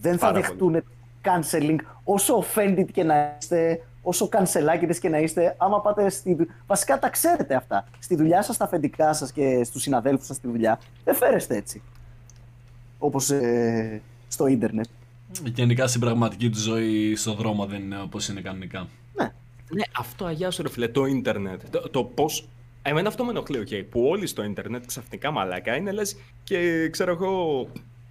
Δεν θα Πάρα δεχτούν canceling όσο offended και να είστε, όσο κανσελάκητες και να είστε, άμα πάτε στη... Βασικά τα ξέρετε αυτά. Στη δουλειά σας, στα αφεντικά σας και στους συναδέλφους σας στη δουλειά, δεν φέρεστε έτσι. Όπως ε, στο ίντερνετ. Γενικά στην πραγματική του ζωή στον δρόμο δεν είναι όπως είναι κανονικά. Ναι. Ναι, αυτό αγιά σου ρε φίλε, το ίντερνετ. Το, το πώς. Εμένα αυτό με ενοχλεί, οκ, που όλοι στο ίντερνετ ξαφνικά μαλάκα είναι λες και ξέρω εγώ.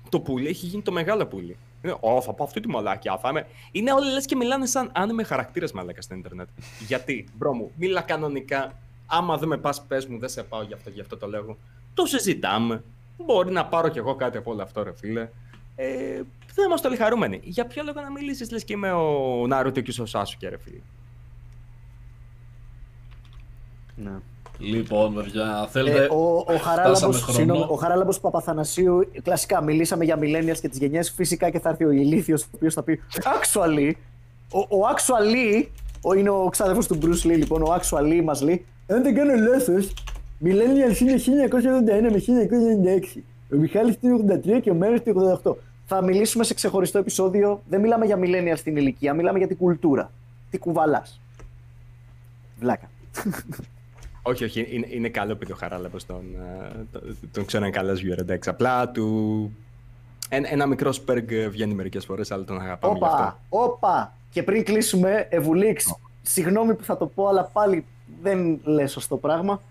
Το πουλί έχει γίνει το μεγάλο πουλί. Είναι, Ω, θα πάω αυτή τη μαλάκια. Θα είμαι... Είναι όλοι λες και μιλάνε σαν anime χαρακτήρα μαλάκα στο ίντερνετ. Γιατί, bro μου, μίλα κανονικά. Άμα δεν με πας, πες μου, δεν σε πάω γι' αυτό, γι' αυτό το λέγω. Το συζητάμε. Μπορεί να πάρω κι εγώ κάτι από όλο αυτό, ρε φίλε. Ε, δεν είμαστε όλοι χαρούμενοι. Για ποιο λόγο να μιλήσεις, λες και είμαι ο Ναρούτο και ο Σάσουκε, ρε φίλε. ναι. Λοιπόν, παιδιά, θέλετε. Ε, ο, ο, φτάσαμε Χαράλαμπος, χρόνο. συγγνώμη, ο Χαράλαμπος Παπαθανασίου, κλασικά μιλήσαμε για millennials και τις γενιές, φυσικά και θα έρθει ο ηλίθιος ο οποίος θα πει Actually, ο, ο Actually, ο, είναι ο ξάδερφος του Bruce Lee λοιπόν, ο Actually μας λέει Αν δεν κάνω λάθος, millennials είναι 1981 με 1996. Ο Μιχάλης είναι 83 και ο Μέρος είναι 88. Θα μιλήσουμε σε ξεχωριστό επεισόδιο, δεν μιλάμε για millennials στην ηλικία, μιλάμε για την κουλτούρα. Τι κουβαλάς. Βλάκα. Όχι, όχι, είναι, είναι καλό επειδή ο Χαράλαμπος τον, ε, τον, τον ξέρω είναι καλό viewer, εντάξει. Απλά του. Ένα, ένα μικρό σπέργκ βγαίνει μερικές φορές, αλλά τον αγαπάμε γι' αυτό. Όπα, όπα. Και πριν κλείσουμε, Ευουλίξ, συγγνώμη που θα το πω, αλλά πάλι δεν λες σωστό πράγμα.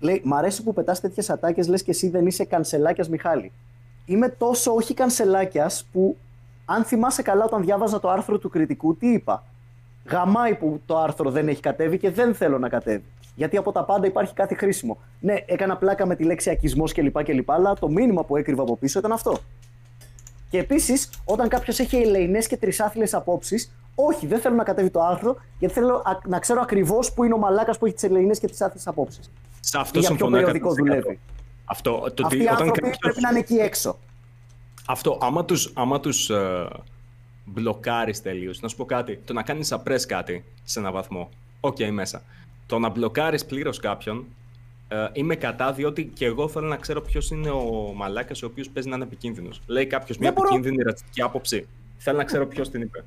Λέει, μ' αρέσει που πετάς τέτοιες ατάκες, λες και εσύ δεν είσαι κανσελάκιας Μιχάλη. Είμαι τόσο όχι κανσελάκιας που, αν θυμάσαι καλά όταν διάβαζα το άρθρο του κριτικού, τι είπα; Γαμάει που το άρθρο δεν έχει κατέβει και δεν θέλω να κατέβει. Γιατί από τα πάντα υπάρχει κάτι χρήσιμο. Ναι, έκανα πλάκα με τη λέξη ακισμός κλπ. κλπ αλλά το μήνυμα που έκρυβα από πίσω ήταν αυτό. Και επίσης, όταν κάποιος έχει ελεηνές και τρισάθλιες απόψεις, όχι, δεν θέλω να κατέβει το άρθρο, γιατί θέλω α- να ξέρω ακριβώς που είναι ο μαλάκας που έχει τις ελεηνές και τρισάθλιες απόψεις. Σε αυτό Για ποιο συμφωνώ. περιοδικό 100%. δουλεύει. Αυτό, το Αυτοί ότι οι όταν άνθρωποι κάποιος- πρέπει να είναι εκεί έξω. Αυτό, άμα τους, άμα τους ε, μπλοκάρεις τελείως, να σου πω κάτι, το να κάνεις suppress κάτι σε έναν βαθμό, οκ, μέσα. Το να μπλοκάρεις πλήρως κάποιον, ε, είμαι κατά, διότι και εγώ θέλω να ξέρω ποιος είναι ο μαλάκας ο οποίος παίζει να είναι επικίνδυνος. Λέει κάποιος μια Δεν μπορώ- επικίνδυνη ρατσιστική άποψη. Θέλω να ξέρω ποιος την είπε.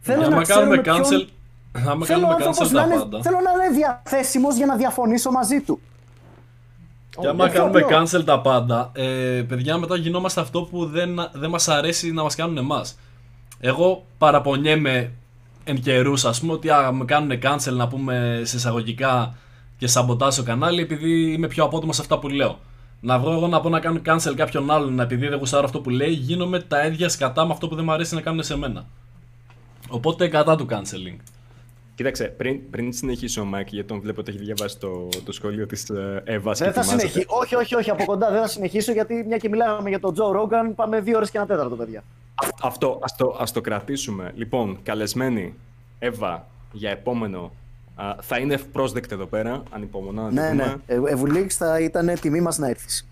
Θέλω άμα να ξέρω κάνουμε με ποιον- cancel. Άμα Θέλω ο κάνουμε άνθρωπος cancel να τα είναι, πάντα. θέλω να είναι διαθέσιμος για να διαφωνήσω μαζί του. Και άμα Ε, πιο κάνουμε απλό. cancel τα πάντα, ε, παιδιά, μετά γινόμαστε αυτό που δεν, δεν μας αρέσει να μας κάνουν εμάς. Εγώ παραπονιέμαι ανά καιρούς, ας πούμε, ότι α, με κάνουν cancel, να πούμε, σε εισαγωγικά, και σαμποτάζω το κανάλι επειδή είμαι πιο απότομος σε αυτά που λέω. Να βγω εγώ να πω να κάνω cancel κάποιον άλλον επειδή δεν γουστάρω αυτό που λέει, γίνομαι τα ίδια σκατά με αυτό που δεν μου αρέσει να κάνουν σε μένα. Οπότε κατά του canceling. Κοίταξε, πριν, πριν συνεχίσω, Μάικ, γιατί τον βλέπω ότι έχει διαβάσει το, το σχόλιο της Εύας. Δεν θα συνεχίσω. Όχι, όχι, όχι, από κοντά δεν θα συνεχίσω γιατί μια και μιλάμε για τον Τζο Ρόγκαν, πάμε δύο ώρες και ένα τέταρτο, παιδιά. Αυτό, ας το, ας το κρατήσουμε. Λοιπόν, καλεσμένη Εύα για επόμενο. Α, θα είναι ευπρόσδεκτη εδώ πέρα, ανυπομονώ να Ναι, τη ναι. δούμε. Ε, Ευουλίξ θα ήταν τιμή μας να έρθεις.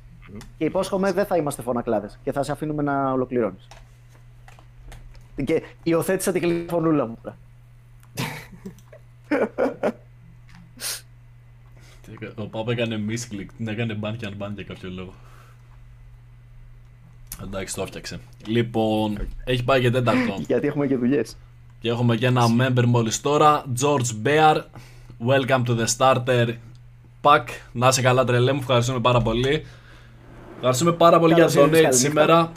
Και υπόσχομαι δεν θα είμαστε φωνακλάδες και θα σε αφήνουμε να ολοκληρώνεις. Και υιοθέτησα την κλειστή φωνούλα μου. τώρα. Ο Πάπα έκανε misclick, την έκανε ban και unban για κάποιο λόγο. Εντάξει, το έφτιαξε. Λοιπόν, έχει πάει και τέταρτο. Γιατί έχουμε και δουλειές. και έχουμε και ένα member μόλις τώρα. George Bear. Welcome to the starter pack. Να είσαι καλά, τρελέ μου. Ευχαριστούμε πάρα πολύ. Ευχαριστούμε πάρα πολύ για Καλώς το ήρθες, donate καληνύχτα. σήμερα.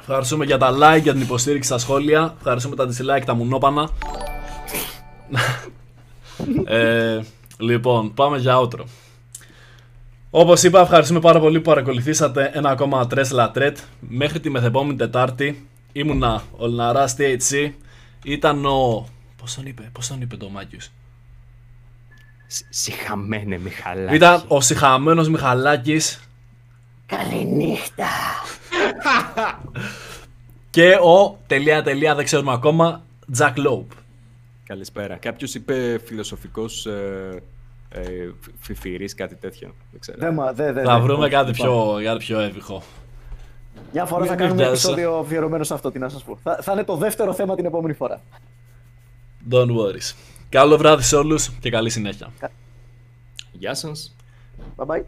Ευχαριστούμε για τα like, για την υποστήριξη στα σχόλια. Ευχαριστούμε τα dislike, τα μουνόπανα. Ε, λοιπόν, πάμε για outro. Όπως είπα, ευχαριστούμε πάρα πολύ που παρακολουθήσατε ένα ακόμα τρες λατρέτ. Μέχρι τη μεθεπόμενη Τετάρτη ήμουνα ο Λναράς THC. Ήταν ο... Πώς τον είπε, πώς τον είπε το Μάκιους. Σ- Συχαμένε, Μιχαλάκη. Ήταν ο συχαμένος Μιχαλάκης Καληνύχτα. [LAUGHS] και ο τελεία τελεία δεν ξέρουμε ακόμα Jack Lope. Καλησπέρα. Κάποιος είπε φιλοσοφικός ε, ε, φιφυρής, κάτι τέτοιο. Δεν ξέρω. Δεν, μα- δεν, δεν, Θα δεν. βρούμε Όχι, κάτι λοιπόν. πιο, κάτι πιο εύηχο. Μια φορά Μην θα κάνουμε βιάζεσαι. επεισόδιο αφιερωμένο σε αυτό, τι να σας πω. Θα, θα είναι το δεύτερο θέμα την επόμενη φορά. Don't worry. Καλό βράδυ σε όλους και καλή συνέχεια. Γεια σας. Bye bye.